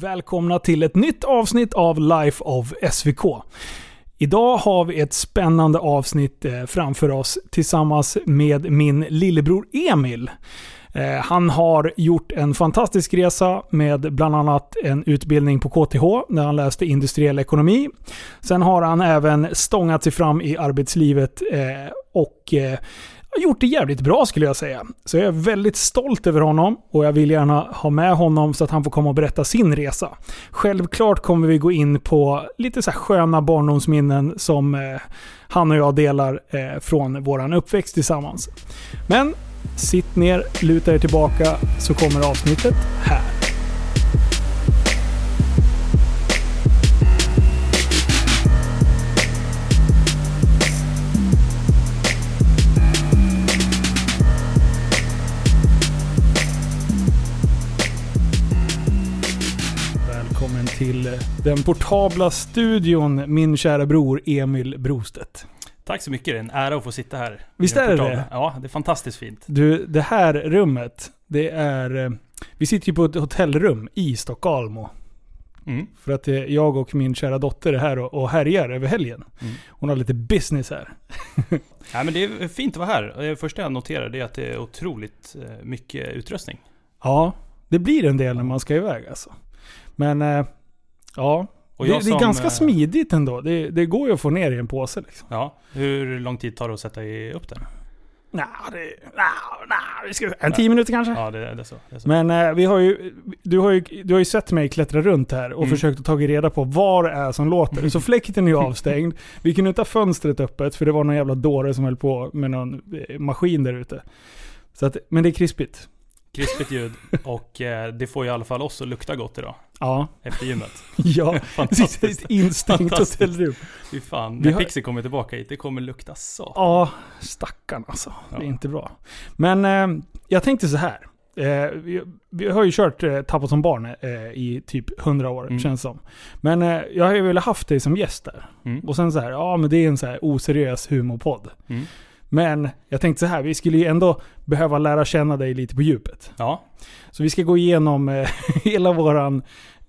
Välkomna till ett nytt avsnitt av Life of SVK. Idag har vi ett spännande avsnitt eh, framför oss tillsammans med min lillebror Emil. Eh, han har gjort en fantastisk resa med bland annat en utbildning på KTH där han läste industriell ekonomi. Sen har han även stångat sig fram i arbetslivet eh, och har gjort det jävligt bra skulle jag säga. Så jag är väldigt stolt över honom och jag vill gärna ha med honom så att han får komma och berätta sin resa. Självklart kommer vi gå in på lite så här sköna barndomsminnen som eh, han och jag delar eh, från våran uppväxt tillsammans. Men sitt ner, luta er tillbaka så kommer avsnittet här. Till den portabla studion, min kära bror Emil Brostedt. Tack så mycket, det är en ära att få sitta här. Visst är det det? Ja, det är fantastiskt fint. Du, det här rummet, det är... eh, Vi sitter ju på ett hotellrum i Stockholm. Mm. För att eh, jag och min kära dotter är här och, och härjar över helgen. Mm. Hon har lite business här. Ja, men det är fint att vara här. Det första jag noterar det är att det är otroligt eh, mycket utrustning. Ja, det blir en del när man ska iväg alltså. Men ja. Och Det, det är ganska eh, smidigt ändå. Det, det går ju att få ner i en påse liksom. Ja, hur lång tid tar det att sätta i- upp den? Vi ska... En tio minuter kanske? Ja, det, det är så. Det är så. Men eh, vi har ju, du, har ju, du har ju sett mig klättra runt här och Mm. försökt att ta reda på vad det är som låter. Så fläkten är ju avstängd. Vi kunde inte ha fönstret öppet för det var någon jävla dåre som höll på med någon eh, maskin där ute. Så att, men det är krispigt. Krispigt ljud. Och eh, det får ju i alla fall oss att lukta gott idag. Ja, Efter gymmet. ja. Fantastiskt. ett instängt hotellrum. Fy fan. När har- Pixie kommer tillbaka hit, det kommer lukta så. Ja, stackarn alltså. Det är Ja. inte bra. Men eh, jag tänkte så här. Eh, vi, vi har ju kört eh, Tappat som barn eh, i typ 100 år, Mm. känns som. Men eh, jag har ju velat haft dig som gäst där. Mm. Och sen så här, ja men det är en så här oseriös humorpodd. Mm. Men jag tänkte så här, vi skulle ju ändå behöva lära känna dig lite på djupet. Ja, Så vi ska gå igenom eh, hela våran,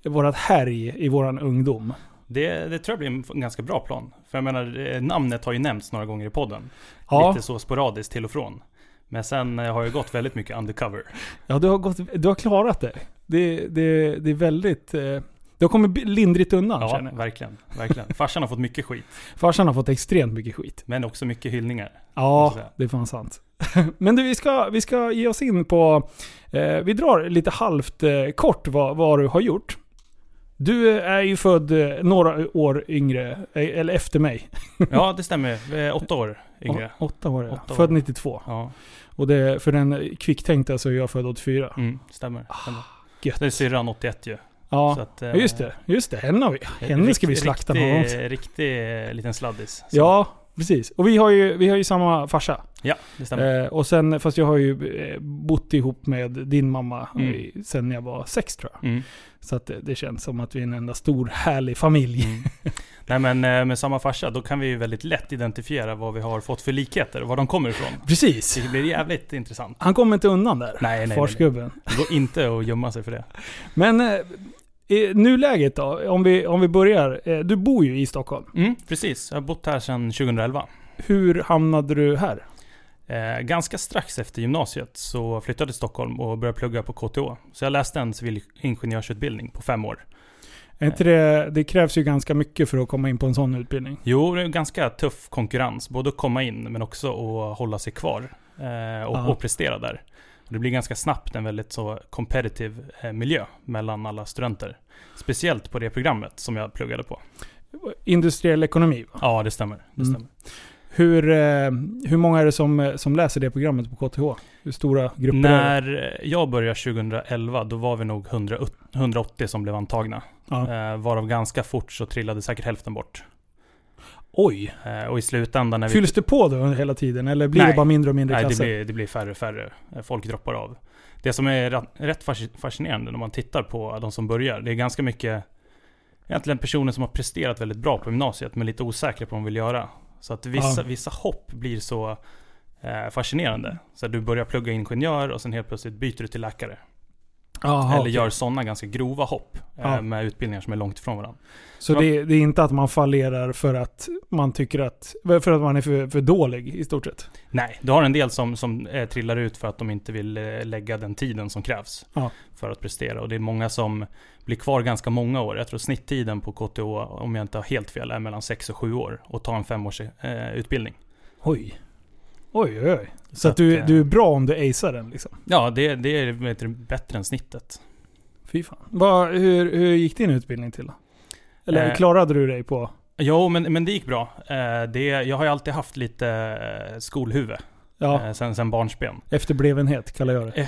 vårat härj i våran ungdom. det, det tror jag blir en ganska bra plan. För jag menar, eh, namnet har ju nämnts några gånger i podden. Ja, Lite så sporadiskt till och från. Men sen eh, har jag gått väldigt mycket undercover. ja du, har gått, du har klarat det. Det, det, det är väldigt... Eh, du har kommit lindrigt undan Ja, känner jag. verkligen. verkligen. Farsan har fått mycket skit, Farsan har fått extremt mycket skit. men också mycket hyllningar. Ja, Måste säga. det är fan sant. Men du, vi ska, vi ska ge oss in på... Eh, vi drar lite halvt eh, kort vad, vad du har gjort. Du är ju född eh, några år yngre, eh, eller efter mig. Ja, det stämmer. Är åtta år yngre. Å- Åtta år, ja. Åtta år. Född 92. Ja, Och det, för den kvicktänkta så är jag född 84. mm, stämmer. stämmer. Gött. Det är syrran 81 ju. Ja, att, eh, just det. Just det, henne har vi. Henne ska vi slakta riktig, någon gång. Riktig eh, liten sladdis. Så, Ja, precis. Och vi har ju, vi har ju samma farsa. Ja, det stämmer. Eh, och sen, fast jag har ju eh, bott ihop med din mamma Mm. eh, sen jag var sex tror jag. Mm. Så att det, det känns som att vi är en enda stor härlig familj. Mm. Nej men eh, med samma farsa, då kan vi ju väldigt lätt identifiera vad vi har fått för likheter och var de kommer ifrån. Precis. Det blir jävligt intressant. Han kommer inte undan där. Nej, nej, nej, nej. Farsgubben. Det går inte att gömma sig för det. Men eh, i nuläget då, om vi, om vi börjar. Eh, du bor ju i Stockholm. Mm, precis. Jag har bott här sedan 2011. Hur hamnade du här? Eh, ganska strax efter gymnasiet så flyttade jag till Stockholm och började plugga på KTH. Så jag läste en civilingenjörsutbildning på fem år. Inte det, det krävs ju ganska mycket för att komma in på en sån utbildning. Jo, det är ganska tuff konkurrens. Både att komma in men också att hålla sig kvar eh, och, och prestera där. Det blir ganska snabbt en väldigt så competitive eh, miljö mellan alla studenter. Speciellt på det programmet som jag pluggade på. Industriell ekonomi va? Ja, det stämmer. Det Mm. stämmer. Hur, eh, hur många är det som, eh, som läser det programmet på KTH? Hur stora grupper är det? När jag började 2011, då var vi nog 100, 180 som blev antagna. Ja. Varav ganska fort så trillade säkert hälften bort. Oj! Eh, och i slutändan när vi... Fylls det på då hela tiden? Eller blir Nej. det bara mindre och mindre Nej, det klasser? blir, det blir färre och färre. Eh, Folk droppar av. Det som är rätt fasci- fascinerande när man tittar på de som börjar, det är ganska mycket egentligen personer som har presterat väldigt bra på gymnasiet, men lite osäkra på vad de vill göra. Så att vissa, Ja. vissa hopp blir så eh, fascinerande. Så att du börjar plugga ingenjör och sen helt plötsligt byter du till läkare. Aha, eller okej. gör sådana ganska grova hopp eh, Ja. med utbildningar som är långt ifrån varandra. Så det, det är inte att man fallerar för att man tycker att... För att man är för, för dålig i stort sett? Nej, du har en del som, som eh, trillar ut för att de inte vill eh, lägga den tiden som krävs Ja. för att prestera. Och det är många som blir kvar ganska många år. Jag tror snitttiden på KTH, om jag inte har helt fel, är mellan 6 och 7 år och ta en femårs eh, utbildning. Oj. Oj, oj, oj. Så, Så att du, att, eh, du är bra om du acear den liksom? Ja, det, det är vet du, bättre än snittet. Fy fan. Vad- hur, hur gick din utbildning till? Eller Eh, klarade du dig på... Jo, men, men det gick bra. Eh, det, jag har ju alltid haft lite eh, skolhuvud Ja, eh, sen, sen barnsben. efterblevenhet kallar jag det.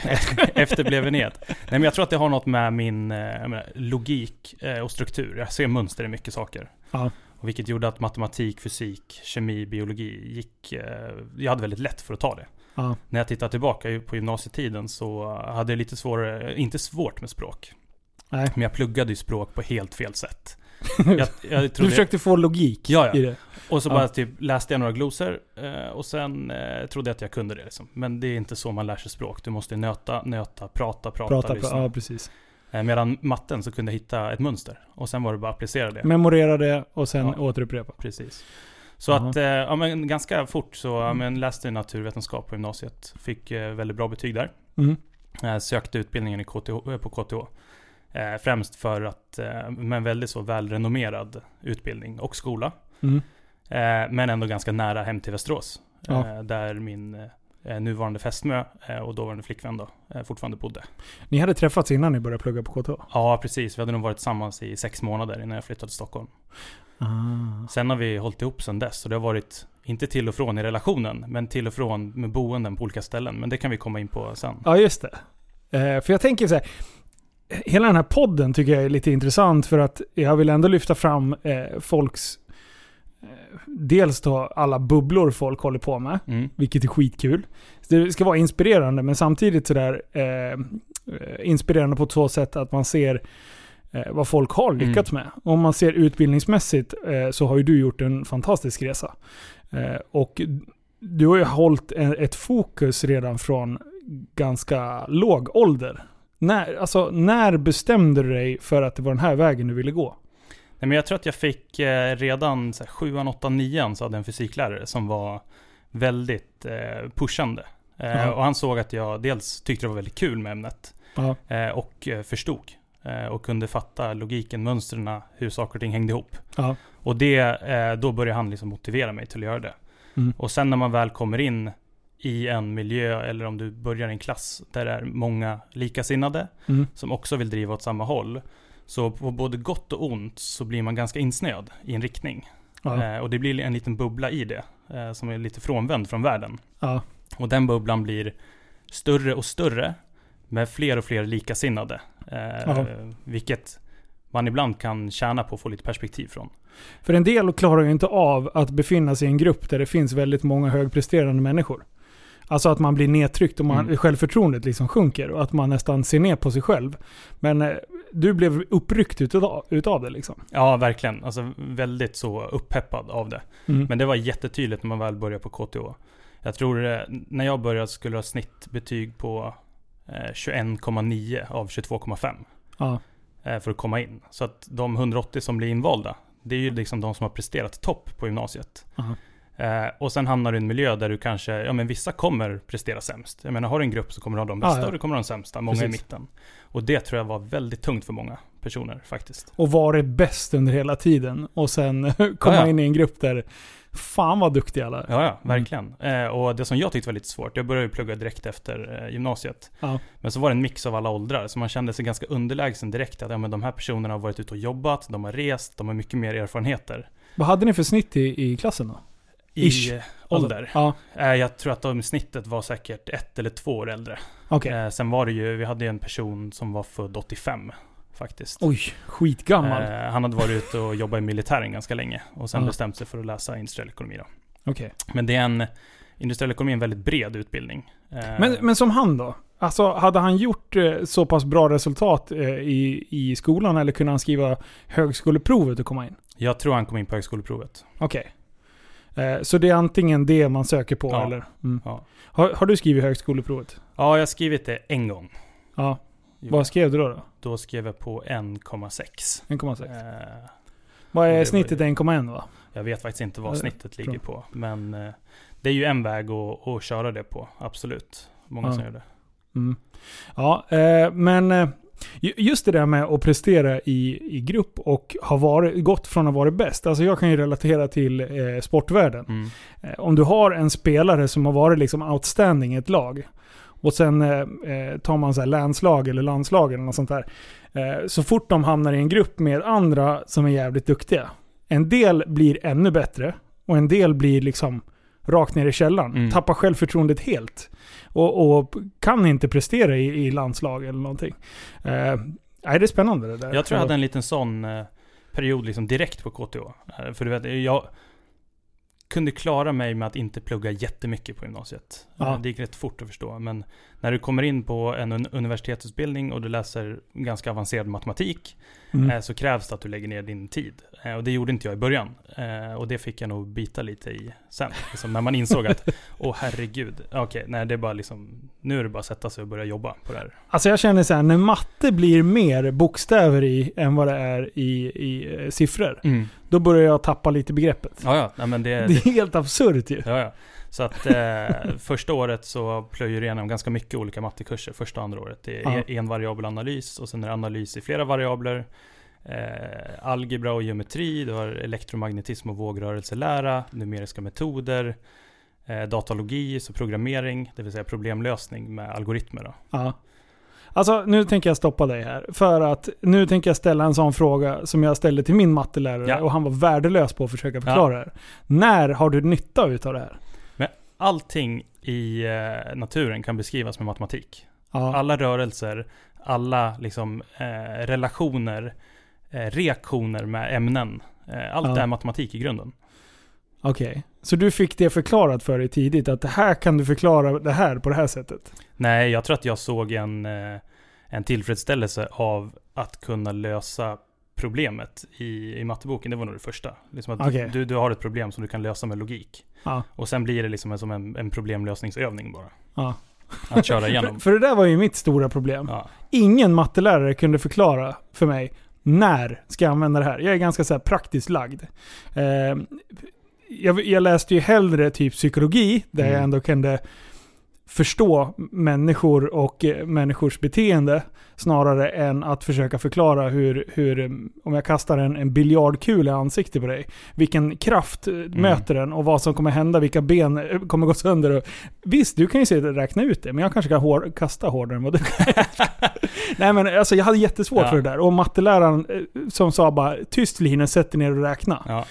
Efterblevenhet. Nej men jag tror att det har något med min eh, menar, logik eh, och struktur. Jag ser mönster i mycket saker. Ja. Och vilket gjorde att matematik, fysik, kemi, biologi gick... Eh, jag hade väldigt lätt för att ta det. Ja. När jag tittar tillbaka på gymnasietiden så hade jag lite svårare, inte svårt med språk. Nej. Men jag pluggade ju språk på helt fel sätt. Jag, jag Du försökte få logik Ja, ja. i det. och så Ja. bara typ läste jag några glosor eh, och sen eh, trodde jag att jag kunde det. Liksom. Men det är inte så man lär sig språk. Du måste nöta, nöta, prata, prata, Prata, lyssna. pra, ja precis. Eh, medan matten så kunde jag hitta ett mönster. Och sen var det bara att applicera det. Memorera det och sen Ja. återupprepa. Precis. Så Jaha. att, eh, ja men ganska fort så, ja, Mm. men läste naturvetenskap på gymnasiet. Fick eh, väldigt bra betyg där. Mm. Sökte utbildningen i KTH, på KTH. Främst för att, eh, med en väldigt så välrenommerad utbildning och skola. Mm. Men ändå ganska nära hem till Västerås. Ja. Där min nuvarande fästmö eh, och dåvarande flickvän då, eh, fortfarande bodde. Ni hade träffats innan ni började plugga på KTH? Ja, precis. Vi hade nog varit tillsammans i sex månader innan jag flyttade till Stockholm. Ah. Sen har vi hållit ihop sen dess. Och det har varit, inte till och från i relationen, men till och från med boenden på olika ställen. Men det kan vi komma in på sen. Ja, just det. Eh, för jag tänker så här. Hela den här podden tycker jag är lite intressant för att jag vill ändå lyfta fram eh, folks... Dels då alla bubblor folk håller på med, Mm. vilket är skitkul. Så Det ska vara inspirerande, men samtidigt sådär eh, eh, inspirerande på ett så sätt att man ser eh, vad folk har lyckats med. Om man ser utbildningsmässigt eh, så har ju du gjort en fantastisk resa. Eh, och du har ju hållit en, ett fokus redan från ganska låg ålder. När, alltså, när bestämde du dig för att det var den här vägen du ville gå? Nej, men jag tror att jag fick eh, redan så här, 7, 8, 9 så hade jag en fysiklärare som var väldigt eh, pushande. Eh, Ja. Och han såg att jag dels tyckte det var väldigt kul med ämnet eh, och eh, förstod. Eh, och kunde fatta logiken, mönstren, hur saker och ting hängde ihop. Ja. Och det, då började han liksom motivera mig till att göra det. Mm. Och sen när man väl kommer in i en miljö eller om du börjar i en klass där det är många likasinnade Mm. som också vill driva åt samma håll. Så på både gott och ont så blir man ganska insnöad i en riktning. Ja. Eh, och det blir en liten bubbla i det eh, som är lite frånvänd från världen. Ja. Och den bubblan blir större och större med fler och fler likasinnade. Eh. Vilket man ibland kan tjäna på att få lite perspektiv från. För en del klarar ju inte av att befinna sig i en grupp där det finns väldigt många högpresterande människor. Alltså att man blir nedtryckt och man, Mm. självförtroendet liksom sjunker och att man nästan ser ner på sig själv. Men eh, du blev uppryckt utav, utav det liksom. Ja, verkligen. Alltså väldigt så uppeppad av det. Mm. Men det var jättetydligt när man väl började på KTH. Jag tror eh, när jag började skulle jag ha snittbetyg på eh, 21,9 av 22,5 Ja. eh, för att komma in. Så att de 180 som blir invalda, det är ju liksom de som har presterat topp på gymnasiet. Aha. Eh, och sen hamnar du i en miljö där du kanske, ja men vissa kommer prestera sämst. Jag menar har du en grupp så kommer du ha de bästa Ja, ja. och du kommer ha de sämsta, många i Precis. mitten. Och det tror jag var väldigt tungt för många personer faktiskt. Och varit bäst under hela tiden. Och sen komma Ja, ja. in i en grupp där, fan vad duktiga alla. Ja, ja, verkligen. Eh, och det som jag tyckte var lite svårt, jag började ju plugga direkt efter eh, gymnasiet. Ja. Men så var det en mix av alla åldrar, så man kände sig ganska underlägsen direkt. Att ja, men de här personerna har varit ute och jobbat, de har rest, de har mycket mer erfarenheter. Vad hade ni för snitt i, i klassen då? I Ish. eh, ålder. Ja, Eh, jag tror att de snittet var säkert ett eller två år äldre. okej. Eh, sen var det ju, vi hade ju en person som var född 85 faktiskt. Oj, skitgammal. Han hade varit ute och jobbat i militären ganska länge och sen Ja. bestämt sig för att läsa industriell ekonomi då. Okej. Men det är en, industriell ekonomi är en väldigt bred utbildning. Men, men som han då? Alltså hade han gjort så pass bra resultat i, i skolan eller kunde han skriva högskoleprovet och komma in? Jag tror han kom in på högskoleprovet. Okej. Eh, så det är antingen det man söker på Ja. eller? Mm. Ja. Har, har du skrivit högskoleprovet? Ja, jag har skrivit det en gång. Ja. Vad skrev du då? då? Då skrev jag på 1,6. 1,6. Eh, Vad är snittet? ju- 1,1 va? jag vet faktiskt inte vad Eh, snittet ligger på. Men eh, det är ju en väg att, att köra det på, absolut. Många Ja. som gör det. Mm. Ja, eh, men eh, just det där med att prestera i, i grupp och ha varit, gått från att vara bäst. Alltså jag kan ju relatera till eh, sportvärlden. Mm. Eh, om du har en spelare som har varit liksom outstanding i ett lag och sen eh, eh, tar man så här länslag eller landslag eller något sånt där. Eh, så fort de hamnar i en grupp med andra som är jävligt duktiga. En del blir ännu bättre och en del blir liksom rakt ner i källaren. Mm. Tappar självförtroendet helt. Och, och kan inte prestera i, i landslag eller någonting. Eh, det är spännande det där. Jag tror jag hade en liten sån eh, period liksom direkt på KTH. Eh, för du vet, jag kunde klara mig med att inte plugga jättemycket på gymnasiet. Ja. Eh, Det gick rätt fort att förstå. Men när du kommer in på en un- universitetsutbildning och du läser ganska avancerad matematik Mm. eh, så krävs det att du lägger ner din tid. Eh, och det gjorde inte jag i början. Eh, och det fick jag nog bita lite i sen. Liksom när man insåg att, åh herregud, okej, nej det är bara liksom, nu är det bara att sätta sig och börja jobba på det här. Alltså jag känner så här, när matte blir mer bokstäver i än vad det är i, i siffror. Då börjar jag tappa lite begreppet. Ja, ja, nej, men det, Det är helt absurt ju. Ja, ja. Så att eh, första året så plöjer du igenom ganska mycket olika mattekurser första och andra året. Det är Ja. en variabel analys och sen är det analys i flera variabler. Eh, algebra och geometri, du har elektromagnetism och vågrörelselära, numeriska metoder, eh, datalogi, så programmering, det vill säga problemlösning med algoritmer. Då. Ja. Alltså nu tänker jag stoppa dig här. För att nu tänker jag ställa en sån fråga som jag ställde till min mattelärare Ja. och han var värdelös på att försöka förklara det här. När har du nytta utav det här? Allting i eh, naturen kan beskrivas med matematik. Ja. Alla rörelser, alla liksom, eh, relationer, eh, reaktioner med ämnen. Eh, allt Ja. är matematik i grunden. Okej. Så du fick det förklarat för dig tidigt att det här kan du förklara det här på det här sättet? Nej, jag tror att jag såg en, eh, en tillfredsställelse av att kunna lösa problemet i, i matteboken. Det var nog det första. Liksom att Okej. du, du har ett problem som du kan lösa med logik. Ja. Och sen blir det liksom som en, en problemlösningsövning bara. ja. Att köra För, igenom. för det där var ju mitt stora problem. Ja. Ingen mattelärare kunde förklara för mig när ska jag använda det här. Jag är ganska så praktiskt lagd. Eh, jag, jag läste ju hellre typ psykologi, där Mm. jag ändå kunde förstå människor och eh, människors beteende snarare än att försöka förklara hur, hur eh, om jag kastar en, en biljardkula i ansiktet på dig, vilken kraft eh, möter den och vad som kommer hända, vilka ben kommer gå sönder. Och, visst, du kan ju se, räkna ut det, men jag kanske kan hår, kasta hårdare än vad du kan. Nej men alltså jag hade jättesvårt Ja. för det där. Och matteläraren som sa bara tyst Linus, sätt dig ner och räkna. Ja.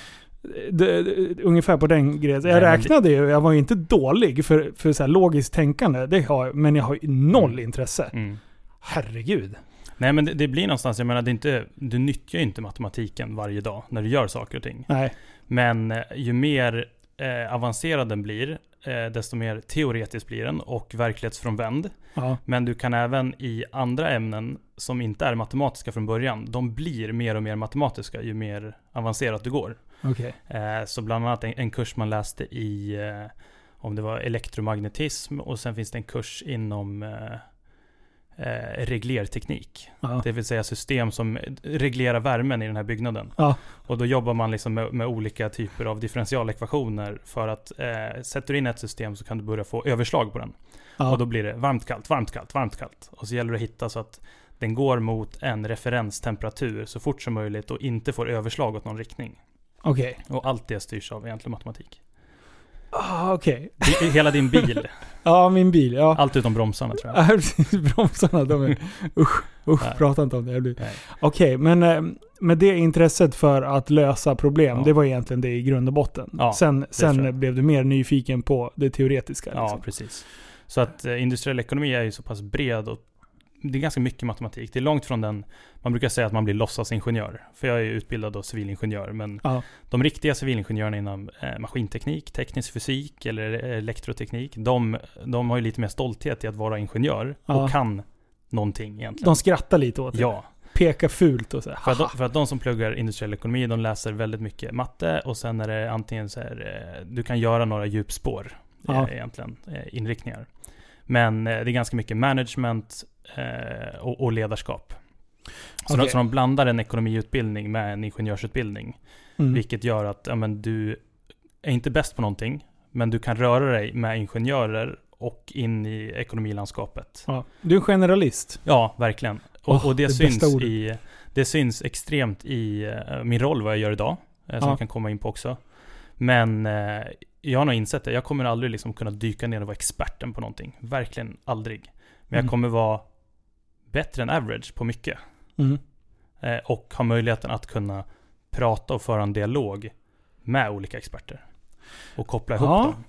Det, det, ungefär på den grejen. Jag Nej, räknade ju, jag var ju inte dålig för, för så här logiskt tänkande. Det har jag, men jag har ju noll Mm. intresse. Mm. Herregud. Nej men det, det blir någonstans, jag menar det inte, du nyttjar ju inte matematiken varje dag när du gör saker och ting. Nej. Men eh, ju mer eh, avancerad den blir, eh, desto mer teoretisk blir den och verklighetsfrånvänd. Ja. Men du kan även i andra ämnen som inte är matematiska från början, de blir mer och mer matematiska ju mer avancerat du går. Okej. Eh, så bland annat en, en kurs man läste i, eh, om det var elektromagnetism och sen finns det en kurs inom eh, reglerteknik. Ja. Det vill säga system som reglerar värmen i den här byggnaden. Ja. Och då jobbar man liksom med, med olika typer av differentialekvationer för att eh, sätter du in ett system så kan du börja få överslag på den. Ja. Och då blir det varmt, kallt, varmt, kallt, varmt, kallt. Och så gäller det att hitta så att den går mot en referenstemperatur så fort som möjligt och inte får överslag åt någon riktning. Okej. Och allt det styrs av egentligen matematik. Ah, Okej. Det- Hela din bil, Ja, min bil. Ja. allt utom bromsarna tror jag. Ja. Bromsarna, de är... Usch, usch, Nej. prata inte om det. Okej, men eh, med det intresset för att lösa problem, Ja. det var egentligen det i grund och botten. Ja, sen sen blev du mer nyfiken på det teoretiska. Ja, Liksom. precis. Så att eh, industriell ekonomi är ju så pass bred och det är ganska mycket matematik. Det är långt från den, man brukar säga att man blir låtsasingenjör. För jag är utbildad då civilingenjör, men Ja. de riktiga civilingenjörerna inom eh, maskinteknik, teknisk fysik eller elektroteknik, de, de har ju lite mer stolthet i att vara ingenjör Ja. och kan någonting egentligen. De skrattar lite åt det. ja, Pekar fult och så. för att, de, för att de som pluggar industriell ekonomi, de läser väldigt mycket matte och sen är det antingen så här, eh, du kan göra några djupspår, Ja. eh, egentligen, eh, inriktningar. Men eh, det är ganska mycket management eh, och, och ledarskap. Så, Okej. de, så de blandar en ekonomiutbildning med en ingenjörsutbildning. Mm. Vilket gör att ja, men, du är inte bäst på någonting, men du kan röra dig med ingenjörer och in i ekonomilandskapet. Ja. Du är en generalist. Ja, verkligen. Och, Åh, och det, det syns i, det syns extremt i eh, min roll, vad jag gör idag. eh, som Ja. vi kan komma in på också. Men eh, jag har nog insett det. Jag kommer aldrig liksom kunna dyka ner och vara experten på någonting. Verkligen aldrig. Men Mm. jag kommer vara bättre än average på mycket. Mm. Eh, och ha möjligheten att kunna prata och föra en dialog med olika experter. Och koppla ihop Ja. dem.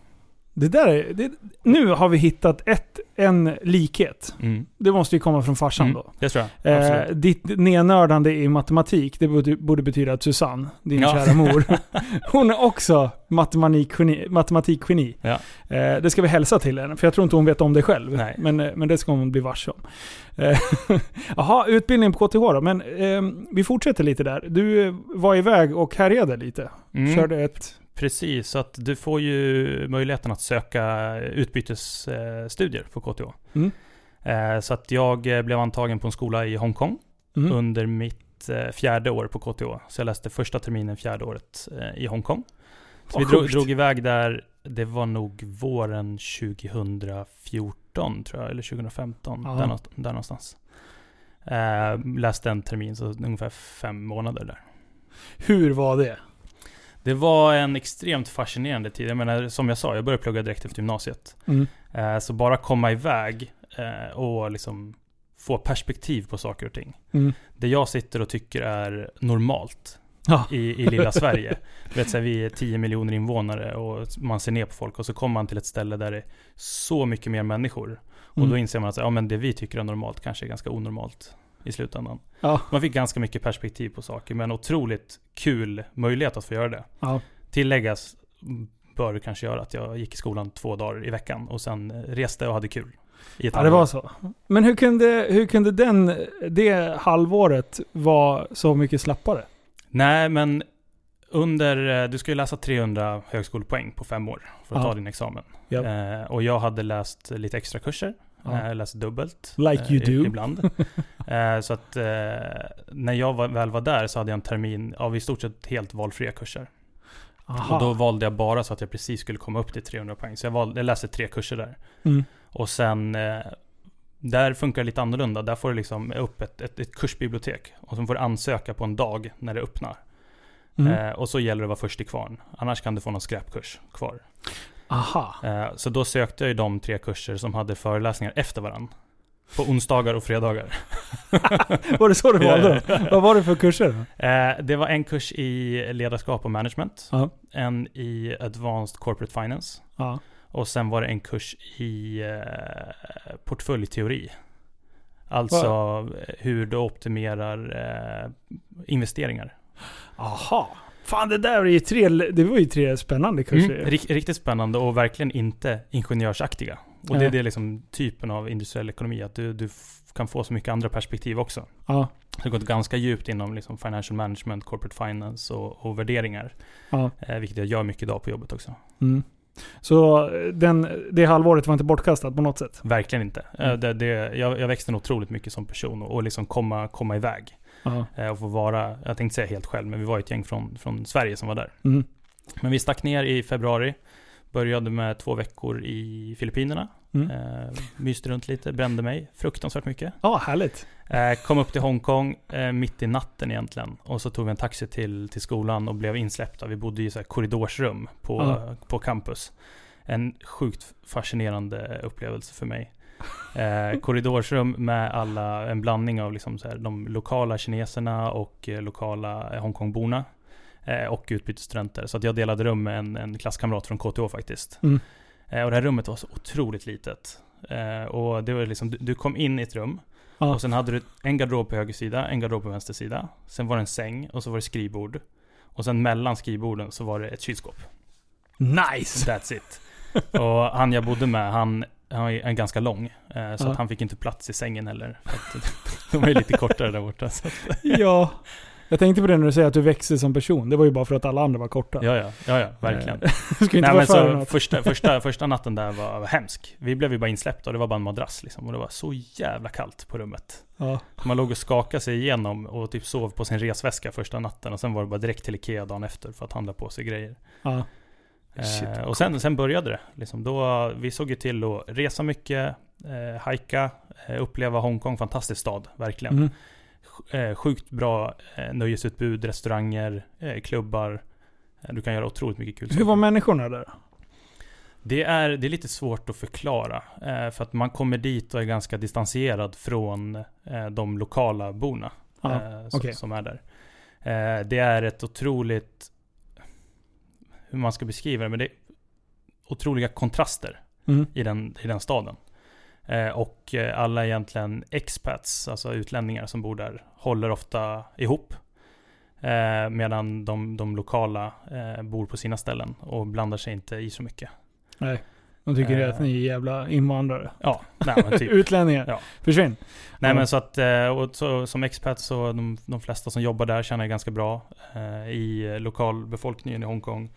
Det där är, det, nu har vi hittat ett, en likhet. Mm. Det måste ju komma från farsan Mm, då. det tror jag. Eh, ditt nednördande i matematik, det borde, borde betyda att Susanne, din Ja. kära mor, hon är också matematikgeni. matematikgeni. Ja. Eh, det ska vi hälsa till henne, för jag tror inte hon vet om det själv. Nej. Men, eh, men det ska hon bli varse om. Eh, Jaha, utbildning på KTH då. Men eh, vi fortsätter lite där. Du eh, var iväg och härjade lite. Mm. Körde ett... Precis, så att du får ju möjligheten att söka utbytesstudier på KTH. Mm. Eh, Så att jag eh, blev antagen på en skola i Hongkong Mm. under mitt eh, fjärde år på KTH. Så jag läste första terminen fjärde året i Hongkong. Så Vad vi drog, drog iväg där, det var nog våren 2014 tror jag, eller 2015. Ja. Där, där någonstans. Läste en termin, så ungefär fem månader där. Hur var det? Det var en extremt fascinerande tid. Jag menar, som jag sa, jag började plugga direkt efter gymnasiet. Mm. Eh, så bara komma iväg eh, och liksom få perspektiv på saker och ting. Mm. Det jag sitter och tycker är normalt Ja. i, i lilla Sverige. Du vet, så här, vi är 10 miljoner invånare och man ser ner på folk och så kommer man till ett ställe där det är så mycket mer människor. Och Mm. då inser man att ja, men det vi tycker är normalt kanske är ganska onormalt i slutändan. Ja. Man fick ganska mycket perspektiv på saker, men otroligt kul möjlighet att få göra det. Ja. Tilläggas bör det kanske göra att jag gick i skolan två dagar i veckan och sen eh, reste och hade kul. Ja, det var så. Men hur kunde, hur kunde den, det halvåret vara så mycket slappare? Nej, men under, eh, du ska ju läsa 300 högskolepoäng på fem år för att Ja. ta din examen. Ja. Eh, och jag hade läst lite extra kurser. Ja. Eh, Jag läste dubbelt. Like eh, you do. Ibland. eh, så att när jag var, väl var där så hade jag en termin av i stort sett helt valfria kurser. Aha. Och då valde jag bara så att jag precis skulle komma upp till 300 poäng. Så jag, valde, jag läste tre kurser där. mm. Och sen, där funkar det lite annorlunda. Där får du liksom upp ett, ett, ett kursbibliotek. Och sen får du ansöka på en dag när det öppnar. Mm. Eh, och så gäller det att vara först i kvarn. Annars kan du få någon skräpkurs kvar. Aha. Eh, så då sökte jag ju de tre kurser som hade föreläsningar efter varandra. På onsdagar och fredagar. Var det så du Ja, valde? ja. Vad var det för kurser? Eh, det var en kurs i ledarskap och management. Ja. En i advanced corporate finance. Ja. Och sen var det en kurs i eh, portföljteori. Alltså eh, hur du optimerar eh, investeringar. Aha. Fan det där var ju tre, det var ju tre spännande kurser. Mm, rik- riktigt spännande och verkligen inte ingenjörsaktiga. Och det Nej. är det liksom typen av industriell ekonomi, att du, du kan få så mycket andra perspektiv också. Ja. Det har gått ganska djupt inom liksom financial management, corporate finance och, och värderingar. ja. Eh, vilket jag gör mycket idag på jobbet också. Mm. Så den, det halvåret var inte bortkastat på något sätt? Verkligen inte. Eh, Mm. det, det, jag, jag växte nog otroligt mycket som person och, och liksom komma, komma iväg. Eh, och få vara, jag tänkte säga helt själv, men vi var ett gäng från, från Sverige som var där. Mm. Men vi stack ner i februari. Började med två veckor i Filippinerna. Mm. Eh, myste runt lite, brände mig fruktansvärt mycket. Ja, härligt. Eh, kom upp till Hongkong eh, mitt i natten egentligen. Och så tog vi en taxi till, till skolan och blev insläppta. Vi bodde i så korridorsrum på, Ja. på campus. En sjukt fascinerande upplevelse för mig. Eh, korridorsrum med alla, en blandning av liksom så här, de lokala kineserna och eh, lokala eh, Hongkongborna. Eh, och utbytesstudenter. Så att jag delade rum med en, en klasskamrat från KTH faktiskt. Mm. Eh, och det här rummet var så otroligt litet. Och det var liksom, du, du kom in i ett rum. Ja. Och sen hade du en garderob på höger sida, en garderob på vänster sida. Sen var det en säng och så var det skrivbord. Och sen mellan skrivborden så var det ett kylskåp. Nice! That's it. Och han jag bodde med, han, han är ganska lång. Eh, så Ja. att han fick inte plats i sängen heller. De är lite kortare där borta. Ja. Jag tänkte på det när du säger att du växer som person. Det var ju bara för att alla andra var korta. Ja, ja, ja, ja verkligen. Eh, Du ska inte Nej, men för så första, första, första natten där var, var hemsk. Vi blev ju bara insläppta och det var bara en madrass liksom. Och det var så jävla kallt på rummet. Ja. Man låg och skakade sig igenom och typ sov på sin resväska första natten. Och sen var det bara direkt till Ikea dagen efter för att handla på sig grejer. Ja. Shit, Eh, och sen, sen började det. Liksom. Då, vi såg ju till att resa mycket, eh, hajka, eh, uppleva Hongkong. Fantastisk stad, verkligen. Mm. Eh, sjukt bra eh, nöjesutbud, restauranger, eh, klubbar. Du kan göra otroligt mycket kul Hur var människorna där? Det är, det är lite svårt att förklara. För att man kommer dit och är ganska distanserad från de lokala borna. Ja, eh, som, är där. Det är ett otroligt... Hur man ska beskriva det, men det är otroliga kontraster Mm. i den, i den staden. Eh, och eh, alla egentligen expats, alltså utlänningar som bor där, håller ofta ihop. Eh, medan de, de lokala eh, bor på sina ställen och blandar sig inte i så mycket. Nej. De tycker Eh. att ni är jävla invandrare. Ja, nej men typ. Utlänningar. Ja. Försvinn. Nej Ja. men så att, eh, och så, som expat så de, de flesta som jobbar där tjänar ganska bra. Eh, I lokalbefolkningen i Hongkong,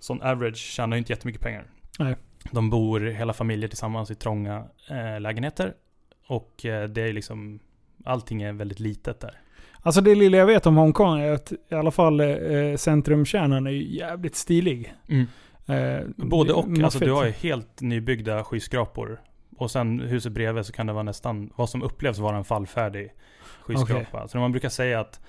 som average, tjänar ju inte jättemycket pengar. Nej. De bor hela familjer tillsammans i trånga eh, lägenheter. Och eh, det är liksom, allting är väldigt litet där. Alltså det lilla jag vet om Hongkong är att i alla fall eh, centrumkärnan är jävligt stilig. Eh, Både och, alltså du har ju helt nybyggda skyskrapor. Och sen huset bredvid så kan det vara nästan vad som upplevs vara en fallfärdig skyskrapa. Så man brukar säga att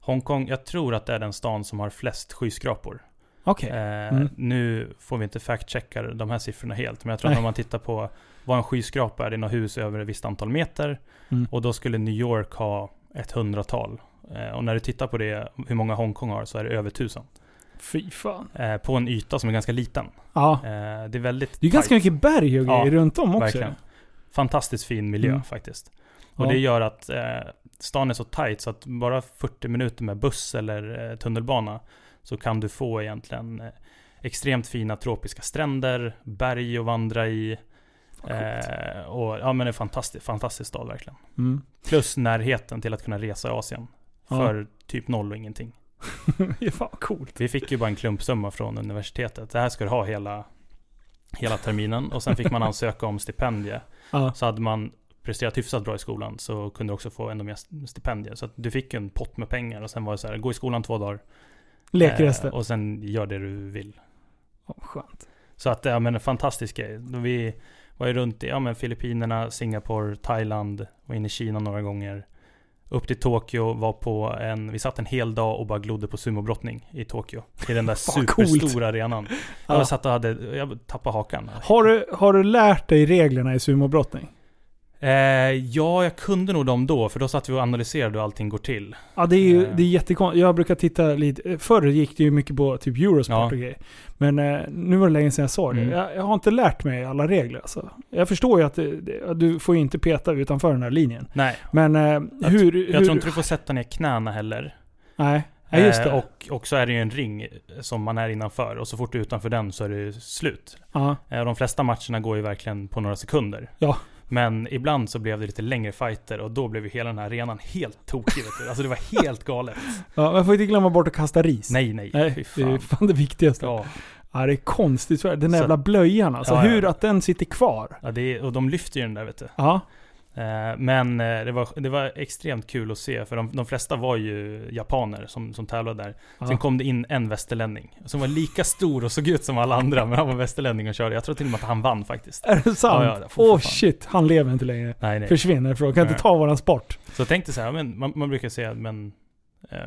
Hongkong, jag tror att det är den stan som har flest skyskrapor. Okej. Eh, Mm. Nu får vi inte fact-checka de här siffrorna helt, men jag tror Nej. att om man tittar på vad en skyskrapa är, det är något hus över ett visst antal meter. Mm. Och då skulle New York ha ett hundratal. Eh, och när du tittar på det, hur många Hongkong har, så är det över tusen. Fy fan. Eh, på en yta som är ganska liten. Ja. Eh, det är väldigt Det är ganska tajt. mycket berg och Ja, grejer runt om också. Verkligen. Fantastiskt fin miljö Mm. faktiskt. Och Ja. det gör att eh, stan är så tight så att bara 40 minuter med buss eller tunnelbana så kan du få egentligen eh, extremt fina tropiska stränder, berg att vandra i. Eh, och ja men en fantastisk, fantastisk stad verkligen. Mm. Plus närheten till att kunna resa i Asien. Ja. För typ noll och ingenting. ja, fan coolt. Vi fick ju bara en klumpsumma från universitetet. Det här ska du ha hela, hela terminen. Och sen fick man ansöka om stipendie. Ja. Så hade man presterat hyfsat bra i skolan så kunde du också få ännu mer stipendier. Så att du fick en pott med pengar och sen var det så här, gå i skolan två dagar. Lek eh, resten. och sen gör det du vill. Ja, skönt. Så att, ja men en fantastisk grej. Vi var ju runt i ja, men Filippinerna, Singapore, Thailand, var inne i Kina några gånger. Upp till Tokyo, var på en, vi satt en hel dag och bara glodde på sumobrottning i Tokyo. I den där superstora arenan. Ja. Jag satt och hade, jag tappade hakan. Har du, har du lärt dig reglerna i sumobrottning? Eh, ja, jag kunde nog dem då, för då satt vi och analyserade hur allting går till. Ja, det är ju Eh. det är jättekonstigt. Jag brukar titta lite... Förr gick det ju mycket på typ Eurosport Ja. och grejer. Men eh, nu var det länge sedan jag såg det. Mm. Jag, jag har inte lärt mig alla regler alltså. Jag förstår ju att det, det, du får ju inte peta utanför den här linjen. Nej, Men eh, jag, hur... jag hur tror inte du får sätta ner knäna heller. Nej, ja, just det. Eh, och, och så är det ju en ring som man är innanför, och så fort du är utanför den så är det slut. Eh, de flesta matcherna går ju verkligen på några sekunder. Ja. Men ibland så blev det lite längre fighter och då blev ju hela den här arenan helt tokig. vet du. Alltså det var helt galet. ja, man får inte glömma bort att kasta ris. Nej, nej. Nej, det är fan. det viktigaste. Ja. Ja, det är konstigt. Den där Så- jävla blöjan alltså. Ja, ja. Hur att den sitter kvar. ja det är, och de lyfter ju den där vet du. Ja. Eh, Men eh, det var, det var extremt kul att se, för de, de flesta var ju japaner som, som tävlade där. ja. Sen kom det in en västerlänning, som var lika stor och såg ut som alla andra, men han var västerlänning och körde. Jag tror till och med att han vann faktiskt. Är det sant? Ja, ja, Åh fan. shit, han lever inte längre. Nej, nej. Försvinner ifrån. Kan inte Nej. ta våran sport. Så jag tänkte så här, men man, man brukar säga, men eh,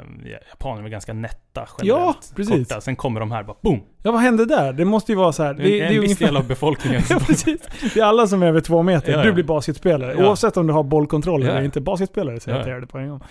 japaner är ganska nätta Ja, generellt. precis. Korta. Sen kommer de här bara boom! Ja, vad hände där? Det måste ju vara så här. Det, är en viss del av befolkningen. Ja, precis. Det är alla som är över två meter. Ja, ja. Du blir basketspelare. Ja. Oavsett om du har bollkontroll Ja. eller inte. Basketspelare säger Ja. jag det på en gång.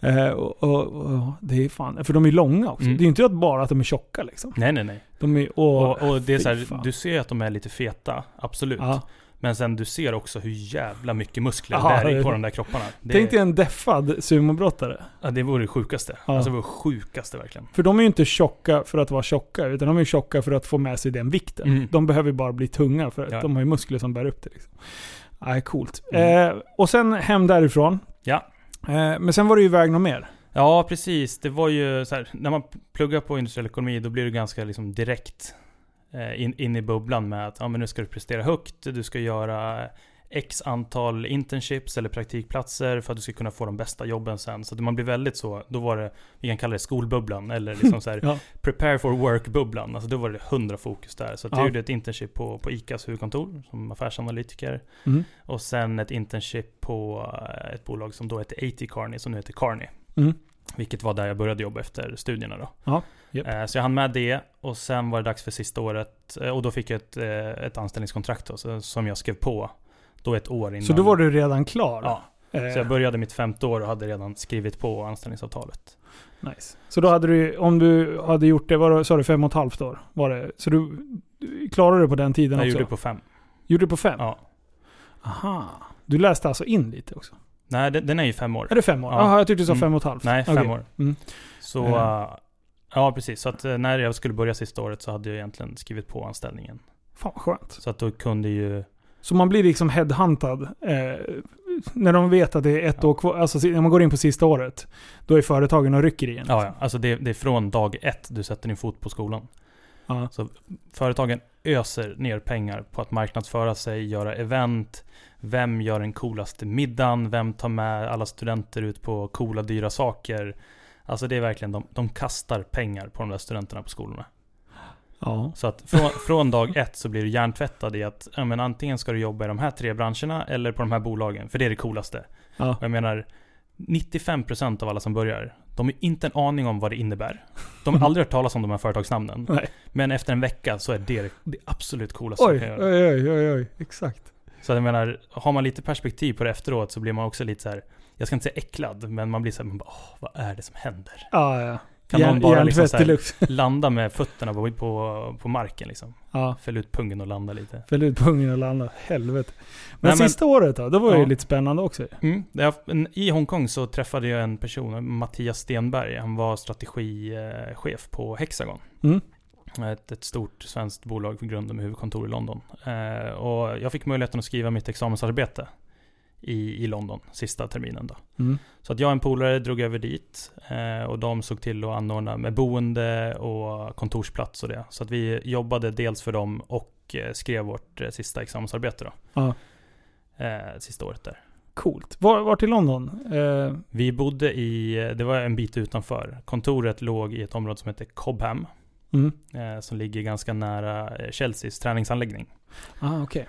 Eh, och, och, och, det är fan... För de är långa också. Mm. Det är ju inte bara att de är tjocka liksom. nej, nej, nej. De är... Och, Och, och det är så här, du ser att de är lite feta, absolut. ja. Men sen du ser också hur jävla mycket muskler Ja, det är det- på de där kropparna. Det, Tänk dig en deffad sumobrottare. ja, det vore det sjukaste. Ja. Alltså det vore det sjukaste verkligen. För de är ju inte tjocka för att vara tjocka, utan de är ju tjocka för att få med sig den vikten. Mm. De behöver bara bli tunga för att Ja. de har ju muskler som bär upp det. Liksom. Nej, coolt. Mm. Eh, och sen hem därifrån. Ja. Eh, men sen var det ju iväg något mer. Ja, precis. Det var ju så här, när man pluggar på industriell ekonomi då blir du ganska liksom direkt in, in i bubblan med att ja, men nu ska du prestera högt, du ska göra X antal internships eller praktikplatser för att du ska kunna få de bästa jobben sen. Så att man blir väldigt så, då var det, vi kan kalla det skolbubblan eller liksom så här, Ja. prepare for work-bubblan. Alltså då var det 100 fokus där. Så att jag Ja. gjorde ett internship på, på ICAs huvudkontor som affärsanalytiker. Mm. Och sen ett internship på eh, ett bolag som då hette AT Carney, som nu heter Carney. Mm. Vilket var där jag började jobba efter studierna då. Ja, japp. Eh, Så jag hann med det och sen var det dags för sista året. eh, Och då fick jag ett, eh, ett anställningskontrakt då, som jag skrev på. Då ett år innan. Så då var du redan klar? Ja, Eh, så jag började mitt femte år och hade redan skrivit på anställningsavtalet. Nice. Så då hade du, om du hade gjort det, var det, sa du fem och ett halvt år? Var det? Så du, klarade det på den tiden Jag också? gjorde det på fem. Gjorde du på fem? Ja. Aha. Du läste alltså in lite också? Nej, den, den är ju fem år. Är det fem år? Ja. Jaha, jag tyckte du sa Mm. fem och ett halvt. Nej, fem Okej. år. Mm. Så, Eh. ja precis. Så att eh, när jag skulle börja sista året så hade jag egentligen skrivit på anställningen. Fan vad skönt. Så att då kunde ju, Så man blir liksom headhuntad eh, när de vet att det är ett Ja. år kvar. Alltså när man går in på sista året. Då är företagen och rycker igen. ja, ja alltså det, det är från dag ett du sätter din fot på skolan. Ja. Företagen öser ner pengar på att marknadsföra sig, göra event. Vem gör den coolaste middagen? Vem tar med alla studenter ut på coola, dyra saker? Alltså det är verkligen, de, de kastar pengar på de där studenterna på skolorna. ja. Så att från, från dag ett så blir du hjärntvättad i att ja, men antingen ska du jobba i de här tre branscherna eller på de här bolagen, för det är det coolaste. ja. Jag menar, 95% av alla som börjar, de har inte en aning om vad det innebär. De har aldrig hört talas om de här företagsnamnen. Nej. Men efter en vecka så är det det absolut coolaste Oj, du kan oj, göra. oj, oj, oj. Exakt. Så jag menar, har man lite perspektiv på det efteråt så blir man också lite så här. jag ska inte säga äcklad, men man blir så här, man bara, Åh, vad är det som händer? Ja, ja. Kan någon bara liksom Hjärntvätt så här, deluxe. landa med fötterna på, på, på marken liksom? Ja. Fäll ut pungen och landa lite. Fäll ut pungen och landa. Helvete. Men Nej, men- sista året då? Det var ju Ja. lite spännande också. Mm. I Hongkong så träffade jag en person, Mattias Stenberg. Han var strategichef på Hexagon. Mm. Ett, ett stort svenskt bolag för grunden med huvudkontor i London. Eh, och jag fick möjligheten att skriva mitt examensarbete i, i London sista terminen. Då. Mm. Så att jag och en polare drog över dit eh, och de såg till att anordna med boende och kontorsplats och det. Så att vi jobbade dels för dem och eh, skrev vårt eh, sista examensarbete då. Ja. Eh, sista året där. Coolt. Var, vart i London? Eh, Vi bodde i, det var en bit utanför. Kontoret låg i ett område som heter Cobham. mm. Som ligger ganska nära Chelseas träningsanläggning. Ah, okej.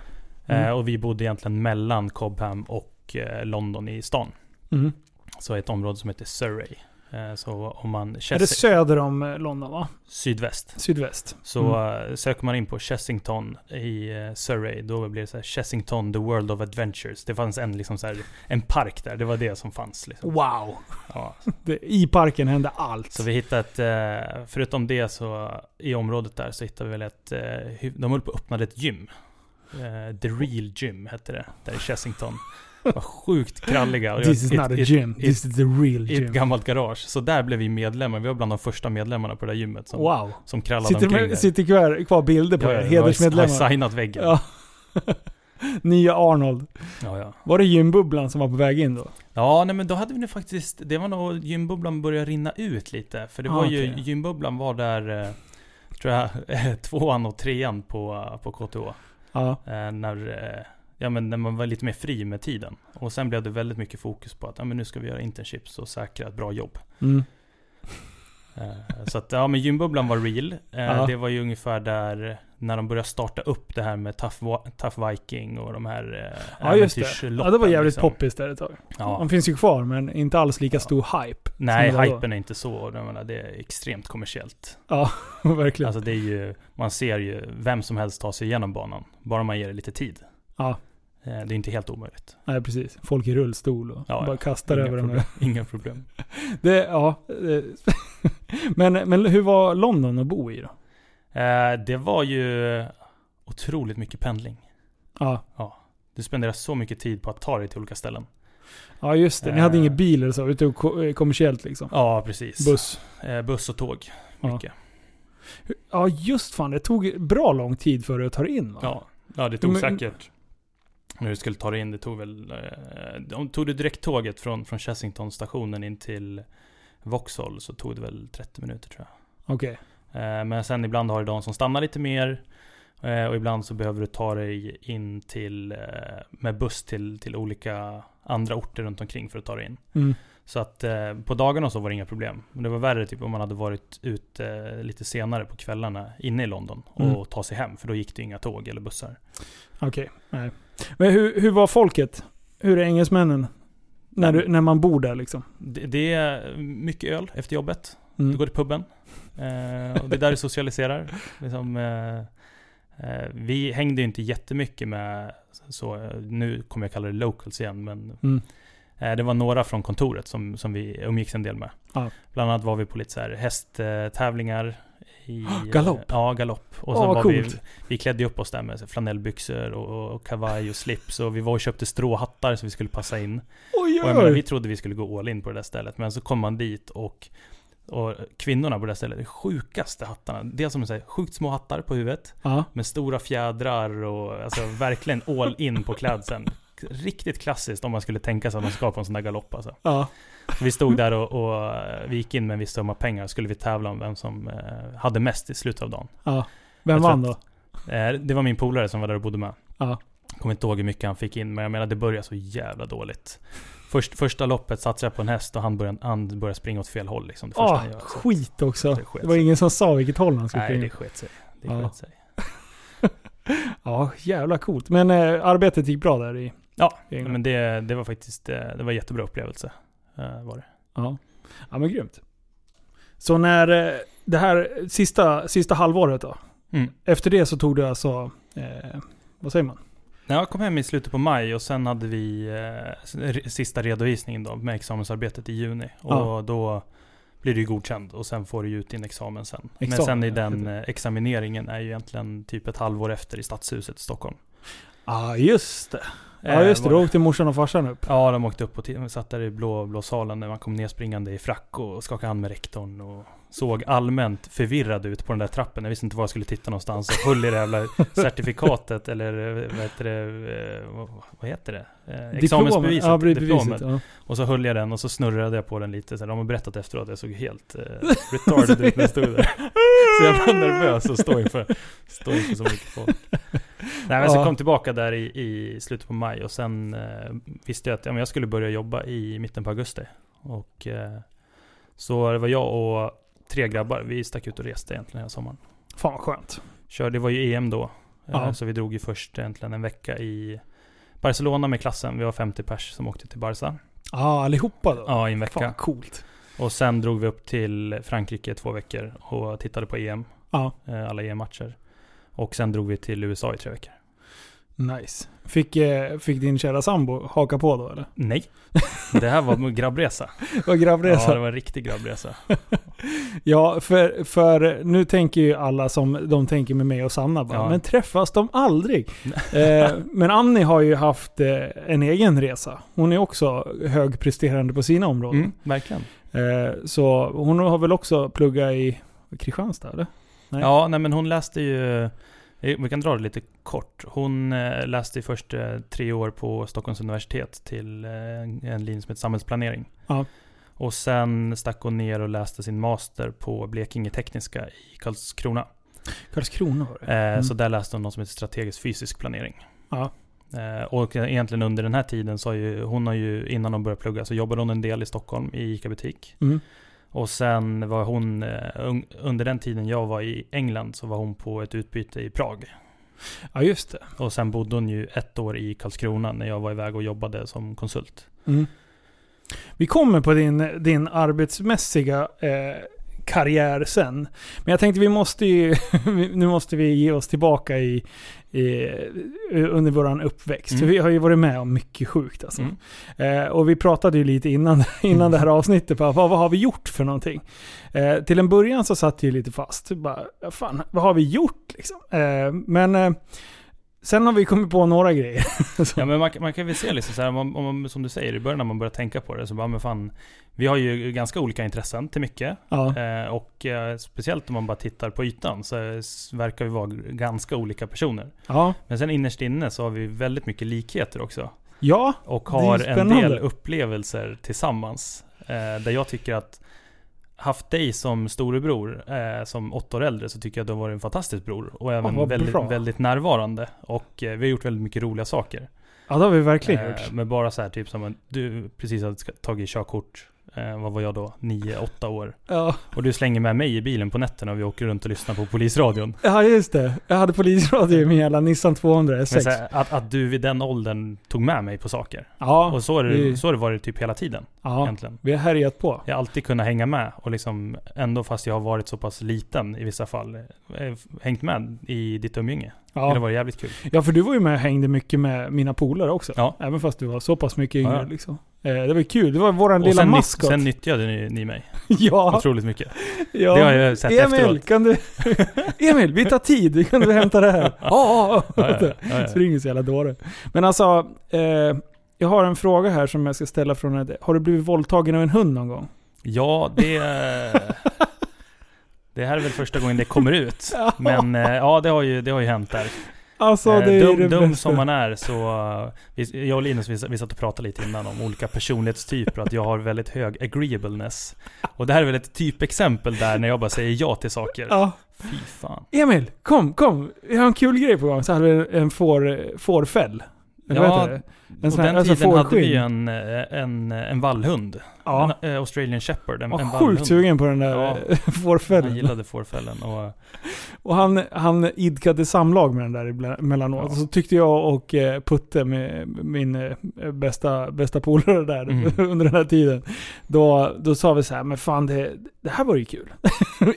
Mm. Eh, och vi bodde egentligen mellan Cobham och eh, London i stan. Mm. Så ett område som heter Surrey. Eh, så om man... Är det Chess- söder om London va? sydväst. Sydväst. Så Mm. söker man in på Chessington i Surrey, då blir det så här Chessington, the world of adventures. Det fanns en, liksom så här, en park där, det var det som fanns. Liksom. Wow! Ja. I parken hände allt. Så vi hittade ett, förutom det så i området där så hittade vi väl ett, de höll på att öppna ett gym. Eh, The Real Gym hette det, där i Chessington. Var sjukt kralliga. This is i ett- not a gym. i This is the real I ett gym. gammalt garage. Så där blev vi medlemmar. Vi var bland de första medlemmarna på det där gymmet som, Wow. som krallade Sitter, omkring med, där. sitter kvar, kvar bilder på Ja, er? ja, jag har- Hedersmedlemmar? signat väggen. Ja. Nya Arnold. Ja, ja. Var det gymbubblan som var på väg in då? Ja, nej men då hade vi nu faktiskt, det var nog gymbubblan började rinna ut lite. För det Ah, var ju, okej. gymbubblan var där, eh, tror jag, tvåan och trean på, på KTH. Ja. Eh, när, eh, ja, men när man var lite mer fri med tiden. Och sen blev det väldigt mycket fokus på att ja, men nu ska vi göra internships och säkra ett bra jobb. Mm. Eh, så att, ja men gymbubblan var real. Ja. Det var ju ungefär där, när de började starta upp det här med Tough, Tough Viking och de här eh, Ja just det. Ja det var jävligt liksom. poppis där ett tag. Ja. De finns ju kvar men inte alls lika Ja. stor hype. Nej, hypen är inte så. Menar, det är extremt kommersiellt. Ja, verkligen. Alltså det är ju, man ser ju vem som helst ta sig igenom banan. Bara man ger det lite tid. Ja. Eh, Det är inte helt omöjligt. Nej precis. Folk i rullstol och Ja, bara kastar över dem. problem. Inga problem. Det, ja. men, men hur var London att bo i då? Eh, Det var ju otroligt mycket pendling. Ja, Du spenderar så mycket tid på att ta dig till olika ställen. ja just det. Ni hade Eh. ingen bil eller så, utan eh, kommersiellt liksom? Ja, precis. Buss? Buss och tåg. Ja. Mycket. Ja just fan, det tog bra lång tid för att ta det in va? Ja. ja, det tog Men- säkert... När du skulle ta dig in, det tog väl... eh, tog du direkt tåget från, från Chessington stationen in till Vauxhall så tog det väl 30 minuter tror jag. Okej. Eh, Men sen ibland har du de som stannar lite mer. eh, Och ibland så behöver du ta dig in till, eh, med buss till, till olika andra orter runt omkring för att ta dig in. Mm. Så att eh, på dagarna så var det inga problem. Men det var värre typ om man hade varit ute eh, lite senare på kvällarna inne i London och Mm. ta sig hem. För då gick det inga tåg eller bussar. Okej. Nej. Men hur, hur var folket? Hur är engelsmännen? När, du, när man bor där liksom? Det, det är mycket öl efter jobbet. Mm. Du går till puben. Eh, och det är där du socialiserar. Liksom, eh, eh, vi hängde ju inte jättemycket med, så, eh, nu kommer jag kalla det locals igen, men Mm. eh, det var några från kontoret som, som vi umgicks en del med. Ja. Bland annat var vi på lite så här hästtävlingar. I, Galopp? Ja, galopp. Och sen vad var vi, coolt. vi klädde upp oss där med flanellbyxor och, och kavaj och slips. Och vi var och köpte stråhattar så vi skulle passa in. Oj, Och jag menar, vi trodde vi skulle gå all in på det där stället, men så kom man dit och, och kvinnorna på det stället, de sjukaste hattarna. Dels som säger sjukt små hattar på huvudet, Ja. med stora fjädrar och alltså verkligen all in på klädseln. Riktigt klassiskt om man skulle tänka sig att man ska på en sån där galopp alltså. Ja. Vi stod där och, och vi gick in med en viss summa pengar, skulle vi tävla om vem som eh, hade mest i slutet av dagen. ja. Vem Jag vann då? Eh, det var min polare som var där och bodde med. Ja. Kommer inte ihåg hur mycket han fick in, men jag menar det började så jävla dåligt. Först, första loppet satsade jag på en häst och han började, han började springa åt fel håll liksom. Det Ah, gör. Skit också. det Det var sig. ingen som sa vilket håll han skulle nej, springa. det sket sig. Det Ja. sket sig. Ja, jävla coolt. Men eh, arbetet gick bra där i... Ja, i men det, det var faktiskt eh, det var en jättebra upplevelse. Eh, var det. Ja. ja, men grymt. Så när eh, det här sista, sista halvåret då? Mm. Efter det så tog du alltså... Eh, vad säger man? Jag kom hem i slutet på maj och sen hade vi eh, sista redovisningen då med examensarbetet i juni. Och Ja. då blir du godkänd och sen får du ut din examen sen. Men Examen, sen är ja, den eh, examineringen är ju egentligen typ ett halvår efter i Stadshuset i Stockholm. Ja, ah, just det. Ja, Eh, just det. Då åkte morsan och farsan upp. Ja, de åkte upp och satt där i blå, blå salen när man kom nerspringande i frack och skakade hand med rektorn och såg allmänt förvirrad ut på den där trappen. Jag visste inte var jag skulle titta någonstans och höll i det jävla certifikatet eller eh, vad heter det? eh, vad- heter det? Eh, Examensbeviset. Ja, beviset. diplomet. Ja. Och så höll jag den och så snurrade jag på den lite. Så de har berättat efteråt att jag såg helt eh, retarded ut när jag stod där. Så jag var nervös att stå inför, stå inför så mycket folk. Nej men så Ja. kom tillbaka där i, i slutet på maj och sen eh, visste jag att ja, men jag skulle börja jobba i mitten på augusti. Och eh, så det var jag och tre grabbar, vi stack ut och reste egentligen hela sommaren. Fan vad skönt. Körde, det var ju EM då. Eh, Ja. Så vi drog ju först egentligen en vecka i Barcelona med klassen. Vi var 50 pers som åkte till Barca. Ja, allihopa då? Ja, i en vecka. Fan coolt. Och sen drog vi upp till Frankrike två veckor och tittade på EM. Ja, eh, Alla EM-matcher. Och sen drog vi till USA i tre veckor. Nice. Fick, eh, fick din kära sambo haka på då eller? Nej. Det här var en grabbresa. Var grabbresa. Ja, det var en riktig grabbresa. Ja, för, för nu tänker ju alla som de tänker med mig och Sanna bara, Ja. men träffas de aldrig? eh, men Annie har ju haft eh, en egen resa. Hon är också högpresterande på sina områden. Mm, verkligen. Eh, så hon har väl också pluggat i Kristianstad eller? Nej. Ja, nej men hon läste ju... eh, Vi kan dra det lite kort. Hon eh, läste ju först tre år på Stockholms universitet till eh, en linje som heter samhällsplanering. Ja. Och sen stack hon ner och läste sin master på Blekinge Tekniska i Karlskrona. Karlskrona var det. Mm. Så där läste hon något som heter strategisk fysisk planering. Ja. Och egentligen under den här tiden så har ju, hon har ju, innan hon började plugga, så jobbade hon en del i Stockholm i ICA-butik. Mm. Och sen var hon, eh, un, under den tiden jag var i England så var hon på ett utbyte i Prag. ja, just det. Och sen bodde hon ju ett år i Karlskrona när jag var iväg och jobbade som konsult. Mm. Vi kommer på din, din arbetsmässiga eh, karriär sen. Men jag tänkte vi måste ju, nu måste vi ge oss tillbaka i, i under våran uppväxt. Mm. För vi har ju varit med om mycket sjukt alltså. Mm. Eh, och vi pratade ju lite innan, innan det här avsnittet på vad, vad har vi gjort för någonting? Eh, till en början så satt jag lite fast. Bara, "Ja, fan, vad har vi gjort liksom? Eh, men eh, sen har vi kommit på några grejer. Ja men man, man kan väl se liksom så här, om man, om man, som du säger i början när man börjar tänka på det så bara, men fan. Vi har ju ganska olika intressen till mycket. ja. Eh, och eh, speciellt om man bara tittar på ytan så verkar vi vara ganska olika personer. ja. Men sen innerst inne så har vi väldigt mycket likheter också. Ja, Och har en del upplevelser tillsammans. Eh, där jag tycker att haft dig som storebror, eh, som åtta år äldre, så tycker jag att du har varit en fantastisk bror. Och även vad väldigt, bra. väldigt närvarande. Och eh, vi har gjort väldigt mycket roliga saker. Ja, det har vi verkligen Eh, gjort. Men bara så här typ som att du precis har tagit körkort. Eh, vad var jag då? Nio, åtta år. Ja. Och du slänger med mig i bilen på nätterna och vi åker runt och lyssnar på polisradion. ja, just det. Jag hade polisradio i min jävla Nissan 200 Men S6. så här, att, att du vid den åldern tog med mig på saker. Ja, Och så har det, vi- det varit typ hela tiden. ja, Egentligen. vi har härjat på. Jag har alltid kunnat hänga med och liksom ändå fast jag har varit så pass liten i vissa fall. eh, Hängt med i ditt umgänge. Det Ja. varit jävligt kul. ja, för du var ju med och hängde mycket med mina polare också. Ja. Även fast du var så pass mycket yngre Ja. liksom. Eh, det var kul. Det var våran Och lilla sen, maskot. sen nyttjade ni, ni mig ja, otroligt mycket. ja. Det har jag sett Emil, efteråt. kan du... Emil, vi tar tid. Kan du hämta det här? Ja, ja, Ja. Springer så jävla dåre. Men alltså, eh, jag har en fråga här som jag ska ställa från Har du blivit våldtagen av en hund någon gång? Ja, det... Det här är väl första gången det kommer ut. Men eh, ja, det har ju, det har ju hänt där. Alltså Eh, dum, dum som man är så... jag och Linus vi, vi satt och pratade lite innan om olika personlighetstyper. Att jag har väldigt hög agreeableness. Och det här är väl ett typexempel där när jag bara säger ja till saker. Ja. Fy fan. Emil, kom, kom. Vi har en kul grej på gång. Så hade vi en får, fårfäll. Ja, En På sån här- den alltså tiden hade vi ju fårskinn. en, eh, en, en vallhund. Ja. En eh, Australian Shepherd. En, Jag en var sjukt sugen på den där Ja. ja. Han fårfällen. gillade fårfällen. Och, Och han, han idkade samlag med den där emellanåt. Ja. Så tyckte jag och eh, Putte, med min eh, bästa, bästa polare där Mm. under den här tiden. Då, då sa vi så här, men fan det, det här var ju kul.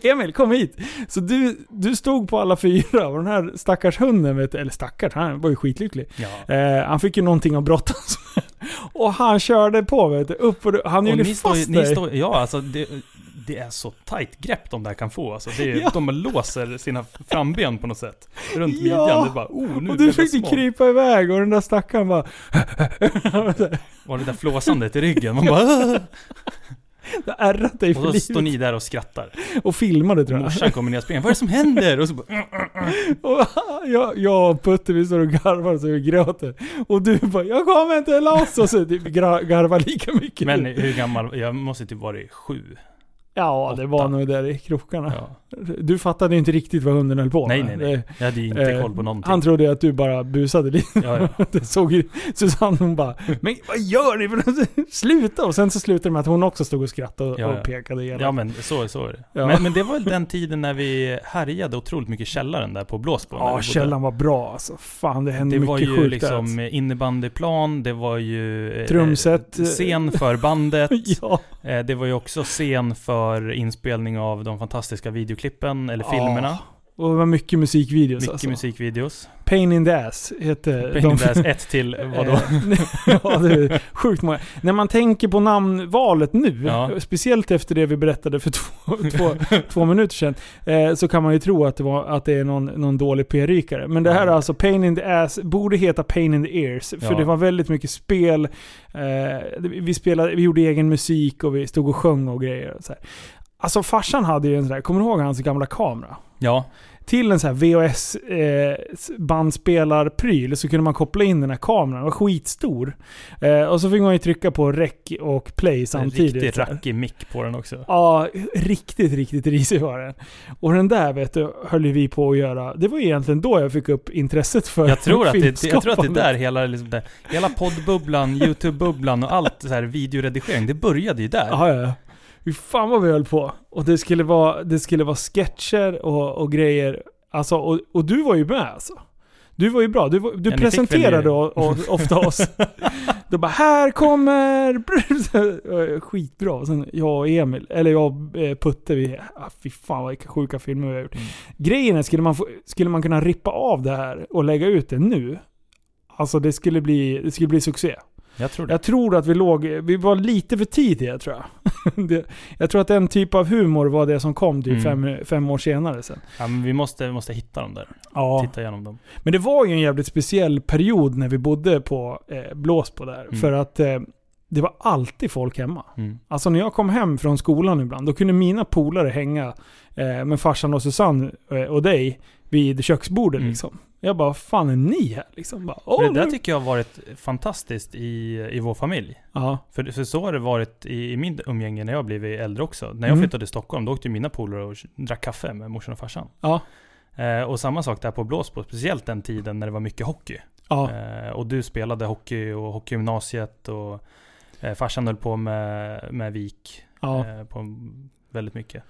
Emil, kom hit! Så du, du stod på alla fyra och den här stackars hunden, vet eller stackars, han var ju skitlycklig. ja. Eh, han fick ju någonting att brottas. Och han körde på vet du, upp och han gjorde står, fast ni dig. står, Ja, alltså det, det är så tight grepp de där kan få. Alltså, det är, Ja. De låser sina framben på något sätt. Runt Ja. midjan. Det bara, oh, nu och du försökte krypa iväg och den där stackaren bara... Och det där flåsandet i ryggen. Man bara, Det har ärrat dig Och för så livet. står ni där och skrattar. Och filmade Och tror jag. morsan kommer ner och springer. Vad är det som händer? Och så bara, "Mm." Och jag, jag och Putte vi står och garvar så vi gråter. Och du bara 'Jag kommer inte loss' och så typ garvar lika mycket. Men hur gammal? Jag måste typ varit sju. Ja, det var åtta. nog där i krokarna. Ja. Du fattade inte riktigt vad hunden höll på Nej, med. nej, nej. Det- Jag hade ju inte eh, koll på någonting. Han trodde att du bara busade lite. Ja, ja. Det såg ju Susanne hon bara 'Men vad gör ni? Sluta!' Och sen så slutade det med att hon också stod och skrattade och, Ja, och pekade igenom. Ja men så, så är det. Men, men det var väl den tiden när vi härjade otroligt mycket källaren där på Blåsbo. Ja, källan var bra alltså. Fan, det hände Det mycket var ju sjukt liksom där. innebandyplan, det var ju eh, Trumset. scen för bandet. Ja. Eh, Det var ju också scen för inspelning av de fantastiska videoklippen, eller filmerna. Och det var mycket musikvideos Mycket alltså. musikvideos. Pain in the ass hette Pain in the ass, ett till vadå? Eh, ja, det är sjukt många. När man tänker på namnvalet nu, Ja. speciellt efter det vi berättade för två, två, två minuter sedan, eh, så kan man ju tro att det, var, att det är någon, någon dålig p-rykare. Men det här är alltså Pain in the ass, borde heta Pain in the ears. För Ja. det var väldigt mycket spel. Eh, vi, spelade, vi gjorde egen musik och vi stod och sjöng och grejer. Och så här. Alltså farsan hade ju en sån där, kommer du ihåg hans gamla kamera? Ja, till en sån här VHS eh, bandspelarpryl så kunde man koppla in den här kameran. Den var skitstor. Eh, och så fick man ju trycka på rec och play en samtidigt. riktigt så här. rackig mick på den också. Ja, riktigt, riktigt risig var den. Och den där vet du, höll ju vi på att göra. Det var egentligen då jag fick upp intresset för Jag tror, att det, jag tror att det filmskapande. där, hela, liksom där, hela poddbubblan, YouTube-bubblan och allt så här videoredigering, det började ju där. Ja, ja, Fy fan vad vi höll på. Och det skulle vara, det skulle vara sketcher och, och grejer. Alltså, och, och du var ju med alltså. Du var ju bra. Du, var, du Ja, presenterade o- o- ofta oss. Du bara 'Här kommer...' Skitbra. Och sen jag och Emil, eller jag och eh, Putte, vi... Ah, fy fan vilka sjuka filmer vi har gjort. Mm. Grejen är, skulle man, få, skulle man kunna rippa av det här och lägga ut det nu? Alltså det skulle bli, det skulle bli succé. Jag tror det. Jag tror att vi låg, vi var lite för tidiga tror jag. det, jag tror att den typ av humor var det som kom typ Mm. fem, fem år senare sen. Ja, men vi måste, vi måste hitta dem där. Ja. Titta igenom dem. Men det var ju en jävligt speciell period när vi bodde på eh, Blåsbo där. Mm. För att eh, det var alltid folk hemma. Mm. Alltså när jag kom hem från skolan ibland, då kunde mina polare hänga eh, med farsan och Susanne eh, och dig vid köksbordet Mm. liksom. Jag bara, vad fan är ni här? Liksom bara, Åh, det där nu- tycker jag har varit fantastiskt i, i vår familj. För, för så har det varit i, i min umgänge när jag blivit äldre också. När jag Mm. flyttade till Stockholm, då åkte mina polare och drack kaffe med morsan och farsan. ja, Eh, och samma sak där på Blåsbo, speciellt den tiden när det var mycket hockey. ja. Eh, och du spelade hockey och hockeygymnasiet och eh, farsan höll på med, med VIK ja. eh, på väldigt mycket.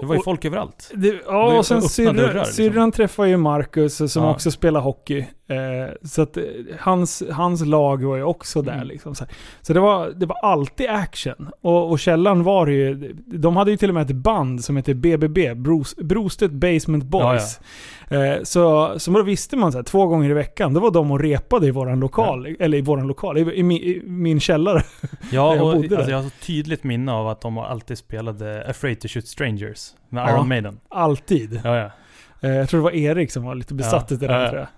Det var ju folk överallt. Det, ja, och sen syrran, liksom. syrran träffade ju Marcus som Ja. också spelar hockey. Eh, så att eh, hans, hans lag var ju också där Mm. liksom. Så, så det, var, det var alltid action. Och, och källan var ju, de hade ju till och med ett band som heter BBB, Bruce, Brostedt Basement Boys. Eh, så, så då visste man så här, två gånger i veckan, då var de och repade i våran lokal, eller i våran lokal, i, i, min, i min källare. Ja, jag och där. alltså, jag har så tydligt minne av att de alltid spelade Afraid to shoot strangers med Ja. Iron Maiden. Alltid. Ja, ja. Eh, Jag tror det var Erik som var lite besatt Ja, utav det ja, tror jag.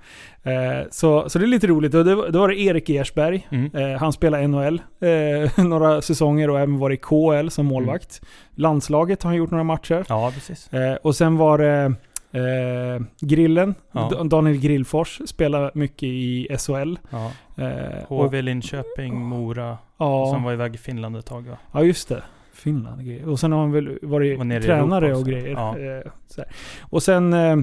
Eh, Så, så det är lite roligt. Och det, då var det Erik Ersberg. Mm. Eh, Han spelade NHL eh, några säsonger och även varit i KL som målvakt. Landslaget har han gjort några matcher. ja, precis. Eh, Och sen var det eh, Grillen. Ja. Daniel Grillfors spelar mycket i SHL. Ja. Och, HV Linköping, Mora. Och sen ja, var iväg i Finland ett tag. Ja. ja, just det. Finland. grejer. Och sen har han väl varit Var tränare och grejer. Ja. Och sen... Eh.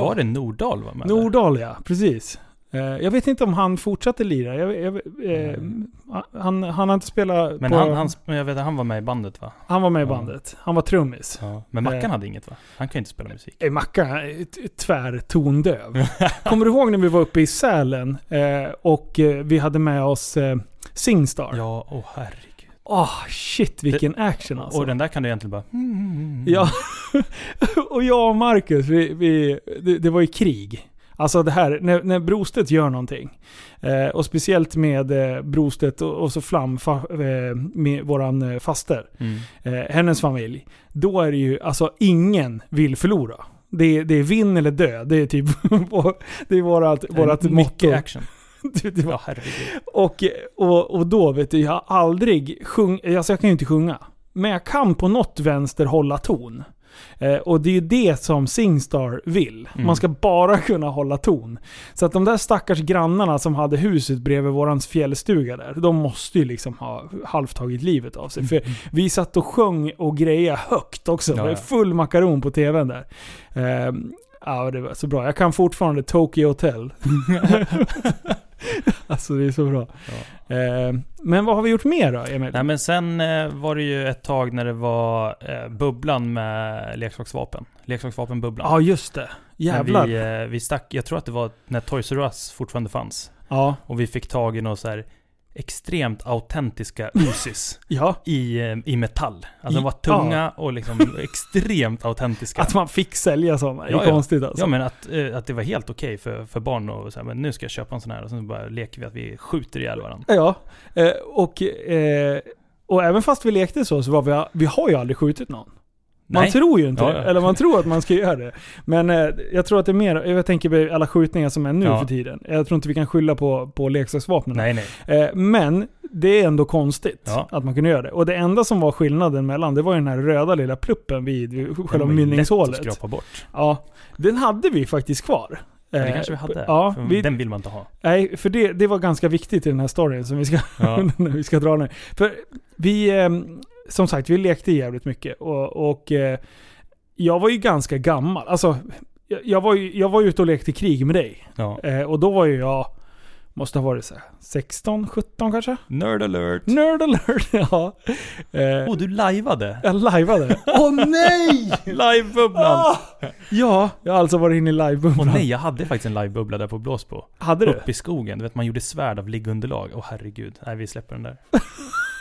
Var det Nordahl var med? Nordahl ja, precis. Eh, jag vet inte om han fortsatte lira. Jag, jag, eh, Mm. han, han har inte spelat Men på... han, han, jag vet, han var med i bandet va? han var med i bandet. Han var trummis. Ja. Men Mackan Eh. hade inget va? Han kan ju inte spela musik. Eh, Mackan är tvärtondöv. Kommer du ihåg när vi var uppe i Sälen eh, och eh, vi hade med oss Singstar? Ja, åh herregud. Åh, shit vilken action alltså. Och den där kan du egentligen bara... Ja. och jag och Marcus, vi, vi, det, det var ju krig. Alltså det här, när, när Brostedt gör någonting. Eh, och speciellt med eh, Brostedt och, och så Flam, fa, eh, med våran eh, faster. Mm. Eh, hennes familj. Då är det ju, alltså ingen vill förlora. Det är, det är vinn eller dö. Det är typ det är vårat, vårat motto. Mycket action. Det- var- Ja, och, och, och då vet du, jag har aldrig sjungit, alltså jag kan ju inte sjunga. Men jag kan på något vänster hålla ton. Eh, och det är ju det som Singstar vill. Mm. Man ska bara kunna hålla ton. Så att de där stackars grannarna som hade huset bredvid vårans fjällstuga där, de måste ju liksom ha halvt tagit livet av sig. För vi satt och sjöng och grejade högt också. Ja, Det var ja. full makaron på tvn där. Eh, ja, det var så bra. Jag kan fortfarande Tokyo Hotel. alltså det är så bra. Eh, men vad har vi gjort mer då, Emil? Nej men sen eh, var det ju ett tag när det var eh, bubblan med leksaksvapen. Leksaksvapenbubblan. Ja, just det. Jävlar. När vi, eh, vi stack, jag tror att det var när Toys R Us fortfarande fanns. Ja. Och vi fick tag i några så här extremt autentiska Usis ja. i, eh, i metall. Alltså de var tunga och liksom extremt autentiska. Att man fick sälja sådana Ja, är ja. konstigt alltså. Ja men att, eh, att det var helt okej för, för barn och så här, men nu ska jag köpa en sån här och sen bara leker vi att vi skjuter ihjäl varandra. Ja, eh, och, eh, och även fast vi lekte så, så var vi, vi har ju aldrig skjutit någon. Man Nej. tror ju inte Ja, det. Eller man tror att man ska göra det. Men eh, jag tror att det är mer, jag tänker på alla skjutningar som är nu Ja. för tiden. Jag tror inte vi kan skylla på, på leksaksvapnen. Nej nej. Eh, men det är ändå konstigt Ja. att man kunde göra det. Och det enda som var skillnaden mellan, det var ju den här röda lilla pluppen vid, vid Den själva var mynningshålet. skrapa bort. Ja, den hade vi faktiskt kvar. Ja, det Eh, kanske vi hade. Ja, vi, Den vill man inte ha. nej, för det, det var ganska viktigt i den här storyn som vi ska, Ja. vi ska dra nu. För vi, eh, som sagt, vi lekte jävligt mycket och, och eh, jag var ju ganska gammal. Alltså, jag, jag, var ju, jag var ute och lekte krig med dig. ja. Eh, och då var ju jag, måste ha varit så här, 16, 17 kanske? Nerd alert. Nerd alert, ja. Eh, Åh, du lajvade. jag lajvade. Åh nej! Livebubblan! Ah! Ja, jag har alltså varit inne i Åh livebubblan. nej, jag hade faktiskt en livebubbla där på Blåsbo. Hade du? Uppe i skogen. Du vet, man gjorde svärd av liggunderlag. Åh herregud. Nej, vi släpper den där.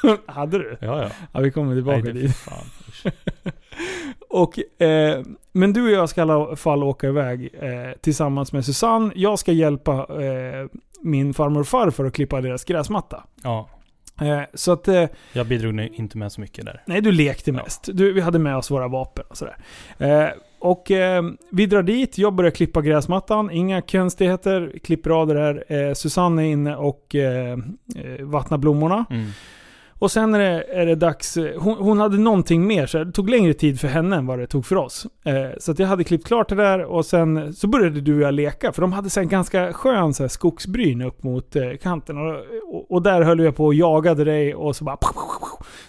Hade du? Ja, ja. Ja, vi kommer tillbaka Nej, dit. Och, eh, men du och jag ska i alla fall åka iväg eh, tillsammans med Susanne. Jag ska hjälpa eh, min farmor och farfar att klippa deras gräsmatta. Ja, Eh, så att, eh, jag bidrog inte med så mycket där. nej du lekte Ja. mest. Du, vi hade med oss våra vapen och sådär. Eh, och eh, vi drar dit, jag börjar klippa gräsmattan. Inga konstigheter, klipper av det där. Eh, Susanne är inne och eh, vattnar blommorna. Mm. Och sen är det, är det dags... Hon, hon hade någonting mer, så det tog längre tid för henne än vad det tog för oss. Eh, så att jag hade klippt klart det där och sen så började du och jag leka. För de hade sen ganska skön så här, skogsbryn upp mot eh, kanten. Och, och, och där höll jag på och jagade dig och så bara...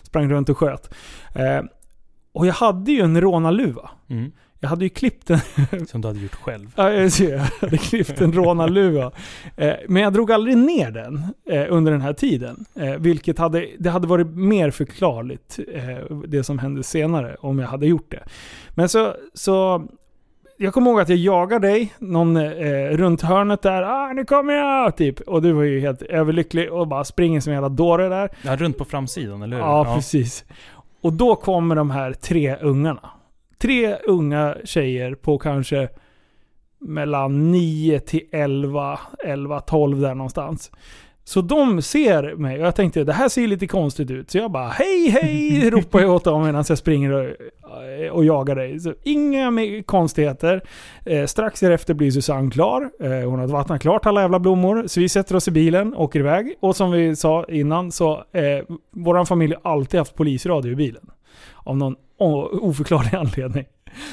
Sprang runt och sköt. Eh, och jag hade ju en rånarluva. Mm. Jag hade ju klippt den Som du hade gjort själv. Ja, jag ser. Jag hade klippt en rånarluva. Eh, men jag drog aldrig ner den eh, under den här tiden. Eh, vilket hade, det hade varit mer förklarligt, det som hände senare, om jag hade gjort det. Men så, så jag kommer ihåg att jag jagade dig någon eh, runt hörnet där. Ah, nu kommer jag! Typ. Och du var ju helt överlycklig och bara springer som en jävla dåre där. Ja, runt på framsidan, eller hur? Ja, precis. Och då kommer de här tre ungarna. Tre unga tjejer på kanske mellan 9 till 11, 11, 12 där någonstans. Så de ser mig och jag tänkte det här ser lite konstigt ut. Så jag bara hej hej ropar jag åt dem medan jag springer och, och jagar dig. Så inga konstigheter. Eh, strax därefter blir Susanne klar. Eh, hon har vattnat klart alla jävla blommor. Så vi sätter oss i bilen och åker iväg. Och som vi sa innan så eh, vår familj har alltid haft polisradio i bilen. Av någon oförklarlig anledning.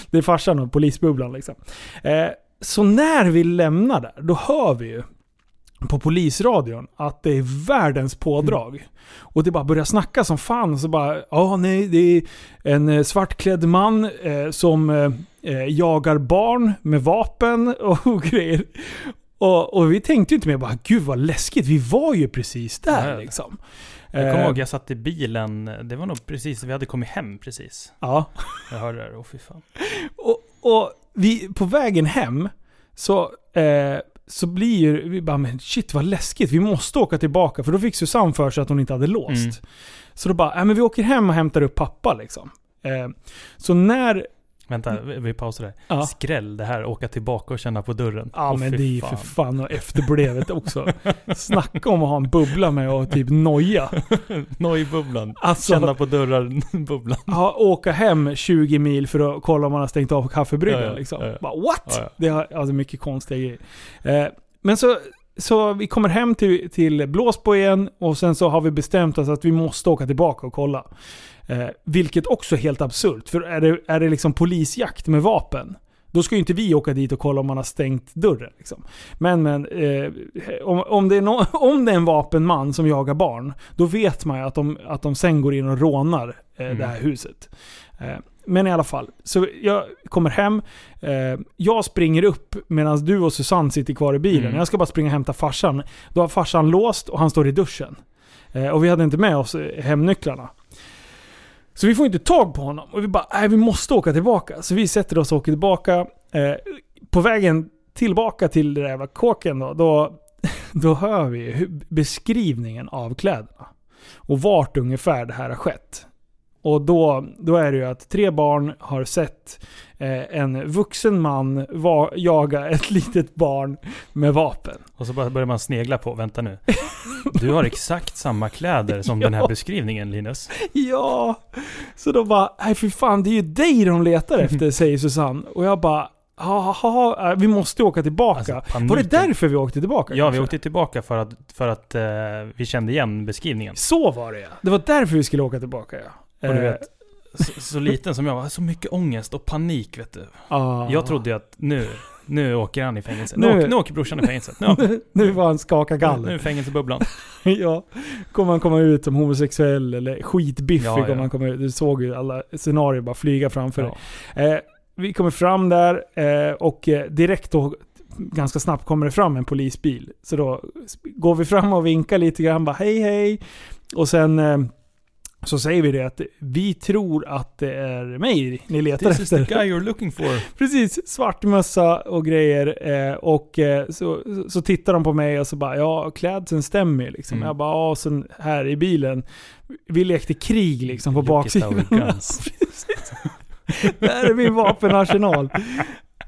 Det är farsan och polisbubblan liksom. Eh, så när vi lämnar där, då hör vi ju på polisradion att det är världens pådrag. Mm. Och det bara börjar snacka som fan. Så bara, ja nej, det är en eh, svartklädd man eh, som eh, jagar barn med vapen och grejer. Och, och vi tänkte ju inte mer bara, gud vad läskigt, vi var ju precis där Nej. liksom. Jag kommer Eh, ihåg, jag satt i bilen. Det var nog precis, vi hade kommit hem precis. Ja. Jag hörde det, åh fy fan. Och, och vi, på vägen hem så, eh, så blir ju, vi bara men shit vad läskigt, vi måste åka tillbaka. För då fick Susanne för sig att hon inte hade låst. Mm. Så då bara, äh, men vi åker hem och hämtar upp pappa liksom. Eh, så när, Vänta, vi, vi pausar där. ja, Skräll det här, åka tillbaka och känna på dörren. ja Åh, men det är ju för fan och efterblevet också. Snacka om att ha en bubbla med och typ noja. Nojbubblan. Alltså, Känna på dörrar-bubblan. ha, åka hem 20 mil för att kolla om man har stängt av kaffebryggan. Ja, ja, liksom. ja, ja. Bara, what? Ja, ja. Det har alltså mycket konstiga grejer. Eh, men så, så vi kommer hem till, till Blåsbo igen och sen så har vi bestämt oss att vi måste åka tillbaka och kolla. Eh, vilket också är helt absurt. För är det, är det liksom polisjakt med vapen, då ska ju inte vi åka dit och kolla om man har stängt dörren. Liksom. Men, men eh, om, om, det är no, om det är en vapenman som jagar barn, då vet man ju att de, att de sen går in och rånar eh, Mm. det här huset. Eh, men i alla fall, så jag kommer hem. Eh, jag springer upp medan du och Susanne sitter kvar i bilen. Mm. Jag ska bara springa och hämta farsan. Då har farsan låst och han står i duschen. Eh, och vi hade inte med oss eh, hemnycklarna. Så vi får inte tag på honom. Och vi bara, nej vi måste åka tillbaka. Så vi sätter oss och åker tillbaka. Eh, på vägen tillbaka till den där jävla kåken då, då, då hör vi beskrivningen av kläderna. Och vart ungefär det här har skett. Och då, då är det ju att tre barn har sett eh, en vuxen man va, jaga ett litet barn med vapen. Och så börjar man snegla på, vänta nu. Du har exakt samma kläder som den här Ja. beskrivningen Linus. Ja! Så då bara, nej för fan det är ju dig de letar efter, säger Susanne. Och jag bara, haha, äh, vi måste åka tillbaka. Alltså, Var det därför vi åkte tillbaka? Ja, vi kanske? åkte tillbaka för att, för att eh, vi kände igen beskrivningen. Så var det ja. Det var därför vi skulle åka tillbaka ja. Och du Eh, vet, så, så liten som jag var, så mycket ångest och panik vet du. ah. Jag trodde ju att nu, nu åker han i fängelse. Nu- Nu, åker, nu åker brorsan i fängelset. Nu, nu var han skaka nu, nu galler. är fängelsebubblan. ja. Kommer han komma ut som homosexuell eller skitbiffig Ja, ja. om han kommer ut. Du såg ju alla scenarier bara flyga framför dig. Ja. Eh, vi kommer fram där eh, och eh, direkt då, ganska snabbt kommer det fram en polisbil. Så då går vi fram och vinkar lite grann, bara hej hej. Och sen eh, så säger vi det att vi tror att det är mig ni letar This is the efter. guy you're looking for. Precis, svart mössa och grejer. Eh, och eh, så, så tittar de på mig och så bara ja, klädseln stämmer liksom. Mm. Jag bara ja, sen här i bilen. Vi lekte krig liksom på baksidan. guns. Där är min vapenarsenal.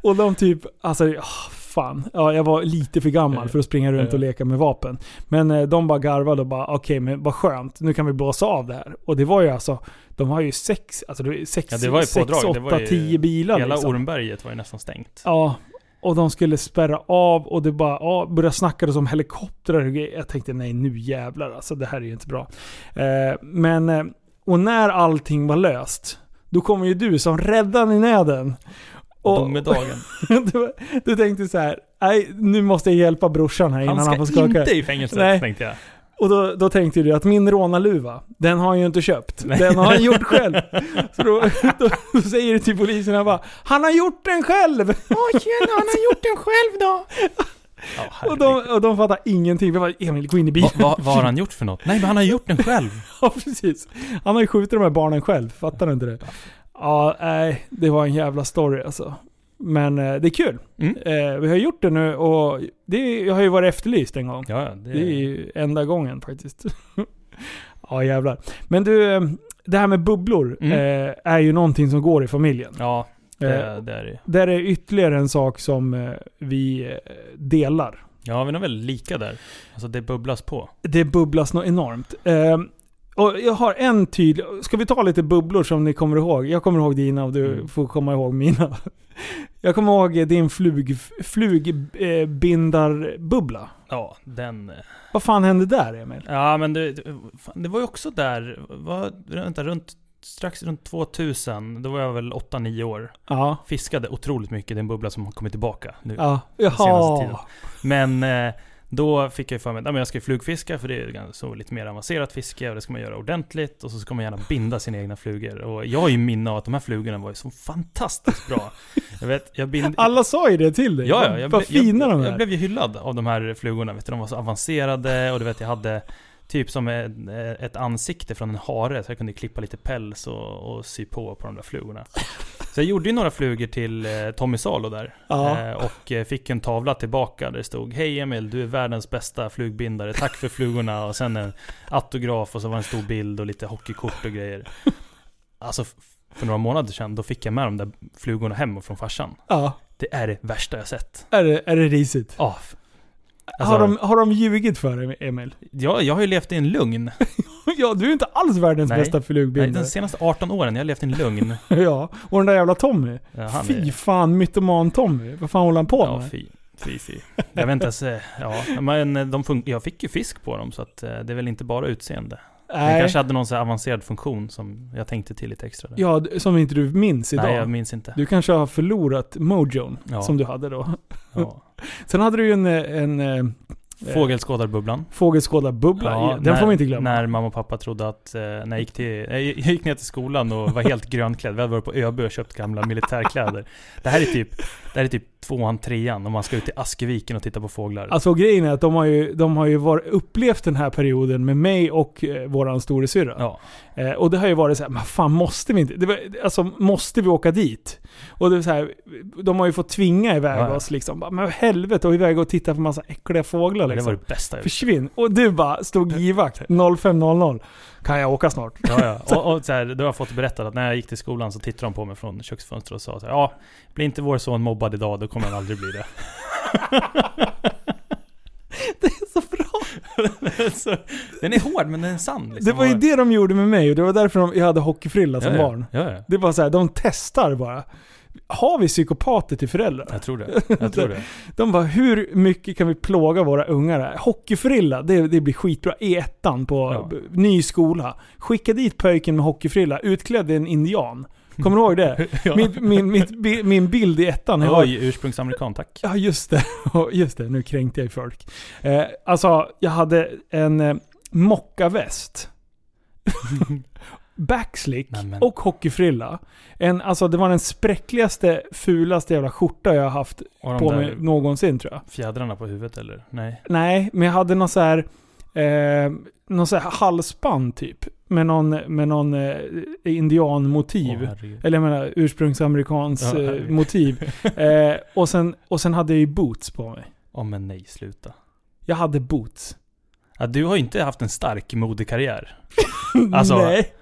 Och de typ, alltså, åh, fan. Ja, jag var lite för gammal för att springa runt och leka med vapen. Men eh, de bara garvade och bara, okej men vad skönt, nu kan vi blåsa av det här. Och det var ju alltså, de har ju sex, alltså det var ju sex, Ja, det var ju sex pådrag. Det var åtta, ju- tio bilar Hela liksom. Ormberget var ju nästan stängt. Ja. och de skulle spärra av och det bara ja, började snackades om helikoptrar och grejer. Jag tänkte nej nu jävlar alltså, det här är ju inte bra. Eh, men, eh, och när allting var löst, då kommer ju du som räddaren i nöden. Och, Domedagen. du, du tänkte så här, nej nu måste jag hjälpa brorsan här innan Han han, ska får skaka. inte i fängelset, Nej. tänkte jag. Och då, då tänkte du att min rånarluva, den har han ju inte köpt. Nej. Den har han gjort själv. Så då, då, då säger du till polisen jag bara Han har gjort den själv! Åh tjena, han har gjort den själv då! Ja, Och de, och de fattar ingenting. Vi bara Emil, gå in i bilen. Va, va, vad har han gjort för något? Nej men han har gjort den själv. Ja, precis. Han har ju skjutit de här barnen själv. Fattar du inte det? Ja, nej. Det var en jävla story alltså. Men eh, det är kul. Mm. Eh, vi har gjort det nu och det jag har ju varit efterlyst en gång. Ja, det, Det är ju enda gången faktiskt. ja jävlar. Men du, eh, det här med bubblor Mm. eh, är ju någonting som går i familjen. Ja, Eh, det, det är det där är ytterligare en sak som eh, vi eh, delar. Ja, vi är nog väldigt lika där. Alltså det bubblas på. Det bubblas något enormt. Och jag har en tydlig... Ska vi ta lite bubblor som ni kommer ihåg? Jag kommer ihåg dina och du Mm. får komma ihåg mina. Jag kommer ihåg din flug, flugbindarbubbla. Ja, den... eh, Vad fan hände där Emil? Ja men det, det- var ju också där, var, vänta, runt, strax runt 2000, då var jag väl 8-9 år. Ja. Fiskade otroligt mycket, det är en bubbla som har kommit tillbaka nu. Ja. senaste Jaha. tiden. Men eh, då fick jag för mig att jag ska flugfiska för det är så lite mer avancerat fiske och det ska man göra ordentligt och så ska man gärna binda sina egna flugor. Och jag har ju minne av att de här flugorna var ju så fantastiskt bra. Jag vet, jag bind... Alla sa ju det till dig. Ja, ja, jag, Vad fina jag, de är. jag blev ju hyllad av de här flugorna. Vet du, de var så avancerade och du vet, jag hade typ som ett, ett ansikte från en hare. Så jag kunde klippa lite päls och, och sy på på de där flugorna. Så jag gjorde ju några flugor till eh, Tommy Salo där. Ja. Eh, och eh, fick en tavla tillbaka där det stod Hej Emil, du är världens bästa flugbindare. Tack för flugorna. Och sen en autograf och så var det en stor bild och lite hockeykort och grejer. Alltså för några månader sedan, då fick jag med de där flugorna hem från farsan. ja. Det är det värsta jag sett. Är det, är det risigt? Ja, alltså, har, de, har de ljugit för dig Emil? ja, jag har ju levt i en lugn. ja, du är inte alls världens Nej. bästa Nej, flugbindare. de senaste 18 åren, jag har levt i en lugn. ja, och den där jävla Tommy. Ja, Fy är, fan, mytoman-Tommy. Vad fan håller han på ja, med? fy. Fy, fy. Jag vet inte eh, ja, men de fun- jag fick ju fisk på dem så att eh, det är väl inte bara utseende. Den Nej. kanske hade någon så avancerad funktion som jag tänkte till lite extra där. Ja, som inte du minns idag. Nej, jag minns inte. Du kanske har förlorat mojon Ja. som du hade då. Ja. Sen hade du ju en, eh, en eh, Fågelskådarbubblan. fågelskådarbubbla. Ja, den när, får vi inte glömma. När mamma och pappa trodde att, eh, när jag gick, till, jag gick ner till skolan och var helt grönklädd. Vi hade varit på ÖB och köpt gamla militärkläder. Det här är typ, det här är typ tvåan, trean om man ska ut till Askeviken och titta på fåglar. Alltså grejen är att de har ju, de har ju varit, upplevt den här perioden med mig och eh, våran storasyrra. ja. Eh, och det har ju varit så här, men fan måste vi inte? Det var, alltså måste vi åka dit? Och det är så här, de har ju fått tvinga iväg Ja, oss liksom. Bara, Men helvete, och iväg och titta på massa äckliga fåglar Det liksom. var det bästa jag. Försvinn! Och du bara stod givakt 05.00. Kan jag åka snart? Ja, ja. Och, och så här, då har jag fått berättat att när jag gick till skolan så tittade de på mig från köksfönstret och sa så här, Ja, blir inte vår son mobbad idag, då kommer han aldrig bli det. Det är så bra! så, den är hård, men den är sann. Liksom. Det var ju det de gjorde med mig och det var därför de, jag hade hockeyfrilla som ja, ja. barn. Ja. Det var så här, de testar bara. Har vi psykopater till föräldrar? Jag tror det. Jag tror det. De bara, hur mycket kan vi plåga våra ungar här? Hockeyfrilla, det, det blir skitbra. I ettan på Ja. ny skola. Skicka dit pojken med hockeyfrilla, utklädd i en indian. Kommer du ihåg det? Ja. Min, min, bi- min bild i ettan. jag var- Oj, ursprungsamerikan, tack. Ja, just det. Just det, nu kränkte jag folk. Eh, alltså, jag hade en eh, mockaväst. Backslick Nämen. och hockeyfrilla. En, alltså, det var den spräckligaste, fulaste jävla skjorta jag har haft på mig någonsin tror jag. fjädrarna på huvudet eller? Nej. Nej, men jag hade någon så här, eh, någon så här halsband typ. Med någon, med någon eh, indianmotiv. Herregud. Eller jag menar ursprungsamerikans Ja, eh, motiv. Eh, och, sen, och sen hade jag ju boots på mig. Åh men nej, sluta. Jag hade boots. Ja, du har ju inte haft en stark modekarriär. Alltså, Nej.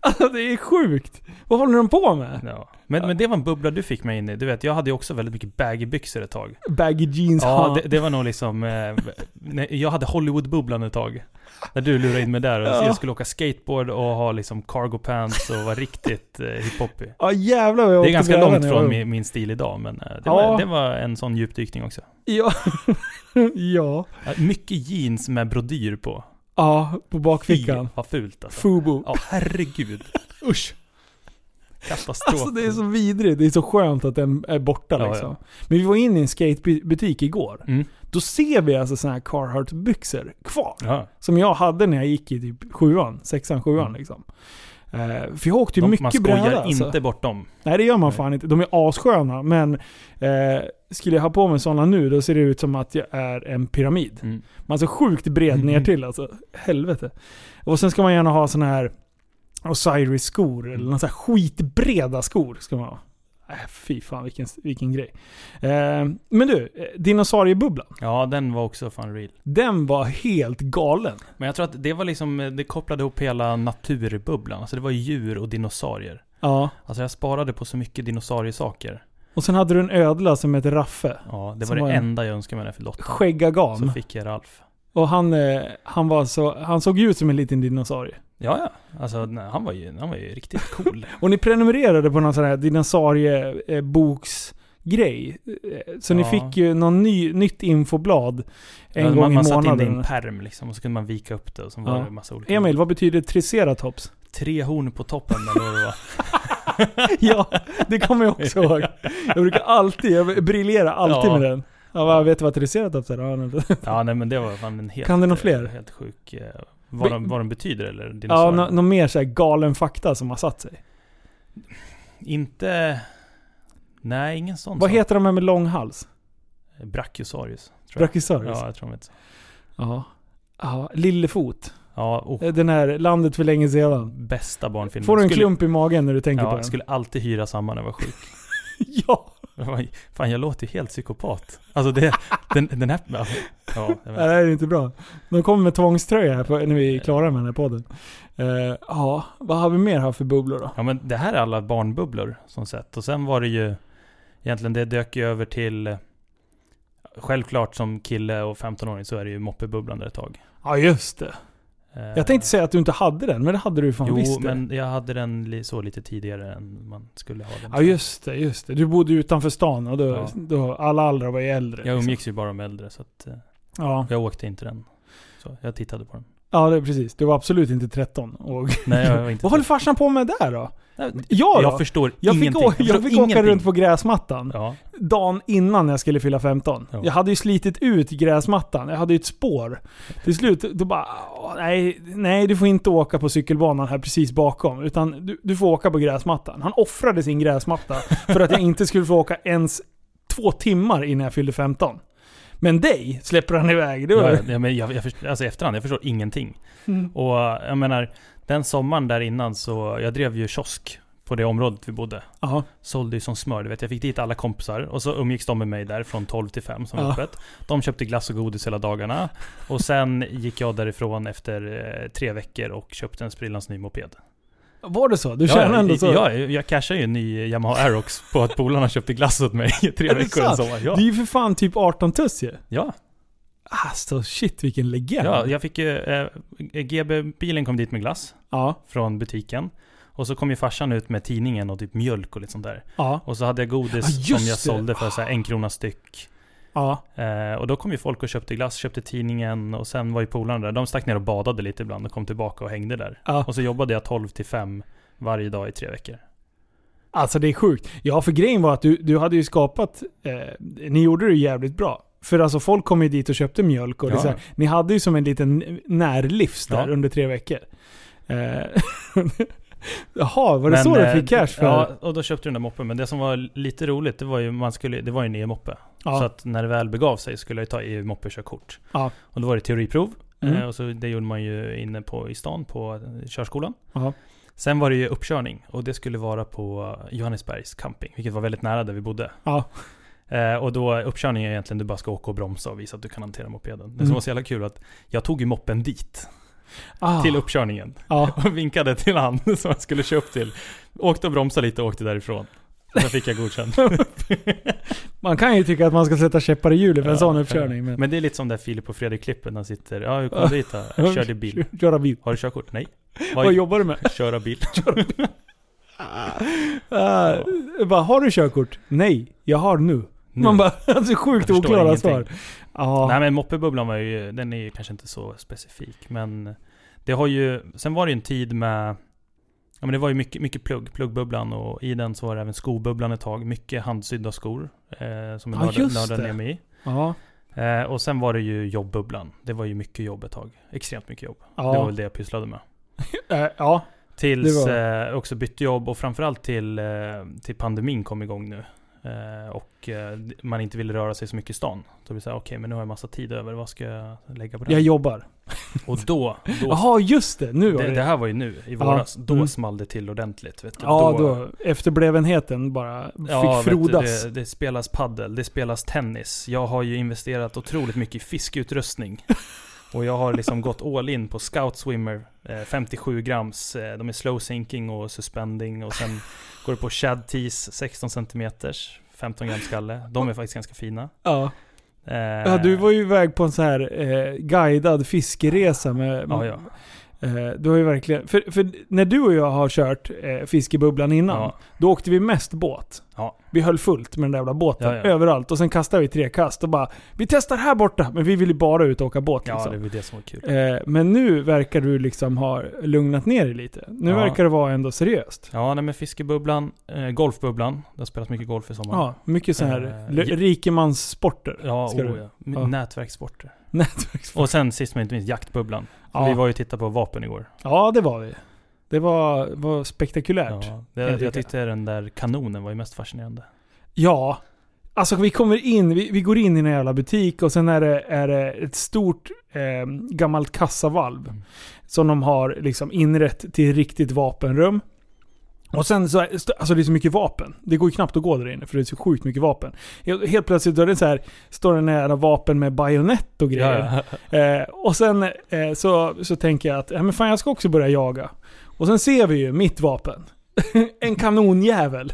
Alltså det är sjukt. Vad håller de på med? Ja. Men, men det var en bubbla du fick mig in i. Du vet, jag hade ju också väldigt mycket baggy byxor ett tag. Baggy jeans. Ja, det, det var nog liksom... Eh, nej, jag hade Hollywood-bubblan ett tag. När du lurade in mig där. Ja. Jag skulle åka skateboard och ha liksom cargo pants och vara riktigt eh, hiphoppig. Ja jävlar vad jag Det är åkte ganska långt när jag från min, min stil idag, men eh, det, Ja. var, det var en sån djupdykning också. Ja. ja. Ja, Mycket jeans med brodyr på. Ja, på Fy, bakfickan. vad fult alltså. Fubo. Ja, herregud. Usch. Katastrof. Alltså det är så vidrigt. Det är så skönt att den är borta Ja, liksom. ja. Men vi var inne i en skatebutik igår. Mm. Då ser vi alltså såna här Carhartt-byxor kvar. Ja. Som jag hade när jag gick i typ sjuan, sexan, sjuan Mm. liksom. Eh, för jag åkte ju mycket man skojar bräda. Alltså. inte bort dem. Nej det gör man Nej. fan inte. De är assköna men eh, skulle jag ha på mig sådana nu då ser det ut som att jag är en pyramid. Mm. Man är så sjukt bred Mm. ner till alltså. Helvete. Och sen ska man gärna ha såna här Osiris-skor eller Mm. några så här skitbreda skor ska man ha. Äh, fy fan vilken, vilken grej. Eh, men du, eh, dinosauriebubblan. Ja, den var också fan real. Den var helt galen. Men jag tror att det var liksom, det kopplade ihop hela naturbubblan. Alltså det var djur och dinosaurier. Ja. Alltså jag sparade på så mycket dinosauriesaker. Och sen hade du en ödla som hette Raffe. Ja, det var var det en- enda jag önskade mig när jag fyllde åtta. Så Skäggagam. fick jag Ralf. Och han, eh, han var så, han såg ju ut som en liten dinosaurie. Ja, ja. Alltså nej, han var ju, han var ju riktigt cool. Och ni prenumererade på någon sån här dinosaurieboksgrej. Eh, Så ni Ja. fick ju någon ny, nytt infoblad en Ja, gång man, i man satte in det i månaden. en perm liksom och så kunde man vika upp det och så Ja. var det massa olika. Emil, vad betyder triceratops? Tre horn på toppen eller vad det var. ja, det kommer jag också ihåg. Jag brukar alltid, jag briljerar alltid Ja. med den. Ja, vad vet du vad är? Ja, nej. Ja, nej men det var fan en helt... Kan några eh, fler? Helt sjuk... eh, Vad, de, vad de betyder eller Ja, någon mer så här galen fakta som har satt sig. Inte... Nej, ingen sån Vad sak. heter de här med lång hals? Brachiosaurus. Brachiosaurus? Ja, jag tror de heter så. Ja. Ja, Lillefot. Ja, oh, Den här Landet för länge sedan. bästa barnfilmen. Får du en Skulle- klump i magen när du tänker på Ja, den? skulle alltid hyra samma när jag var sjuk. ja! Fan, jag låter ju helt psykopat. Alltså det, den, den här... Ja, jag vet. det är inte bra. De kommer med tvångströja här på, när vi är klara med den här podden. Eh, ja, vad har vi mer här för bubblor då? Ja men det här är alla barnbubblor som sett. Och sen var det ju egentligen, det dök ju över till Självklart som kille och 15-åring så är det ju moppebubblan där ett tag. Ja, just det. Jag tänkte säga att du inte hade den, men det hade du ju fan Jo, visst det. men jag hade den så lite tidigare än man skulle ha den. Ja, just det, just det. Du bodde utanför stan och då, Ja. då alla andra var ju äldre. Jag liksom. umgicks ju bara med äldre så att eh, Ja. jag åkte inte den. Så jag tittade på den. Ja, det precis. Du var absolut inte 13. Och Nej, jag var inte vad håller farsan på med där då? Nej, Jag då? Jag förstår Jag fick, ingenting. å- jag fick åka ingenting. runt på gräsmattan. Ja, dagen innan jag skulle fylla 15. Ja. Jag hade ju slitit ut gräsmattan. Jag hade ju ett spår. Till slut, då bara... "Åh, Nej, nej, du får inte åka på cykelbanan här precis bakom. Utan du, du får åka på gräsmattan. Han offrade sin gräsmatta för att jag inte skulle få åka ens två timmar innan jag fyllde 15. Men dig släpper han iväg. Det var, ja, men jag, jag förstår, alltså efterhand, jag förstår ingenting. Mm. Och jag menar, den sommaren där innan så, jag drev ju kiosk på det området vi bodde. Ja. Sålde ju som smör, du vet. Jag fick dit alla kompisar och så umgicks de med mig där från 12 till 5 som var öppet. De köpte glass och godis hela dagarna. Och sen gick jag därifrån efter eh, tre veckor och köpte en sprillans ny moped. Var det så? Du känner ändå så? Ja, jag cashade ju en ny Yamaha Aerox på att polarna köpte glass åt mig i tre veckor en sommar. Ja. Det är ju för fan typ 18 tuss ju. ja. Alltså shit vilken legend. ja, jag fick ju... Eh, GB-bilen kom dit med glass ja. från butiken. Och så kom ju farsan ut med tidningen och typ mjölk och lite sånt där. ja. Och så hade jag godis Ja, som jag det. sålde för så en krona styck. Ja. Eh, och då kom ju folk och köpte glass, köpte tidningen och sen var ju polarna där. De stack ner och badade lite ibland och kom tillbaka och hängde där. ja. Och så jobbade jag 12 till 5 varje dag i tre veckor. Alltså det är sjukt. Ja, för grejen var att du, du hade ju skapat... Eh, ni gjorde det jävligt bra. För alltså folk kom ju dit och köpte mjölk och Ja. här, Ni hade ju som en liten närlivs där Ja. under tre veckor. Eh, Jaha, var det så du eh, fick cash för? Ja, och då köpte du den där moppen. Men det som var lite roligt, det var ju, man skulle, det var ju en EU-moppe. Ja. Så att när det väl begav sig skulle jag ta EU-moppekörkort. Ja. Och då var det teoriprov. Mm. Eh, och så det gjorde man ju inne på, i stan på eh, körskolan. Ja. Sen var det ju uppkörning och det skulle vara på Johannesbergs camping, vilket var väldigt nära där vi bodde. Ja. Eh, och då uppkörning är egentligen du bara ska åka och bromsa och visa att du kan hantera mopeden. Det som Mm. var så jävla kul att jag tog ju moppen dit. Ah, till uppkörningen. ja. Och vinkade till han som jag skulle köra upp till. Åkte och bromsade lite och åkte därifrån. Sen fick jag godkänt. Man kan ju tycka att man ska sätta käppar i hjulet för en Ja, sån uppkörning. Men... Men det är lite som där Filip och Fredrik-klippen. Han sitter, ja hur kom du dit då? Jag körde bil. Köra bil. Har du körkort? Nej. Vad jobbar du med? Köra bil. Uh, bara, har du körkort? Nej, jag har nu. Man bara, alltså sjukt oklara ingenting. svar. Ja. Nej men moppebubblan var ju, den är ju kanske inte så specifik. Men det har ju, sen var det ju en tid med, ja men det var ju mycket, mycket plugg, pluggbubblan och i den så var det även skobubblan ett tag. Mycket handsydda skor. Eh, som jag Ja, nördade, ner mig i. ja. Eh, och sen var det ju jobbbubblan. Det var ju mycket jobb ett tag. Extremt mycket jobb. Ja. Det var väl det jag pysslade med. Eh, ja. Tills eh, också bytte jobb och framförallt till, eh, till pandemin kom igång nu. Eh, och eh, man inte ville röra sig så mycket i stan. Då blir det så här, okej men nu har jag massa tid över, vad ska jag lägga på det? Jag jobbar. Och då, då Jaha, just det. Nu det, det. det här var ju nu i våras. Då Mm. small det till ordentligt. Vet du. ja, då. Efterblevenheten bara Ja, fick du, frodas. det, det spelas paddel, det spelas tennis. Jag har ju investerat otroligt mycket i fiskeutrustning. Och jag har liksom gått all in på Scout Swimmer, eh, 57 grams. Eh, de är slow sinking och suspending. Och sen går det på Shad Tees, 16 cm, 15 gram skalle. De är faktiskt ganska fina. Ja. Eh, ja, du var ju iväg på en så här eh, guidad fiskeresa med... Ja, ja. Eh, du har ju verkligen... För, för när du och jag har kört eh, fiskebubblan innan, Ja, då åkte vi mest båt. Ja. Vi höll fullt med den där jävla båten Ja, ja. överallt. Och sen kastade vi tre kast och bara Vi testar här borta! Men vi ville bara ut och åka båt ja, liksom. det var det som var kul. Eh, men nu verkar du liksom ha lugnat ner dig lite. Nu Ja. verkar det vara ändå seriöst. Ja, nej, men fiskebubblan, eh, golfbubblan. Det har spelats mycket golf i sommar. Ja, mycket så här Eh, rikemanssporter. Ja, oh, du-. Ja. Nätverkssporter. Nätverkssporter. Och sen sist men inte minst jaktbubblan. Ja. Vi var ju och tittade på vapen igår. Ja, det var vi. Det var, var spektakulärt. Ja. Ja, jag det, tycka. jag tyckte den där kanonen var ju mest fascinerande. Alltså vi kommer in, vi, vi går in i en jävla butik och sen är det, är det ett stort eh, gammalt kassavalv. Mm. Som de har liksom inrett till riktigt vapenrum. Och sen så, alltså det är så mycket vapen. Det går ju knappt att gå där inne för det är så sjukt mycket vapen. Helt, plötsligt då är det så här, står det nära vapen med bajonett och grejer. Ja, Eh, och sen eh, så, så tänker jag att ja, men fan, jag ska också börja jaga. Och sen ser vi ju mitt vapen. en kanonjävel.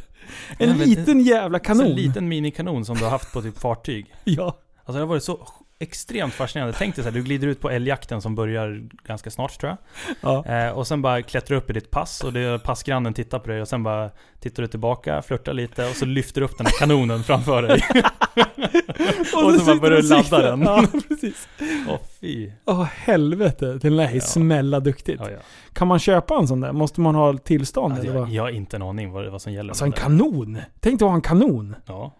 En liten jävla kanon. En liten minikanon som du har haft på typ fartyg. Ja. Alltså det har varit så extremt fascinerande. Tänk dig så här, du glider ut på älgjakten som börjar ganska snart tror jag. ja. Eh, och sen bara klättrar upp i ditt pass och det, passgrannen tittar på dig och sen bara tittar du tillbaka, flörtar lite och så lyfter du upp den här kanonen framför dig. Och så bara börjar du ladda den. Ja, precis. Åh fy. Åh helvete, den lär ju Ja. smälla duktigt. Ja, ja. Kan man köpa en sån där? Måste man ha tillstånd? Alltså, eller jag, vad? jag har inte en aning vad, vad som gäller. Alltså en kanon! Tänk dig att ha en kanon. Ja,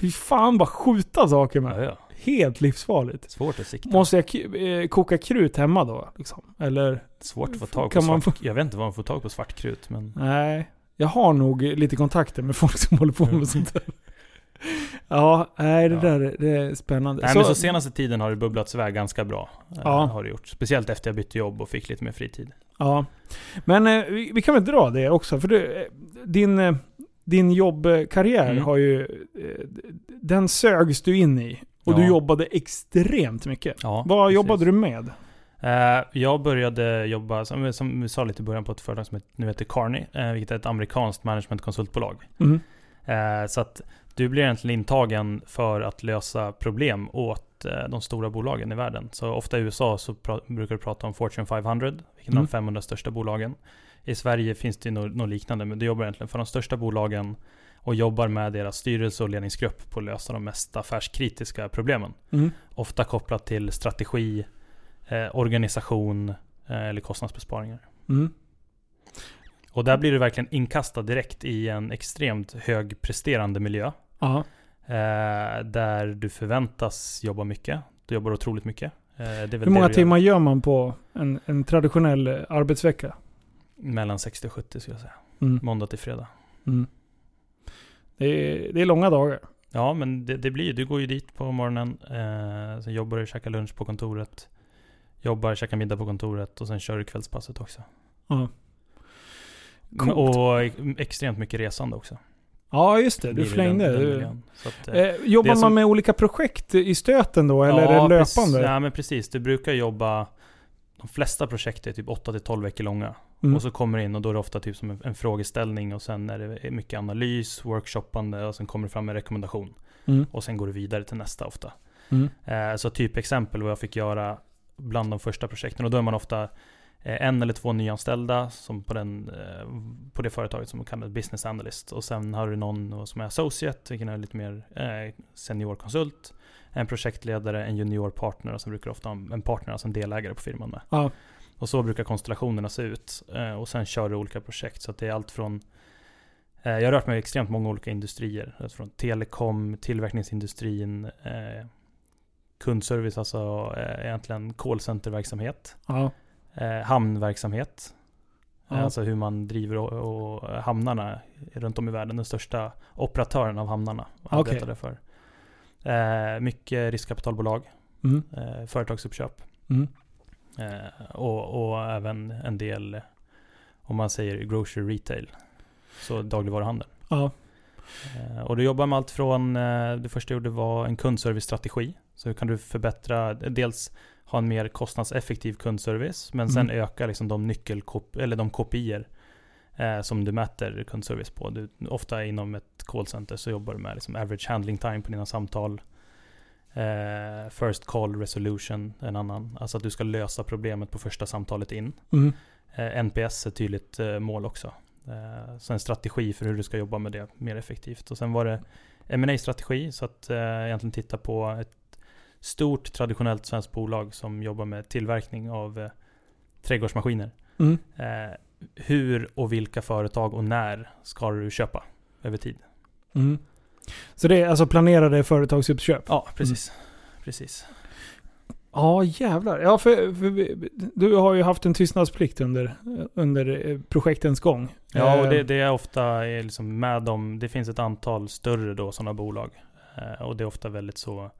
Fy fan bara skjuta saker med. ja, ja. Helt livsfarligt. Svårt att sikta. Måste jag eh, koka krut hemma då? Liksom? Eller? Svårt att få tag på svart. Jag vet inte var man får tag på svartkrut men... Nej. Jag har nog lite kontakter med folk som håller på med sånt där. Ja, nej det Ja. där det är spännande. Nej men så senaste tiden har det bubblats iväg ganska bra. eh, Ja. Har det gjort. Speciellt efter jag bytte jobb och fick lite mer fritid. Ja. Men eh, vi, vi kan väl dra det också. För du, din, din jobbkarriär Mm. har ju... Den sögs du in i. Och du Ja. jobbade extremt mycket. Ja, Vad precis. jobbade du med? Eh, jag började jobba, som, vi sa lite i början, på ett företag som nu heter Carney, eh, vilket är ett amerikanskt managementkonsultbolag. Mm. Så att du blir egentligen intagen för att lösa problem åt de stora bolagen i världen. Så ofta i USA så brukar du prata om Fortune 500, vilket är Mm. de 500 största bolagen. I Sverige finns det något liknande, men du jobbar egentligen för de största bolagen och jobbar med deras styrelse och ledningsgrupp på att lösa de mest affärskritiska problemen. Mm. Ofta kopplat till strategi, eh, organisation eh, eller kostnadsbesparingar. Mm. Och där blir du verkligen inkastad direkt i en extremt högpresterande miljö. Eh, där du förväntas jobba mycket. Du jobbar otroligt mycket. Eh, Hur många du gör. timmar gör man på en, en traditionell arbetsvecka? Mellan 60 och 70 skulle jag säga. Mm. Måndag till fredag. Mm. Det, är, det är långa dagar. Ja, men det, det blir Du går ju dit på morgonen. Eh, sen jobbar du, käkar lunch på kontoret. Jobbar, käkar middag på kontoret och sen kör du kvällspasset också. Ja. Coolt. Och extremt mycket resande också. Ja, just det. Du i flängde. den- den att, eh, Eh, jobbar man som- med olika projekt i stöten då, eller är det precis. löpande? Ja, men precis. Du brukar jobba de flesta projekt är typ 8-12 veckor långa. Mm. Och så kommer det in och då är det ofta typ som en, en frågeställning och sen är det mycket analys, workshoppande och sen kommer det fram en rekommendation. Mm. Och sen går det vidare till nästa ofta. Mm. Eh, så typ exempel vad jag fick göra bland de första projekten. Och då är man ofta eh, en eller två nyanställda som på, den, eh, på det företaget som kallas business analyst. Och sen har du någon som är associate, vilken är lite mer eh, seniorkonsult. En projektledare, en junior partner och sen brukar du ofta ha en partner, alltså en delägare på firman med. Ja. Och så brukar konstellationerna se ut. Eh, och sen kör du olika projekt. Så det är allt från eh, jag har rört mig i extremt många olika industrier. Alltså från telekom, tillverkningsindustrin, eh, kundservice, alltså eh, egentligen callcenterverksamhet, Ja. eh, hamnverksamhet. Ja. Eh, Alltså hur man driver och, och hamnarna runt om i världen. Den största operatören av hamnarna arbetade för. Eh, mycket riskkapitalbolag, Mm. företagsuppköp. Mm. Eh, och, och även en del, om man säger grocery retail, så dagligvaruhandel. Ja. Eh, och du jobbar med allt från, eh, det första jag gjorde var en kundservice-strategi. Så hur kan du förbättra, dels ha en mer kostnadseffektiv kundservice, men sen Mm. öka liksom de nyckelkop eller de kopior eh, som du mäter kundservice på. Du, ofta inom ett callcenter så jobbar du med liksom average handling time på dina samtal. Eh, first call resolution, en annan. Alltså att du ska lösa problemet på första samtalet in. Mm. Eh, NPS är ett tydligt eh, mål också. Eh, så en strategi för hur du ska jobba med det mer effektivt. Och sen var det ma strategi så att eh, egentligen titta på ett stort traditionellt svenskt bolag som jobbar med tillverkning av eh, trädgårdsmaskiner. Mm. Eh, hur och vilka företag och när ska du köpa över tid? Mm. Så det är alltså planerade företagsuppköp? Ja, precis. Precis. Ja, jävlar. Ja, för, för du har ju haft en tystnadsplikt under, under eh, projektens gång. Ja, och Eh, det, det är ofta liksom med dem, det finns ett antal större då sådana bolag. Eh, och det är ofta väldigt så,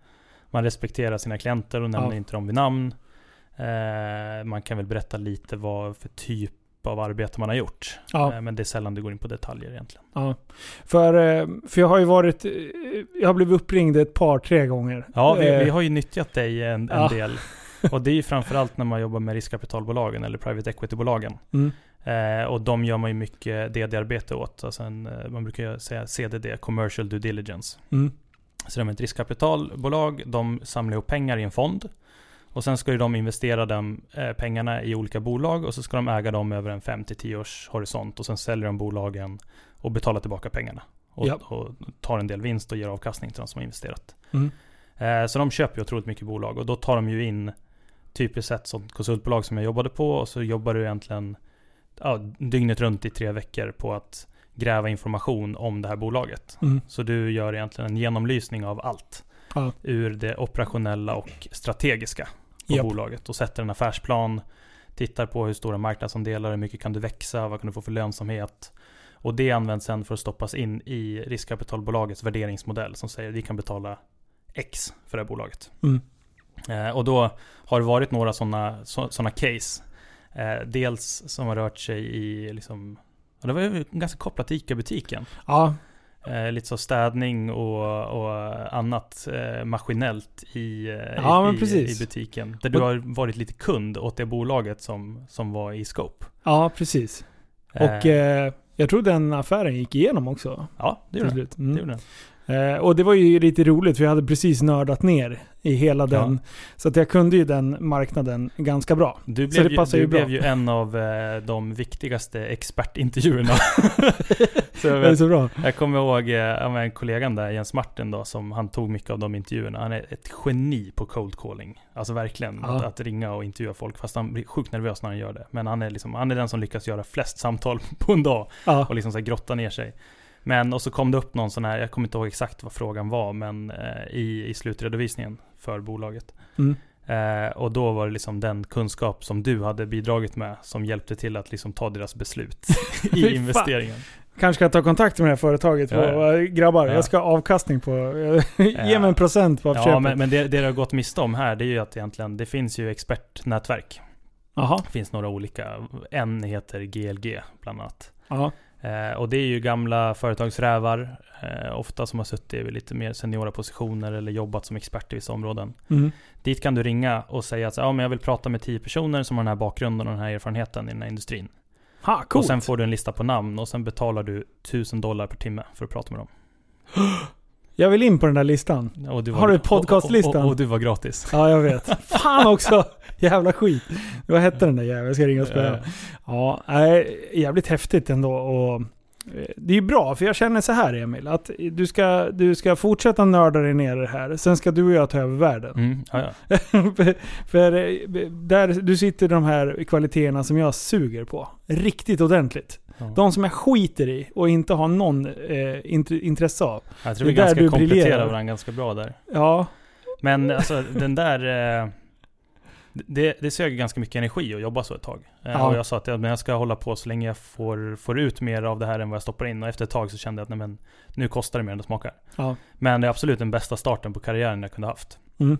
man respekterar sina klienter och nämner Ja. inte dem vid namn. Man kan väl berätta lite vad för typ av arbete man har gjort. Ja. Eh, men det är sällan du går in på detaljer egentligen. Ja. För, eh, för jag har ju varit... eh, Jag har blivit uppringd ett par, tre gånger. Ja, vi, vi har ju nyttjat dig en, en Ja. del. Och det är ju framförallt när man jobbar med riskkapitalbolagen eller private equity-bolagen. Mm. Eh, och de gör man ju mycket DD-arbete åt. Alltså en, man brukar ju säga CDD, commercial due diligence. Mm. Så de är ett riskkapitalbolag, de samlar ihop pengar i en fond. Och sen ska ju de investera de eh, pengarna i olika bolag och så ska de äga dem över en 5-10 års horisont. Och sen säljer de bolagen och betalar tillbaka pengarna. Och, Ja. och tar en del vinst och ger avkastning till de som har investerat. Mm. Eh, så de köper ju otroligt mycket bolag och då tar de ju in typiskt sett som konsultbolag som jag jobbade på och så jobbar du egentligen ja, dygnet runt i tre veckor på att gräva information om det här bolaget. Mm. Så du gör egentligen en genomlysning av allt. Ja. Ur det operationella och strategiska på Japp. bolaget och sätter en affärsplan. Tittar på hur stora marknadsandelar, hur mycket kan du växa, vad kan du få för lönsamhet. Och det används sen för att stoppas in i riskkapitalbolagets värderingsmodell som säger att vi kan betala X för det här bolaget. Mm. Eh, och då har det varit några sådana såna case. Eh, dels som har rört sig i liksom, det var ju ganska kopplat till ICA-butiken. Ja. Eh, lite så städning och, och annat eh, maskinellt i, eh, Ja, i, precis. i butiken. Där du har varit lite kund åt det bolaget som, som var i scope. ja, precis. Och Eh, eh, jag tror den affären gick igenom också. ja, det gjorde den. Mm. Det gjorde den. Eh, och det var ju lite roligt för jag hade precis nördat ner i hela den. Så att jag kunde ju den marknaden ganska bra. Du blev, ju, du ju blev ju en av eh, de viktigaste expertintervjuerna. så jag, Det är vet, så bra. jag kommer ihåg eh, ja, kollegan där, Jens Martin då, som han tog mycket av de intervjuerna. Han är ett geni på cold calling. Alltså verkligen, Ja. att, att ringa och intervjua folk. Fast han blir sjukt nervös när han gör det. Men han är, liksom, han är den som lyckas göra flest samtal på en dag. Ja. och liksom så här grotta ner sig. Men och så kom det upp någon sån här, jag kommer inte ihåg exakt vad frågan var, men eh, i, i slutredovisningen för bolaget. Mm. Eh, och då var det liksom den kunskap som du hade bidragit med som hjälpte till att liksom ta deras beslut i investeringen. Kanske ska jag ta kontakt med det här företaget. På, Ja, ja. Grabbar, Ja. jag ska ha avkastning på... Ge mig en procent på Ja, köpet. men, men det, det har gått miste om här, det är ju att egentligen, det finns ju expertnätverk. Jaha. Det finns några olika, en heter GLG bland annat. Ja. Eh, och det är ju gamla företagsrävar, eh, ofta som har suttit i lite mer seniora positioner eller jobbat som expert i vissa områden. Mm. Dit kan du ringa och säga att ja, men jag vill prata med tio personer som har den här bakgrunden och den här erfarenheten i den här industrin. Ha, Och sen får du en lista på namn och sen betalar du 1000 dollar per timme för att prata med dem. Jag vill in på den där listan. Och du Har du podcastlistan? Och, och, och du var gratis. Ja, jag vet. Fan också! Jävla skit. Vad hette den där jäveln? Jag ska ringa och spela. Ja, nej, jävligt häftigt ändå. Och eh, det är ju bra, för jag känner så här Emil. Att du ska, du ska fortsätta nörda dig ner i det här. Sen ska du och jag ta över världen. Mm, ja, ja. för för eh, där du sitter de här kvaliteterna som jag suger på. Riktigt ordentligt. Ja. De som jag skiter i och inte har någon eh, int- intresse av. Jag tror det vi ganska du kompletterar briljerar. varandra ganska bra där. Ja, Men alltså den där... Eh, det, det sög ganska mycket energi att jobba så ett tag. Eh, Ja. Och jag sa att men jag ska hålla på så länge jag får, får ut mer av det här än vad jag stoppar in. Och efter ett tag så kände jag att nej, men, nu kostar det mer än det smakar. ja. Men det är absolut den bästa starten på karriären jag kunde haft. Mm.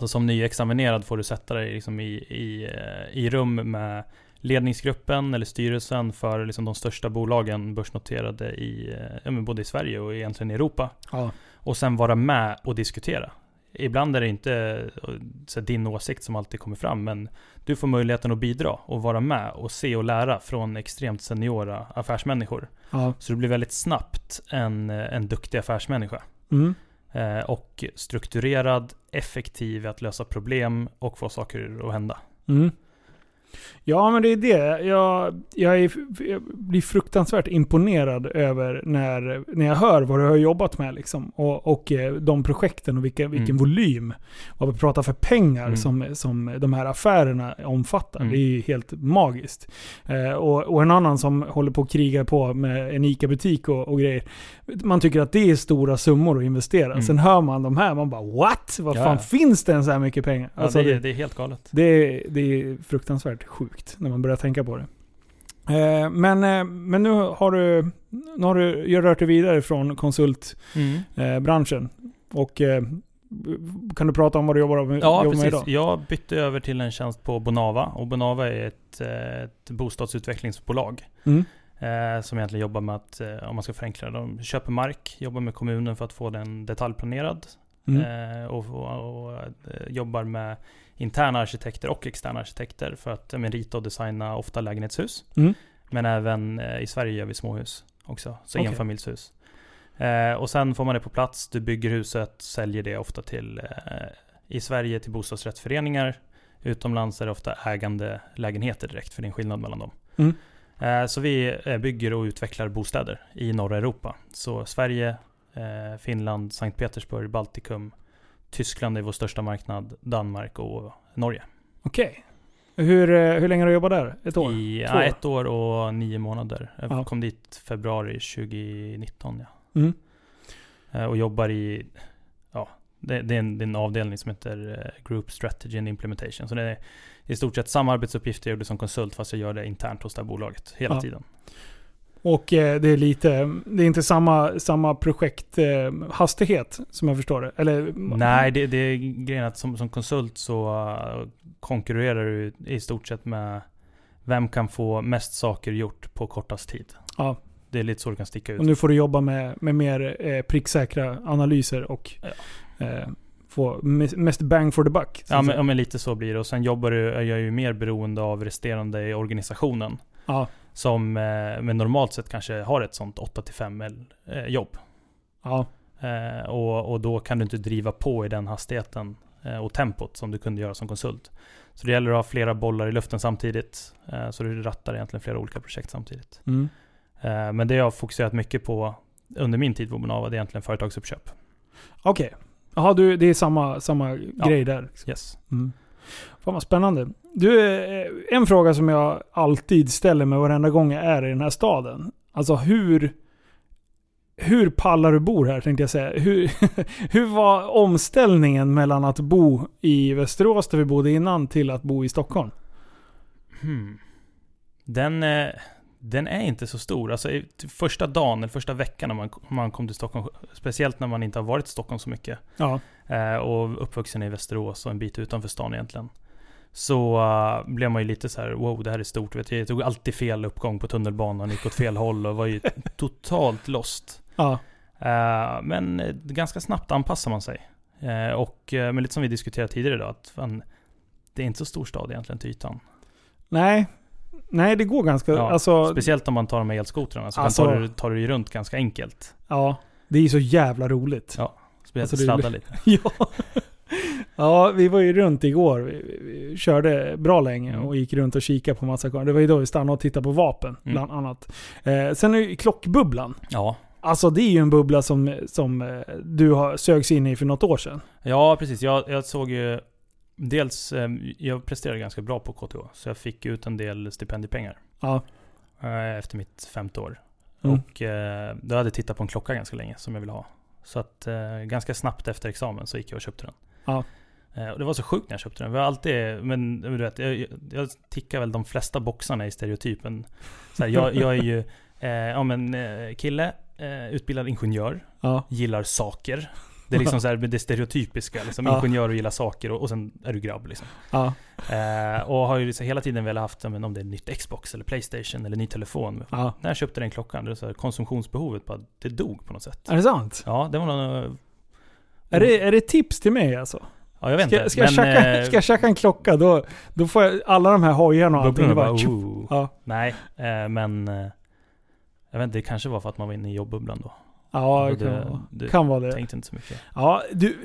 Så som nyexaminerad får du sätta dig liksom i, i, eh, i rum med ledningsgruppen eller styrelsen för liksom de största bolagen börsnoterade i eh, ja, både i Sverige och egentligen i Europa. ja. Och sen vara med och diskutera. Ibland är det inte eh, så din åsikt som alltid kommer fram, men du får möjligheten att bidra och vara med och se och lära från extremt seniora affärsmänniskor. ja. Så du blir väldigt snabbt en, eh, en duktig affärsmänniska. Mm. Eh, och strukturerad, effektiv i att lösa problem och få saker att hända. Mm. Ja, men det är det. Jag, jag, är, jag blir fruktansvärt imponerad över när, när jag hör vad du har jobbat med. Liksom. Och, och eh, de projekten och vilken, vilken Mm. volym. Vad vi pratar för pengar Mm. som, som de här affärerna omfattar. Mm. Det är ju helt magiskt. Eh, och, och en annan som håller på att kriga på med en ICA-butik och, och grejer. Man tycker att det är stora summor att investera. Mm. Sen hör man de här, man bara what? Vad Ja, fan ja. finns det ens så här mycket pengar? Ja, Alltså, det, det- är, det är helt galet. det är, det är fruktansvärt sjukt när man börjar tänka på det. Eh, men, eh, men nu har du, nu har du jag rört dig vidare från konsultbranschen. och eh, kan du prata om vad du jobbar med, Ja, jobbar med idag? Jag bytte över till en tjänst på Bonava. Och Bonava är ett, ett bostadsutvecklingsbolag. Mm. Eh, som egentligen jobbar med att, eh, om man ska förenkla de köper mark, jobbar med kommunen för att få den detaljplanerad. Mm. Eh, och, och, och jobbar med interna arkitekter och externa arkitekter för att men, rita och designa ofta lägenhetshus. Mm. Men även i Sverige gör vi småhus också, så Okej. enfamiljshus. Och sen får man det på plats, du bygger huset, säljer det ofta till, i Sverige till bostadsrättsföreningar. Utomlands är det ofta ägande lägenheter direkt, för det är en skillnad mellan dem. Mm. Eh, så vi eh, bygger och utvecklar bostäder i norra Europa. Så Sverige, eh, Finland, Sankt Petersburg, Baltikum, Tyskland är vår största marknad, Danmark och Norge. Okej. Hur, hur länge har du jobbat där? Ett år? I, ja, ett år och nio månader. Jag Ja. kom dit februari 2019. Ja. Mm. Och jobbar i, ja, det, det, är en, det är en avdelning som heter Group Strategy and Implementation. Så det är i stort sett samma arbetsuppgifter jag gjorde som konsult fast jag gör det internt hos det här bolaget hela Ja. tiden. Och eh, det är lite, det är inte samma, samma projekthastighet eh, som jag förstår det? Eller? Nej, det, det är grejen att som, som konsult så uh, konkurrerar du i stort sett med vem kan få mest saker gjort på kortast tid. Ja. Det är lite så du kan sticka ut. Och nu får du jobba med, med mer eh, pricksäkra analyser och eh, få mes- mest bang for the buck. Ja men, ja men lite så blir det. Och sen jobbar du, är jag ju mer beroende av resterande i organisationen. ja, Som eh, men normalt sett kanske har ett sånt 8-5 eh, jobb. ja, Eh, och, och då kan du inte driva på i den hastigheten och tempot som du kunde göra som konsult. Så det gäller att ha flera bollar i luften samtidigt. Så du rattar egentligen flera olika projekt samtidigt. mm. Men det jag har fokuserat mycket på under min tid på Bonava, det är egentligen företagsuppköp. Okej. Jaha, du, det är samma, samma grej där. liksom. Yes. Mm. Fan vad spännande. Du, eh, en fråga som jag alltid ställer mig varenda gång jag är i den här staden. Alltså hur... Hur pallar du bor här tänkte jag säga. Hur, hur var omställningen mellan att bo i Västerås där vi bodde innan till att bo i Stockholm? Hmm. Den, eh, den är inte så stor. Alltså första dagen, eller första veckan när man, man kom till Stockholm, speciellt när man inte har varit i Stockholm så mycket, Ja. eh, och uppvuxen i Västerås och en bit utanför stan egentligen, Så uh, blev man ju lite så här: wow det här är stort. Vet du. Jag tog alltid fel uppgång på tunnelbanan, gick åt fel håll och var ju totalt lost. Ja. Uh, men eh, ganska snabbt anpassar man sig. Uh, och men lite som vi diskuterade tidigare idag, att fan, det är inte så stor stad egentligen till ytan. Nej. Nej, det går ganska... Ja, alltså, Speciellt om man tar de här elskotrarna, så Alltså- tar, du, tar du ju runt ganska enkelt. ja. Det är ju så jävla roligt. Ja. Speciellt Alltså, sladda lite. Ja. ja, vi var ju runt igår. Vi, vi, körde bra länge Mm. och gick runt och kikade på massa. Det var ju då vi stannade och tittade på vapen, Mm. bland annat. Eh, sen är ju klockbubblan. Ja. Alltså det är ju en bubbla som, som eh, du har sögs in i för något år sedan. Ja, precis. Jag, jag såg ju... Dels, eh, jag presterade ganska bra på KTH, så jag fick ut en del stipendiepengar Ja. eh, efter mitt femte år. Mm. Och eh, då hade jag tittat på en klocka ganska länge som jag ville ha. Så att eh, ganska snabbt efter examen så gick jag och köpte den. Ja. Och det var så sjukt när jag köpte den. Vi har alltid, men du vet, jag, jag, tickar väl de flesta boxarna i stereotypen. Så här, jag, jag är ju, eh, ja men kille, eh, utbildad ingenjör, Ja. gillar saker. Det är liksom så här, det stereotypiska, liksom, Ja. ingenjör och gillar saker och, och sen är du grabb liksom. Ja. Eh, och har ju liksom hela tiden velat haft, men om det är nytt Xbox eller Playstation eller ny telefon. ja. När jag köpte den klockan, det så här, konsumtionsbehovet bara, det dog på något sätt. Är det sant? Ja, det var nog... Är det, är det tips till mig alltså? Ja, jag vet Ska, inte. ska, jag, men, tjacka, eh, ska jag tjacka en klocka då, då får jag alla de här hojarna och allting. bara, oh. ja. Nej, eh, men... Eh, jag vet inte, det kanske var för att man var inne i jobbbubblan då. Ja, det kan, det- vara. det- kan vara det. Tänkte inte så mycket. Ja, du,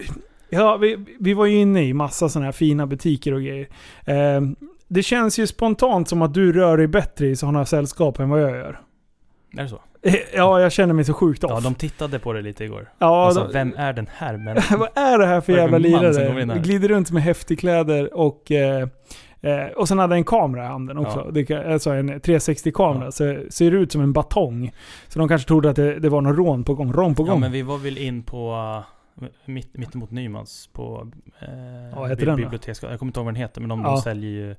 ja vi, vi var ju inne i massa sådana här fina butiker och grejer. Eh, det känns ju spontant som att du rör dig bättre i sådana sällskap än vad jag gör. Är det så? Eh, Ja, jag känner mig så sjukt off. Ja, de tittade på det lite igår. Ja, alltså, de- vem är den här människan? Vad är det här för jävla lirare? här? Glider runt med häftigkläder och... Eh, eh, och sen hade jag en kamera i handen också. Ja. Det, alltså en 360-kamera. Ja. Så ser ut som en batong. Så de kanske trodde att det, det var någon rån på gång. Rån på Ja, gång. men vi var väl in på... Uh, mitt, mittemot Nymans på... Eh, den då? biblioteks, Jag kommer inte ihåg vad den heter, men de, Ja. de säljer ju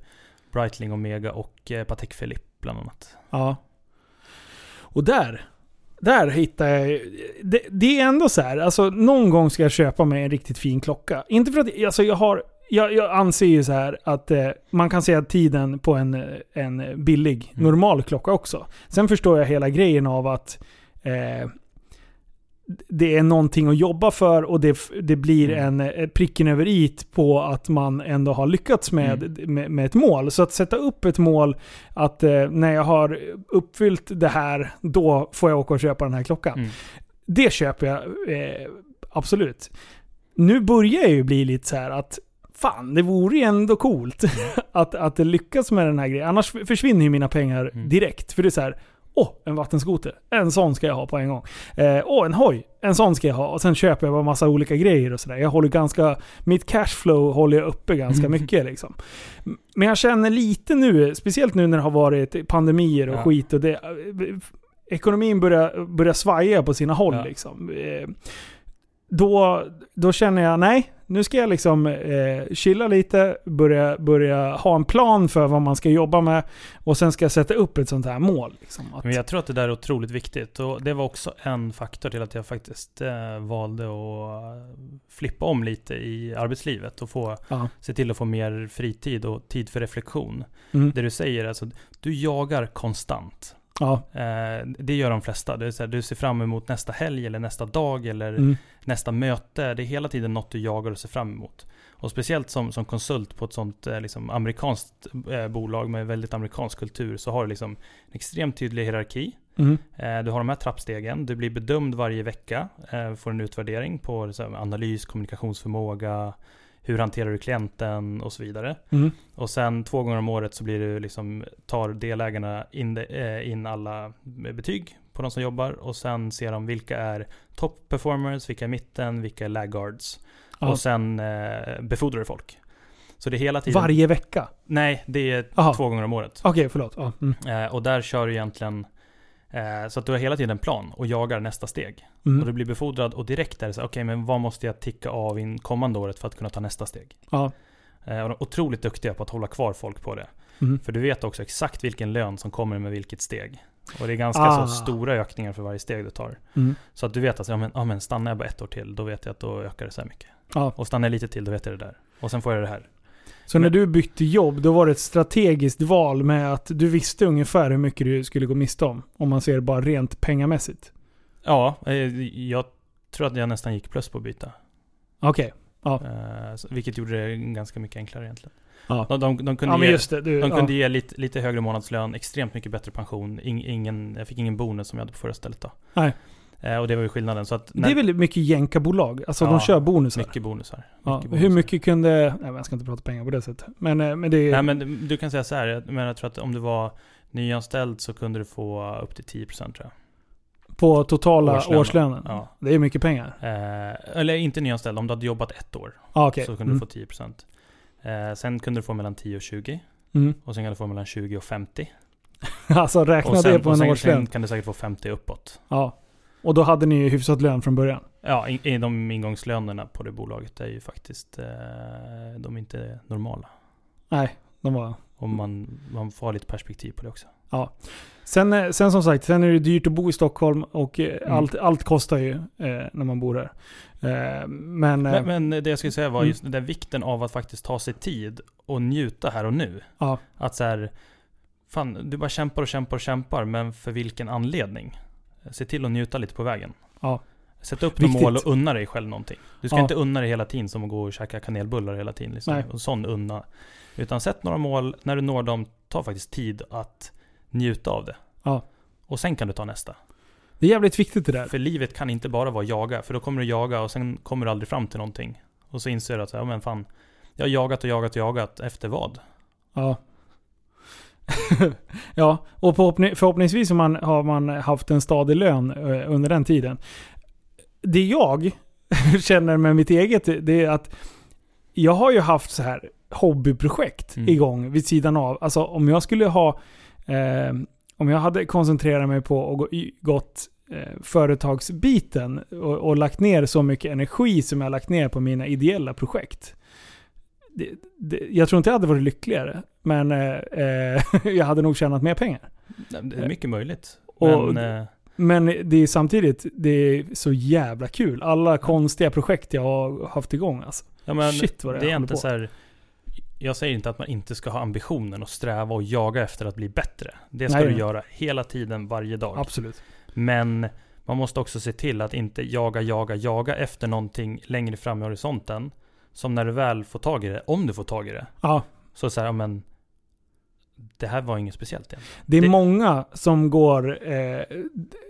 Breitling, Omega och eh, Patek Philippe bland annat. Ja. Och där, där hittar jag det, det är ändå så här, alltså någon gång ska jag köpa mig en riktigt fin klocka. Inte för att, alltså jag har, jag, jag anser ju så här att eh, man kan se tiden på en, en billig, Mm. normal klocka också. Sen förstår jag hela grejen av att eh, det är någonting att jobba för och det, det blir Mm. en eh, pricken över it på att man ändå har lyckats med, Mm. med, med ett mål. Så att sätta upp ett mål att eh, när jag har uppfyllt det här, då får jag åka och köpa den här klockan. Mm. Det köper jag eh, absolut. Nu börjar jag ju bli lite så här att fan, det vore ju ändå coolt att, att det lyckas med den här grejen. Annars försvinner ju mina pengar Mm. direkt. För det är så här, åh, en vattenskoter. En sån ska jag ha på en gång. Eh, åh, en hoj. En sån ska jag ha. Och sen köper jag bara massa olika grejer och sådär. Jag håller ganska, mitt cashflow håller jag uppe ganska Mm. mycket liksom. Men jag känner lite nu, speciellt nu när det har varit pandemier och Ja. skit och det, ekonomin börjar, börjar svaja på sina håll Ja. liksom. Eh, Då, då känner jag, nej, nu ska jag liksom eh, chilla lite, börja, börja ha en plan för vad man ska jobba med och sen ska jag sätta upp ett sånt här mål. Liksom, att, Men jag tror att det där är otroligt viktigt. Och det var också en faktor till att jag faktiskt eh, valde att flippa om lite i arbetslivet och få, se till att få mer fritid och tid för reflektion. Mm, Det du säger alltså, du jagar konstant. Ja. Eh, det gör de flesta. Det är så här, du ser fram emot nästa helg eller nästa dag eller Mm, nästa möte. Det är hela tiden något du jagar och ser fram emot. Och speciellt som, som konsult på ett sånt eh, liksom, amerikanskt eh, bolag med väldigt amerikansk kultur så har du liksom en extremt tydlig hierarki. mm, Du har de här trappstegen, du blir bedömd varje vecka, får en utvärdering på här, analys, kommunikationsförmåga, hur hanterar du klienten och så vidare. mm, Och sen två gånger om året så blir det liksom, tar delägarna in, det, eh, in alla betyg på de som jobbar och sen ser de vilka är top performers, vilka är mitten, vilka är laggards. ja. Och sen eh, befordrar du folk. Så det är hela tiden... Varje vecka? Nej, det är Aha. två gånger om året. Okej, förlåt. Ja, mm, Eh, och där kör du egentligen eh, så att du har hela tiden en plan och jagar nästa steg. Och mm, du blir befordrad och direkt är det så okej men vad måste jag ticka av in kommande året för att kunna ta nästa steg? ja, Eh, och de är otroligt duktiga på att hålla kvar folk på det. mm, För du vet också exakt vilken lön som kommer med vilket steg. Och det är ganska Ah. så stora ökningar för varje steg du tar. mm, Så att du vet att, ja men, ja, men stannar jag bara ett år till, då vet jag att då ökar det så här mycket. ja, Och stannar jag lite till, då vet jag det där. Och sen får jag det här. Så när du bytte jobb, då var det ett strategiskt val med att du visste ungefär hur mycket du skulle gå miste om. Om man ser det bara rent pengamässigt. Ja, eh, jag tror att jag nästan gick plus på att byta. Okej. Eh, så- Vilket gjorde det ganska mycket enklare egentligen. Ja. De, de, de kunde Ja ge, det. Du, de ja. kunde ge lite, lite högre månadslön, extremt mycket bättre pension. Ing, ingen, jag fick ingen bonus som jag hade på förra stället då. Nej. Eh, och det var ju skillnaden. Så att Det är väldigt mycket jänkarbolag. Alltså de Ja, kör bonusar. mycket bonusar. ja. Mycket Hur bonusar. mycket kunde... Nej, jag ska inte prata pengar på det sättet. Men, eh, men det. Nej men du kan säga så här, jag, men jag tror att om du var nyanställd så kunde du få upp till 10% tror jag. på totala Årslönen. årslönen. Ja. Det är mycket pengar. Eh, eller inte nyanställd, om du hade jobbat ett år Ah, okej. så kunde Mm. du få 10%. Eh, sen kunde du få mellan 10 och 20. Mm. Och sen kan du få mellan 20 och 50. Alltså räkna och sen, det på en årslön. sen kan du säkert få 50 uppåt. Ja. Och då hade ni ju hyfsat lön från början. Ja, i, i de ingångslönerna på det bolaget är ju faktiskt, eh, de är inte normala. Nej, de var... Om man, man får ha lite perspektiv på det också. Sen, eh, sen som sagt, sen är det dyrt att bo i Stockholm och eh, Mm. allt, allt kostar ju eh, när man bor här. Eh, men... Eh, Men, men det jag skulle säga var Mm. just den där vikten av att faktiskt ta sig tid och njuta här och nu. ja, Att så här, fan, du bara kämpar och kämpar och kämpar, men för vilken anledning? Se till att njuta lite på vägen. Ja. Sätt upp några mål och unna dig själv någonting. Du ska Ja. inte unna dig hela tiden som att gå och käka kanelbullar hela tiden. Liksom. Nej. Och sån unna. Utan sätt några mål, när du når dem, ta faktiskt tid att njuta av det. Ja. Och sen kan du ta nästa. det är jävligt viktigt det där. För livet kan inte bara vara jaga, för då kommer du jaga och sen kommer du aldrig fram till någonting. Och så inser du att, ja men fan, jag har jagat och jagat och jagat, efter vad? Ja. ja, och förhoppning, förhoppningsvis har man, har man haft en stadig lön eh, under den tiden. Det jag känner med mitt eget, det är att jag har ju haft så här hobbyprojekt Mm. igång vid sidan av. Alltså om jag skulle ha, eh, om jag hade koncentrerat mig på och gå- gått eh, företagsbiten och, och lagt ner så mycket energi som jag lagt ner på mina ideella projekt. Det, det, jag tror inte jag hade varit lyckligare, men eh, eh, jag hade nog tjänat mer pengar. Det är mycket möjligt. Och- Men, eh, Men det är samtidigt, det är så jävla kul. Alla konstiga projekt jag har haft igång alltså. ja, men Shit vad det det är inte på. så här. Jag säger inte att man inte ska ha ambitionen och sträva och jaga efter att bli bättre. Det ska Nej, du göra hela tiden, varje dag. Absolut. Men man måste också se till att inte jaga, jaga, jaga efter någonting längre fram i horisonten. Som när du väl får tag i det, om du får tag i det, Ja, så säger jag men det här var inget speciellt igen. det är Det- många som går eh,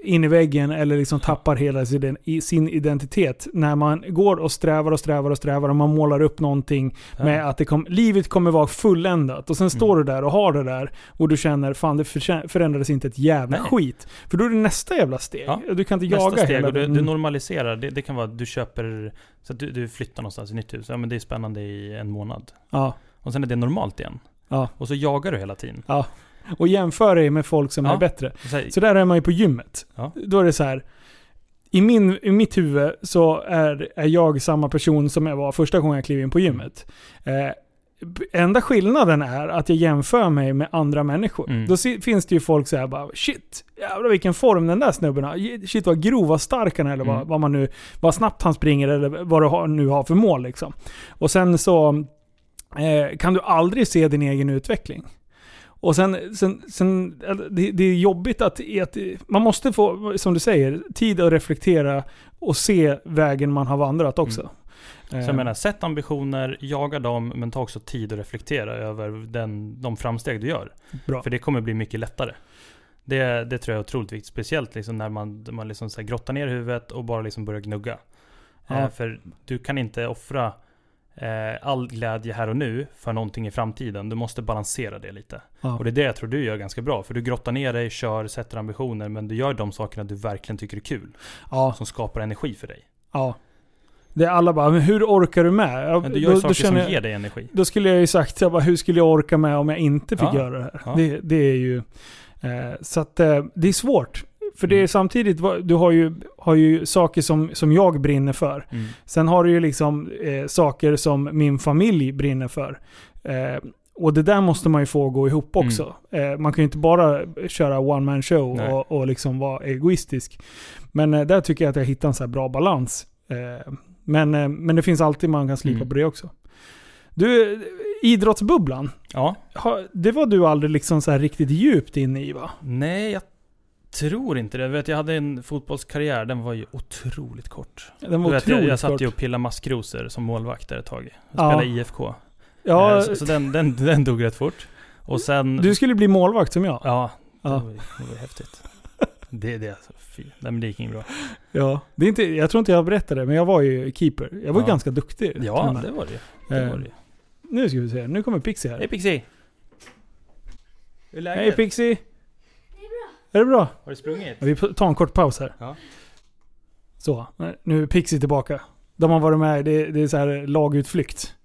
in i väggen eller liksom tappar hela sin, sin identitet. När man går och strävar och strävar och strävar och man målar upp någonting med att det kom, livet kommer vara fulländat. Och sen står du där och har det där och du känner fan det förändrades inte ett jävla Nej. skit. För då är det nästa jävla steg. Ja. Du kan inte Nästa jaga steg hela och du, du Mm. normaliserar. Det, det kan vara att du köper, så att du, du flyttar någonstans i nytt hus. Ja men det är spännande i en månad. Ja. Och sen är det normalt igen. Ja. Och så jagar du hela tiden. Och jämför dig med folk som Ja. är bättre. Så där är man ju på gymmet. Ja. Då är det så här. I, min, I mitt huvud så är, är jag samma person som jag var första gången jag klev in på gymmet. Eh, enda skillnaden är att jag jämför mig med andra människor. Mm. Då finns det ju folk som bara shit, jävlar vilken form den där snubben har. Shit vad grov, vad stark han är eller vad, Mm. vad man nu, vad snabbt han springer eller vad du har, nu har för mål liksom. Och sen så eh, kan du aldrig se din egen utveckling. Och sen, sen, sen eller, det, det är jobbigt att, att man måste få, som du säger, tid att reflektera och se vägen man har vandrat också. Mm. Så Eh, jag menar, sätt ambitioner, jaga dem, men ta också tid att reflektera över den, de framsteg du gör. bra. För det kommer bli mycket lättare. Det, det tror jag är otroligt viktigt. Speciellt liksom när man, man liksom så grottar ner huvudet och bara liksom börjar gnugga. Ja. Eh, för du kan inte offra eh, all glädje här och nu för någonting i framtiden. Du måste balansera det lite. Ja. Och det är det jag tror du gör ganska bra. För du grottar ner dig, kör, sätter ambitioner. Men du gör de sakerna du verkligen tycker är kul. Ja, Som skapar energi för dig. ja. Det är alla bara, men hur orkar du med? Men du gör ju saker som ger dig energi. Då skulle jag ju sagt, jag bara, hur skulle jag orka med om jag inte fick Ja, göra det här? Det, det är ju... Eh, så att eh, det är svårt. För det är Mm. samtidigt, du har ju, har ju saker som, som jag brinner för. Mm. Sen har du ju liksom eh, saker som min familj brinner för. Eh, och det där måste man ju få gå ihop också. Eh, man kan ju inte bara köra one man show Mm. Nej. och, och liksom vara egoistisk. Men eh, där tycker jag att jag hittar en så här bra balans. Eh, men, eh, men det finns alltid man kan slipa Mm. på det också. Du, idrottsbubblan. Ja. Det var du aldrig liksom så här riktigt djupt inne i va? Nej, jag tror inte det. Jag vet, jag hade en fotbollskarriär, den var ju otroligt kort. Den var Du vet, jag, otroligt jag satt ju och pillade maskrosor som målvakt där ett tag. Jag Ja. spelade IFK. Ja, Eh, så så den, den, den dog rätt fort. Och sen... du skulle bli målvakt som jag. Ja, det Ja. var, det var häftigt. Det, det är alltså, fy. Nej men det gick inget bra. Ja. Det är inte, jag tror inte jag berättade det, men jag var ju keeper. Jag var Ja. ganska duktig. Ja, det var det. Det Eh, var det. Nu ska vi se, nu kommer Pixie här. Hej Pixie! Hur är läget? Hej Pixie! Är det bra? Har du sprungit? Vi tar en kort paus här. Ja. Så, nu är Pixie tillbaka. De har varit med, det, det är så här lagutflykt.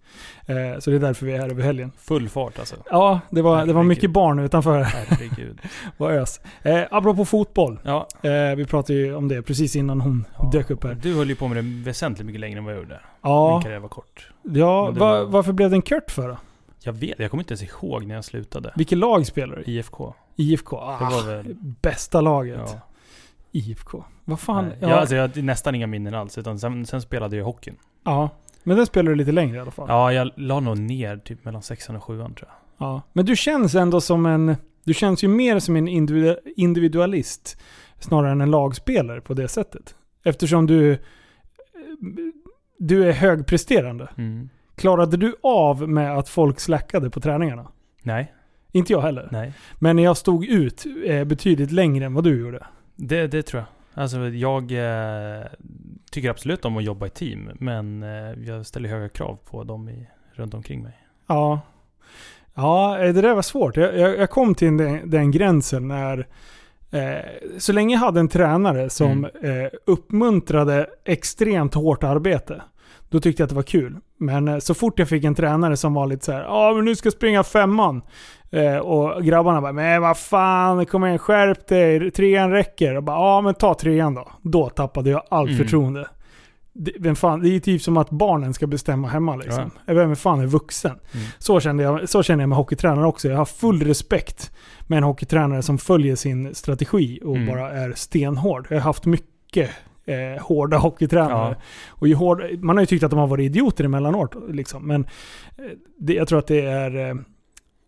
Eh, så det är därför vi är här över helgen. Full fart alltså. Ja, det var, det var mycket barn utanför. Herregud. Vad ös. Eh, apropå fotboll. Ja. Eh, vi pratade ju om det precis innan hon ja. dök upp här. Du höll ju på med det väsentligt mycket längre än vad jag gjorde. Min Ja, karriär var kort. ja Men det va, var- varför blev den kört för då? Jag vet, jag kommer inte ens ihåg när jag slutade. Vilket lag spelar du? IFK. IFK? Ah, väl... bästa laget. Ja. IFK. Vad fan? Nej. Ja, Ja, alltså, jag hade nästan inga minnen alls. Utan sen, sen spelade jag hockeyn. ja. Men den spelar du lite längre i alla fall. Ja, jag la nog ner typ mellan sexan och sjuan tror jag. Ja. Men du känns ändå som en... Du känns ju mer som en individu- individualist snarare än en lagspelare på det sättet. Eftersom du... Du är högpresterande. Mm. Klarade du av med att folk slackade på träningarna? Nej, Inte jag heller. nej. Men jag stod ut eh, betydligt längre än vad du gjorde. Det, det tror jag. Alltså jag eh, tycker absolut om att jobba i team. Men eh, jag ställer höga krav på dem i, runt omkring mig. Ja. Ja, eh, det där var svårt. Jag, jag, jag kom till den, den gränsen när... Eh, så länge jag hade en tränare som eh, uppmuntrade extremt hårt arbete. Då tyckte jag att det var kul. Men eh, så fort jag fick en tränare som var lite så här, ja men nu ska jag springa femman. Eh, och grabbarna bara, men vad fan, kom igen, skärp dig, trean räcker. Och bara, ja men ta trean då. Då tappade jag allt Mm. förtroende. Det, vem fan, det är ju typ som att barnen ska bestämma hemma liksom. Vem fan är vuxen? Mm. Så kände jag, så känner jag med hockeytränare också. Jag har full respekt med en hockeytränare som följer sin strategi och Mm. bara är stenhård. Jag har haft mycket eh, hårda hockeytränare. Ja. Och ju hård, man har ju tyckt att de har varit idioter emellanåt. Liksom. Men eh, det, jag tror att det är... Eh,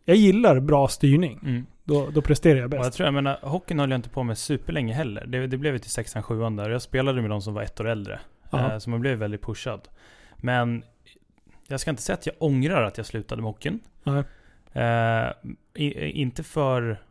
jag gillar bra styrning. Mm. Då, då presterar jag Och jag bäst. tror, jag menar, hockeyn höll jag inte på med superlänge heller. Det, det blev ju till sexan, sjuan där. Jag spelade med de som var ett år äldre. Ja. Eh, så man blev väldigt pushad. Men jag ska inte säga att jag ångrar att jag slutade med hockeyn. Eh, i, inte för...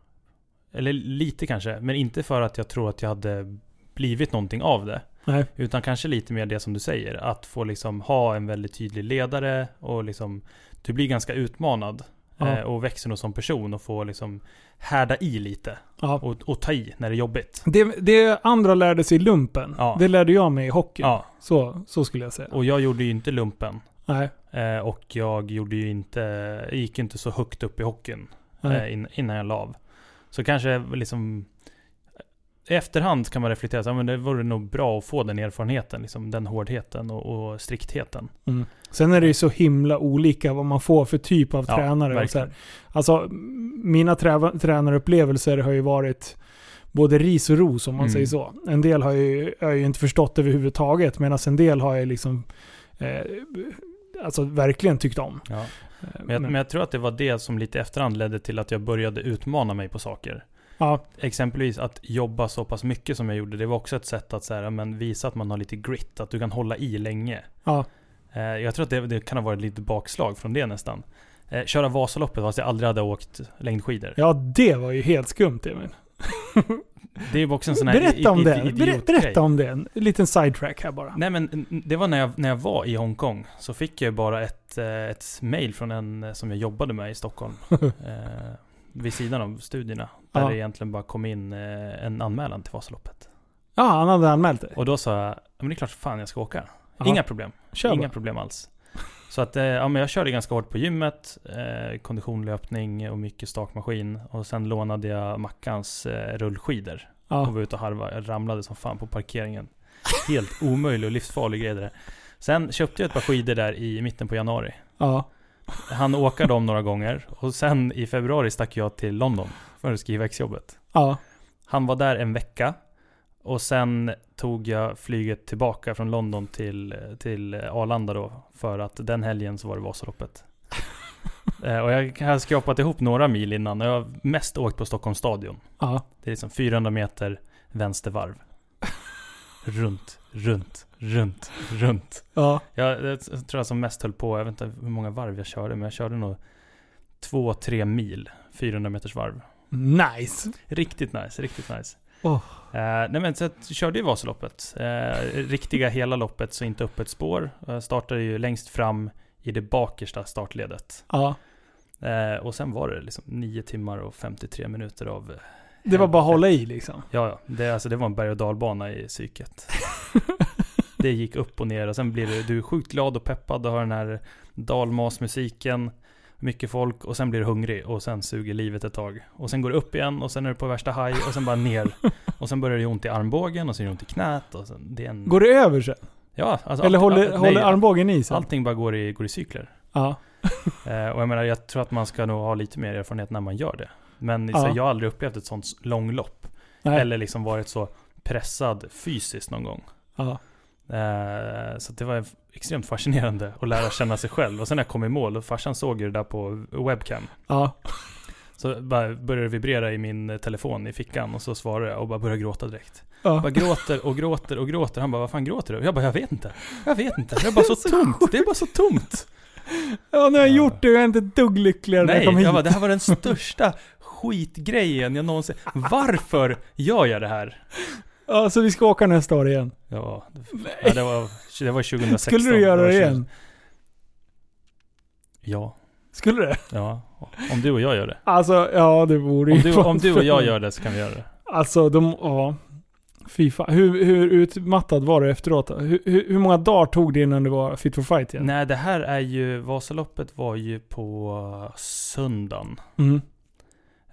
Eller lite kanske, men inte för att jag tror att jag hade blivit någonting av det. Nej. Utan kanske lite mer det som du säger. Att få liksom ha en väldigt tydlig ledare och liksom... Du blir ganska utmanad. Ja. eh, Och växer nog som person och får liksom härda i lite. Ja. Och, och ta i när det är jobbigt. Det, det andra lärde sig i lumpen, Ja. det lärde jag mig i hockey. Så, så skulle jag säga. och jag gjorde ju inte lumpen. Nej. Eh, och jag gjorde ju inte, jag gick inte så högt upp i hockeyn Nej. eh, in, innan jag la av. Så kanske liksom i efterhand kan man reflektera, så, men det vore nog bra att få den erfarenheten, liksom, den hårdheten och, och striktheten. Mm. Sen är det ju så himla olika vad man får för typ av Ja, tränare. Och så här. verkligen. Alltså, mina trä- tränarupplevelser har ju varit både ris och ros om man Mm. säger så. En del har ju, jag har ju inte förstått överhuvudtaget medan en del har jag liksom eh, alltså verkligen tyckt om. Ja. Eh, Men, jag, men jag tror att det var det som lite efterhand ledde till att jag började utmana mig på saker. Ja, Exempelvis att jobba så pass mycket som jag gjorde, det var också ett sätt att så här, men visa att man har lite grit, att du kan hålla i länge. ja, Eh, jag tror att det, det kan ha varit lite bakslag från det nästan. Eh, köra Vasaloppet fast jag aldrig hade åkt längdskidor. ja, det var ju helt skumt Emil. Det är också en sån här Berätta om det. berätta om det. En liten sidetrack här bara. Nej men det var när jag, när jag var i Hongkong. Så fick jag bara ett, eh, ett mail från en som jag jobbade med i Stockholm. vid sidan av studierna. Där Ja. det egentligen bara kom in eh, en anmälan till Vasaloppet. Ja, han hade anmält det. Och då sa jag, "Ja, men det är klart fan jag ska åka. Ja. Inga problem. Kör Inga bara. problem alls. Så att, eh, ja men jag körde ganska hårt på gymmet, eh, konditionlöpning och mycket stakmaskin. Och sen lånade jag Mackans eh, rullskidor och Ja. var ute och harva. Jag ramlade som fan på parkeringen. Helt omöjlig och livsfarlig grej det där. Sen köpte jag ett par skidor där i mitten på januari. ja. Han åka dem några gånger och sen i februari stack jag till London för att skriva exjobbet. Ja. Han var där en vecka och sen tog jag flyget tillbaka från London till, till Arlanda då för att den helgen så var det Vasaloppet. Eh, och jag har skrapat ihop några mil innan och jag har mest åkt på Stockholms stadion. Ja. Det är liksom 400 meter vänstervarv. runt, runt, runt, runt. Ja. Jag, jag tror jag som mest höll på, jag vet inte hur många varv jag körde, men jag körde nog två, tre mil, 400 meters varv. Nice. Riktigt nice, riktigt nice. Oh. Eh, nej men så jag körde ju Vasaloppet. Eh, riktiga hela loppet, så inte öppet spår. Jag startade ju längst fram i det bakersta startledet. Ja. Eh, och sen var det liksom 9 timmar och 53 minuter av... eh, Det var bara att hålla i liksom. Ja, ja. Det, alltså, det var en berg och dalbana i psyket. det gick upp och ner och sen blir du, du är sjukt glad och peppad och har den här dalmasmusiken. Mycket folk och sen blir du hungrig och sen suger livet ett tag. Och sen går det upp igen och sen är du på värsta haj och sen bara ner. Och sen börjar det ont i armbågen och sen gör det ont i knät och sen, det är en... Går det över sen? ja, alltså Eller allt- håller, all- håller nej, armbågen i sen? Allting bara går i, går i cykler. Ja. Eh, och jag menar, jag tror att man ska nog ha lite mer erfarenhet när man gör det. Men Ja. så, jag har aldrig upplevt ett sånt långlopp. Nej. Eller liksom varit så pressad fysiskt någon gång. Ja. Eh, så det var extremt fascinerande att lära känna sig själv. Och sen när jag kom i mål, och farsan såg ju det där på webcam. Ja. Så bara började det vibrera i min telefon i fickan och så svarade jag och bara började gråta direkt. Ja. Bara gråter och gråter och gråter. Han bara, vad fan gråter du? Jag bara, jag vet inte. Jag vet inte. Det är bara så tomt. Det är bara så tomt. ja, nu har jag Ja. gjort det och jag är inte ett dugg lyckligare när jag Nej, kom hit. jag bara, det här var den största skitgrejen jag någonsin... Varför gör jag det här? Ja, så vi ska åka nästa år igen. Ja, ja, det, var, det var 2016. Skulle du göra det 20 igen? Ja, Skulle det? ja. Om du och jag gör det. Alltså, ja det vore Om du, om du och jag gör det så kan vi göra det. Alltså, de, ja. Fy fan. Hur, hur utmattad var du efteråt? Hur, hur, hur många dagar tog det innan du var fit for fight igen? Nej, det här är ju... Vasaloppet var ju på söndagen. Mm.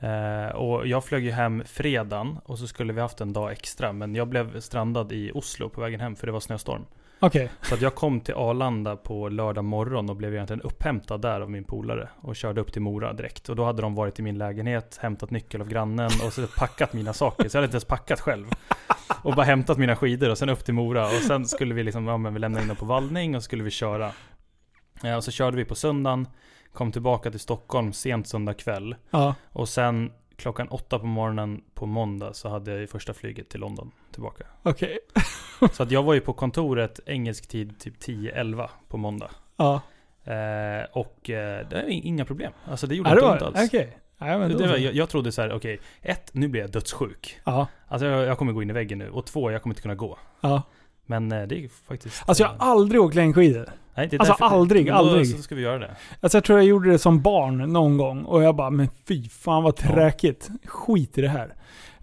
Eh, och jag flög ju hem fredagen och så skulle vi haft en dag extra. Men jag blev strandad i Oslo på vägen hem för det var snöstorm. Okej. Så att jag kom till Arlanda på lördag morgon och blev egentligen upphämtad där av min polare. Och körde upp till Mora direkt. Och då hade de varit i min lägenhet, hämtat nyckel av grannen och så packat mina saker. Så jag hade inte ens packat själv. Och bara hämtat mina skidor och sen upp till Mora. Och sen skulle vi liksom, ja men vi lämnade in dem på vallning och så skulle vi köra. Ja, och så körde vi på söndagen. Kom tillbaka till Stockholm sent söndag kväll. Ja. Och sen klockan åtta på morgonen på måndag så hade jag ju första flyget till London tillbaka. Okej. Så att jag var ju på kontoret engelsk tid typ 10-11 på måndag. Ja. Eh, och eh, det är inga problem. Alltså det gjorde Ja, det inte var ont alls. Okej. Ja, men Det, var, jag, jag trodde så här, okej, ett, nu blir jag dödssjuk. Ja. Alltså jag, jag kommer gå in i väggen nu. Och två, jag kommer inte kunna gå. Ja. Men eh, det är faktiskt... Alltså jag eh, har aldrig åkt längdskidor. nej, det är alltså, aldrig, då aldrig. Så ska vi göra det. Alltså jag tror jag gjorde det som barn någon gång och jag bara, men fy fan vad Ja. tråkigt. Skit i det här.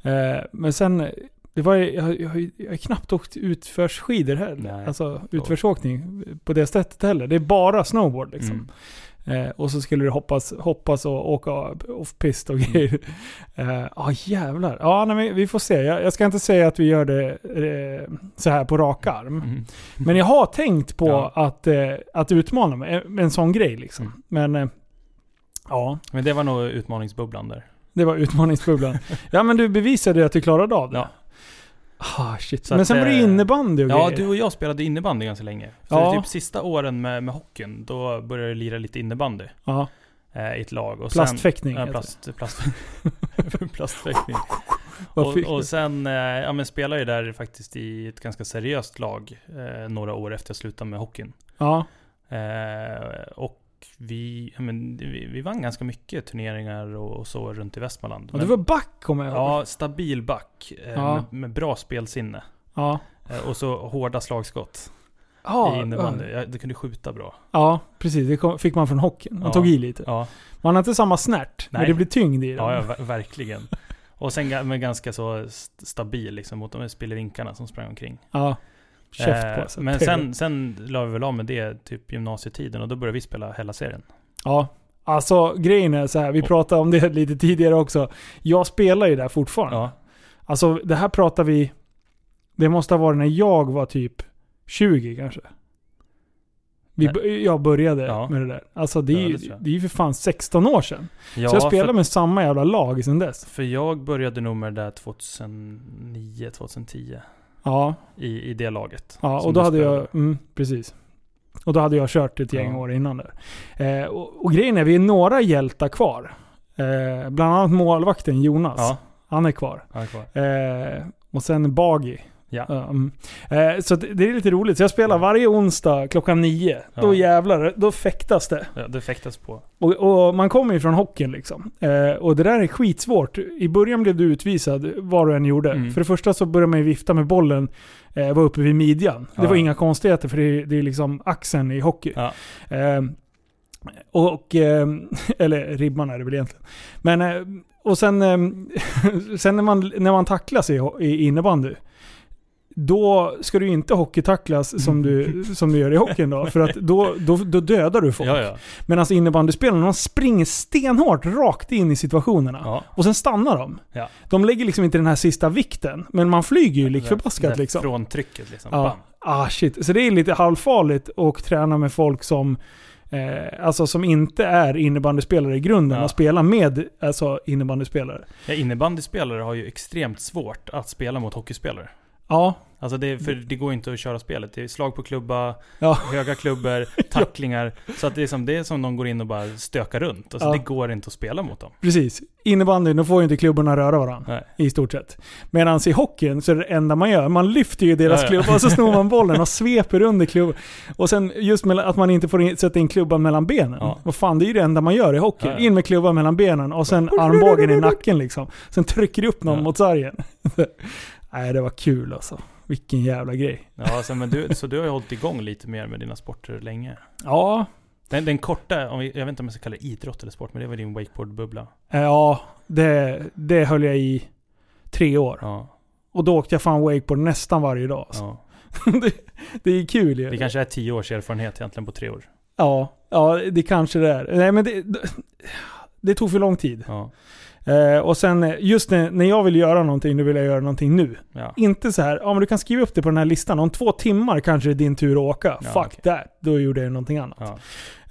Eh, men sen, det var jag, jag, jag har knappt åkt utförsskidor heller. Nej. Alltså utförsåkning på det sättet heller. Det är bara snowboard liksom. Mm. Eh, och så skulle du hoppas, hoppas och åka off-pist och Mm. grejer. Ja, ah, jävlar. Ja, nej, men vi får se. Jag, jag ska inte säga att vi gör det eh, så här på rak arm. Mm. Men jag har tänkt på Ja. att, eh, att utmana mig med en sån grej liksom. Mm. Men eh, ja, Men det var nog utmaningsbubblan där. det var utmaningsbubblan. ja men du bevisade ju att du klarade av det. Ja. Ah, shit. Men sen var det eh, innebandy och Ja, grejer. du och jag spelade innebandy ganska länge. Så Ja. typ sista åren med, med hockeyn, då började jag lira lite innebandy Ja, eh, i ett lag. Och plastfäktning. Sen, ja, plast, plast, plastfäktning. Och, och sen eh, ja, men spelade jag där faktiskt i ett ganska seriöst lag eh, några år efter jag slutade med hockeyn. Ja, Eh, och vi, men, vi, vi vann ganska mycket turneringar och, och så runt i Västmanland. och du var back kommer jag ihåg. Ja, stabil back eh, Ja. med, med bra spelsinne. Ja. Eh, och så hårda slagskott Ja, i innebandy. ja. Du kunde skjuta bra. ja, precis. Det kom, fick man från hockeyn. Man Ja. tog i lite. Ja, Man har inte samma snärt, men Nej. det blir tyngd i den. ja, ja ver- verkligen. Och sen men ganska så st- stabil liksom mot de spelevinkarna som sprang omkring. Ja. Käft Eh, på sig. Men Trevligt. sen, sen la vi väl av med det typ gymnasietiden och då började vi spela hela serien. Ja. Alltså grejen är så här, vi pratade om det lite tidigare också. Jag spelar ju där fortfarande. Ja, Alltså det här pratar vi... Det måste ha varit när jag var typ 20 kanske. Vi, jag började Ja. med det där. Alltså det är, Ja, det är ju för fan 16 år sedan. ja så jag spelar för, med samma jävla lag sedan dess. för jag började nog med det där 2009, 2010 Ja, i, i det laget. ja och då hade spelade. jag... Mm, precis. Och då hade jag kört ett gäng Ja. år innan där. Eh, och, och grejen är, vi är några hjältar kvar. Eh, bland annat målvakten Jonas. Ja, Han är kvar. han är kvar. Eh, och sen Bagi. Ja. Um, eh, så det, är lite roligt. Så jag spelar varje onsdag klockan nio. Då Ja. jävlar, då fäktas det. Ja, det fäktas på. Och, och man kommer ju från hockeyn liksom. Eh, och det där är skitsvårt. I början blev du utvisad vad du än gjorde. Mm. För det första så började man ju vifta med bollen, eh, var uppe vid midjan. Det Ja. var inga konstigheter för det, det är liksom axeln i hockey. Ja. Eh, och, eh, eller ribban är det väl egentligen. Men, eh, och sen, sen när, man, när man tacklas i, i innebandy. Då ska du inte hockeytacklas som du, som du gör i hockeyn då. För att då, då, då dödar du folk. Ja, ja. Medan innebandyspelarna, de springer stenhårt rakt in i situationerna. ja. Och sen stannar de. Ja. De lägger liksom inte den här sista vikten. Men man flyger ju lik förbaskat liksom. Från trycket liksom. Ja. Bam. Ah shit. Så det är lite halvfarligt att träna med folk som eh, alltså som inte är innebandyspelare i grunden Ja. och spela med alltså, innebandyspelare. Ja, innebandyspelare har ju extremt svårt att spela mot hockeyspelare. Ja, Alltså det, för det går inte att köra spelet. Det är slag på klubba, Ja. höga klubbor, tacklingar. Så att det är, som, det är som de går in och bara stökar runt. Alltså Ja. det går inte att spela mot dem. precis. Innebandy, då får ju inte klubborna röra varandra. Nej. I stort sett. Medan i hockeyn så är det enda man gör, man lyfter ju deras Ja, klubba och så snor man bollen och sveper under klubban. Och sen just med att man inte får in, sätta in klubban mellan benen. Ja. Vad fan, det är ju det enda man gör i ja. In med klubban mellan benen och sen armbågen i nacken liksom. Sen trycker du upp någon mot sargen. Nej, det var kul alltså. Vilken jävla grej. Ja, alltså, men du, så du har ju hållit igång lite mer med dina sporter länge. Ja, Den, den korta, om vi, jag vet inte om jag ska kalla det idrott eller sport, men det var din wakeboardbubbla. eh, ja det, det höll jag i tre år. Ja, Och då åkte jag fan wakeboard nästan varje dag. Alltså. ja. det, det är kul ju. Det kanske är tio års erfarenhet egentligen på tre år. Ja, ja, det kanske det är. Nej, men det, det tog för lång tid. Ja, Eh, och sen eh, just när, när jag vill göra någonting, då vill jag göra någonting nu. ja. Inte så här, ja men du kan skriva upp det på den här listan. Om två timmar kanske det är din tur att åka. Ja, Fuck okej. that. Då gjorde jag någonting annat. ja.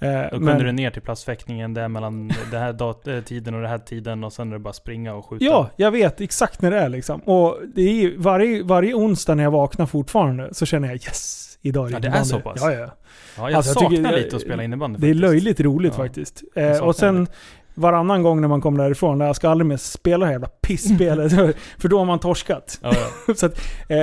Eh, Då kunde men, du ner till plastfäktningen där mellan den här eh, tiden och den här tiden och sen är det bara springa och skjuta. Ja, jag vet exakt när det är liksom. Och det är varje, varje onsdag när jag vaknar fortfarande så känner jag yes, idag är det Ja, det är så pass? Ja, ja. Ja, jag Alltså, jag saknar tycker- lite att spela innebandy Det är faktiskt. löjligt roligt Ja. faktiskt. Jag Eh, och sen. varannan gång när man kommer därifrån, där jag ska aldrig mer spela det här jävla pissspelet. för då har man torskat. Ja, ja. så att, eh,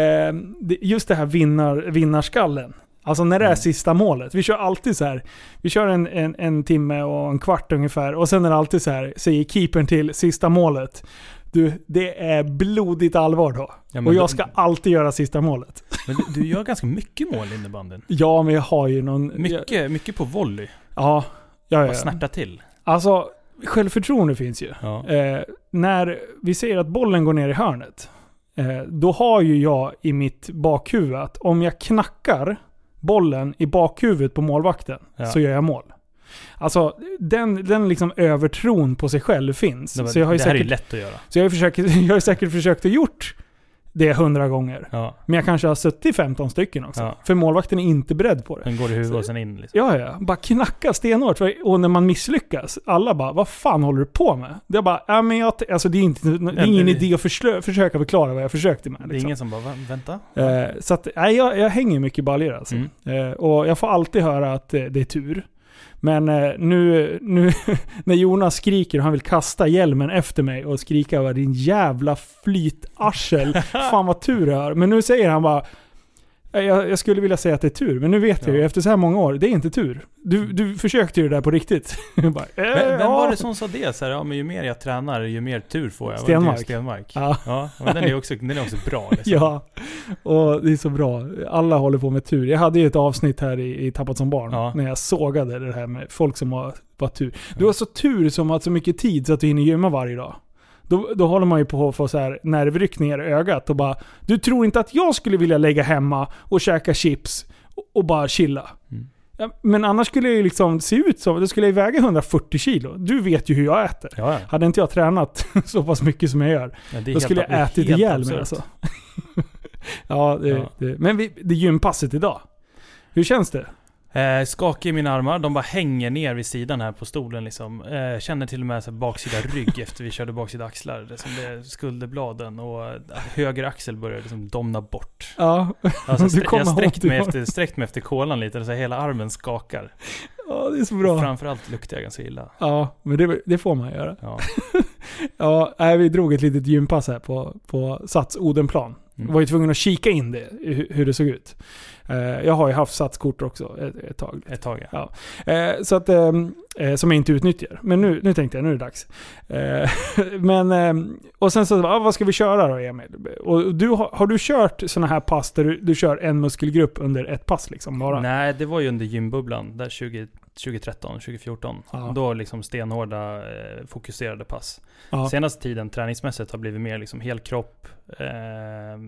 just det här vinnar, vinnarskallen. Alltså när det är Mm. sista målet. Vi kör alltid så här. Vi kör en, en, en timme och en kvart ungefär. Och sen är det alltid så här, säger keepern till sista målet. Du, det är blodigt allvar då. Ja, och då- jag ska alltid göra sista målet. Men du, du gör ganska mycket mål i innebandyn. Ja, men jag har ju någon... Mycket, mycket på volley. Ja. Ja, Bara ja. snärta till. Alltså, självförtroende finns ju. Ja. Eh, när vi säger att bollen går ner i hörnet, eh, då har ju jag i mitt bakhuvud att om jag knackar bollen i bakhuvudet på målvakten Ja. så gör jag mål. Alltså, den, den liksom övertron på sig själv finns. Det, så jag har det här är säkert, lätt att göra. så jag har, ju försökt, jag har säkert försökt att gjort det hundra gånger. Ja. Men jag kanske har suttit 15 stycken också. Ja. För målvakten är inte beredd på det. Den går i huvudet och sen in liksom. Ja, ja. Bara knacka stenhårt. Och när man misslyckas, alla bara “Vad fan håller du på med?” Det är bara “Ja men jag... Alltså det är, inte, det är ingen det- idé att förslö, försöka förklara vad jag försökte med. Det är Liksom. ingen som bara, "Va, vänta? Eh, så att, nej, jag, jag hänger mycket baljor alltså. Mm. Eh, och jag får alltid höra att eh, det är tur. Men eh, nu, nu när Jonas skriker och han vill kasta hjälmen efter mig och skrika över din jävla flytarsel. Fan vad tur jag har. Men nu säger han bara "Eh, jag, jag skulle vilja säga att det är tur, men nu vet jag ju Ja. efter så här många år, det är inte tur. Du, du försökte ju det där på riktigt. Bara, Men, vem ja. var det som sa det? Så här, ja, men ju mer jag tränar, ju mer tur får jag. Stenmark. Stenmark. Ja. Ja, men den är också, den är också bra. Liksom. Ja, och det är så bra. Alla håller på med tur. Jag hade ju ett avsnitt här i, i Tappat som barn, Ja. när jag sågade det här med folk som har bara tur. Du har så tur som har så mycket tid så att du hinner gymma varje dag. Då, då håller man ju på att få så här nervryckningar i ögat och bara Du tror inte att jag skulle vilja lägga hemma och käka chips och, och bara chilla? Mm. Men annars skulle jag ju liksom se ut som, det skulle jag väga 140 kilo. Du vet ju hur jag äter. Ja, ja. Hade inte jag tränat så pass mycket som jag gör, ja då skulle jag ätit ihjäl mig alltså. ja, det, Ja. Det, men vi, det är gympasset idag. Hur känns det? Eh, skakig i mina armar, de bara hänger ner vid sidan här på stolen liksom. Eh, känner till och med så baksida rygg efter vi körde baksida axlar. Det som det skulderbladen och eh, höger axel börjar liksom domna bort. Ja, Alltså, kommer jag sträckt mig, efter, sträckt mig efter kolan lite, så hela armen skakar. ja det är så Och bra. framförallt luktar jag ganska illa. Ja, men det, det får man göra. Ja. Ja, vi drog ett litet gympass här på, på Sats Odenplan. Mm. Var ju tvungen att kika in det, hur, det såg ut. Eh, jag har ju haft Satskort också ett, ett tag. Ett tag ja. Ja. Eh, så att, ehm, eh, som jag inte utnyttjar. Men nu, nu tänkte jag, nu är det dags. Men, ehm, och sen så, ah, vad ska vi köra då Emil? Och du, har, har du kört sådana här pass där du, du kör en muskelgrupp under ett pass liksom bara? Nej, det var ju under gymbubblan, där 20, 2013, 2014. Ja. Då liksom stenhårda, eh, fokuserade pass. Ja. Senaste tiden träningsmässigt har blivit mer liksom helkropp, eh,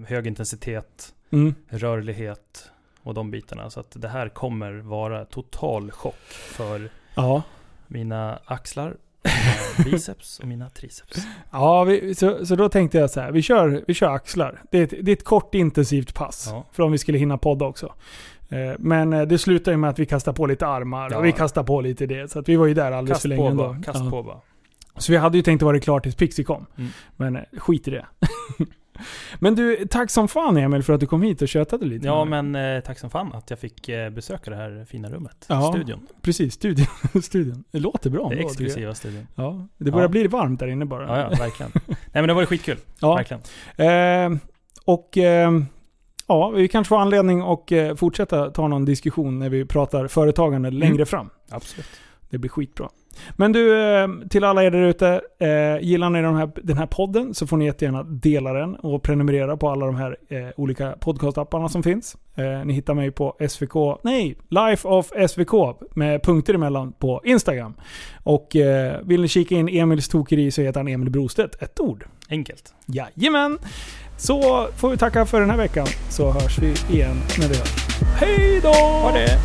hög intensitet, Mm. rörlighet och de bitarna. Så att det här kommer vara total chock för Ja. mina axlar, mina biceps och mina triceps. Ja, vi, så, så då tänkte jag så här, vi kör, vi kör axlar. Det är, ett, det är ett kort intensivt pass. Ja. För om vi skulle hinna podda också. Eh, Men eh, det slutar ju med att vi kastar på lite armar Ja. och vi kastar på lite det. Så vi var ju där alldeles Kast för på länge ändå. kast Ja. på bara. Så vi hade ju tänkt att vara klart tills Pixie kom. Mm. Men eh, skit i det. men du, tack som fan Emil för att du kom hit och tjötade lite. Ja men eh, tack som fan att jag fick eh, besöka det här fina rummet. Ja. Studion. Precis, studion. studion. Det låter bra Det exklusiva studion. Ja, det börjar Ja. bli varmt där inne bara. Ja, ja, verkligen. Nej men det var skitkul. Ja. Verkligen. Eh, och ja, vi kanske får anledning att eh, fortsätta ta någon diskussion när vi pratar företagande Mm. längre fram. Absolut. Det blir skitbra. Men du, eh, till alla er där ute. Eh, gillar ni den här, den här podden så får ni jättegärna dela den och prenumerera på alla de här olika podcastapparna som finns. Ni hittar mig på SVK, nej, Life of SVK med punkter emellan på Instagram. Och vill ni kika in Emils tokeri så heter han Emil Brostedt, ett ord. Enkelt. Jajamän! Så får vi tacka för den här veckan så hörs vi igen när vi hörs. Hej då! Ha det!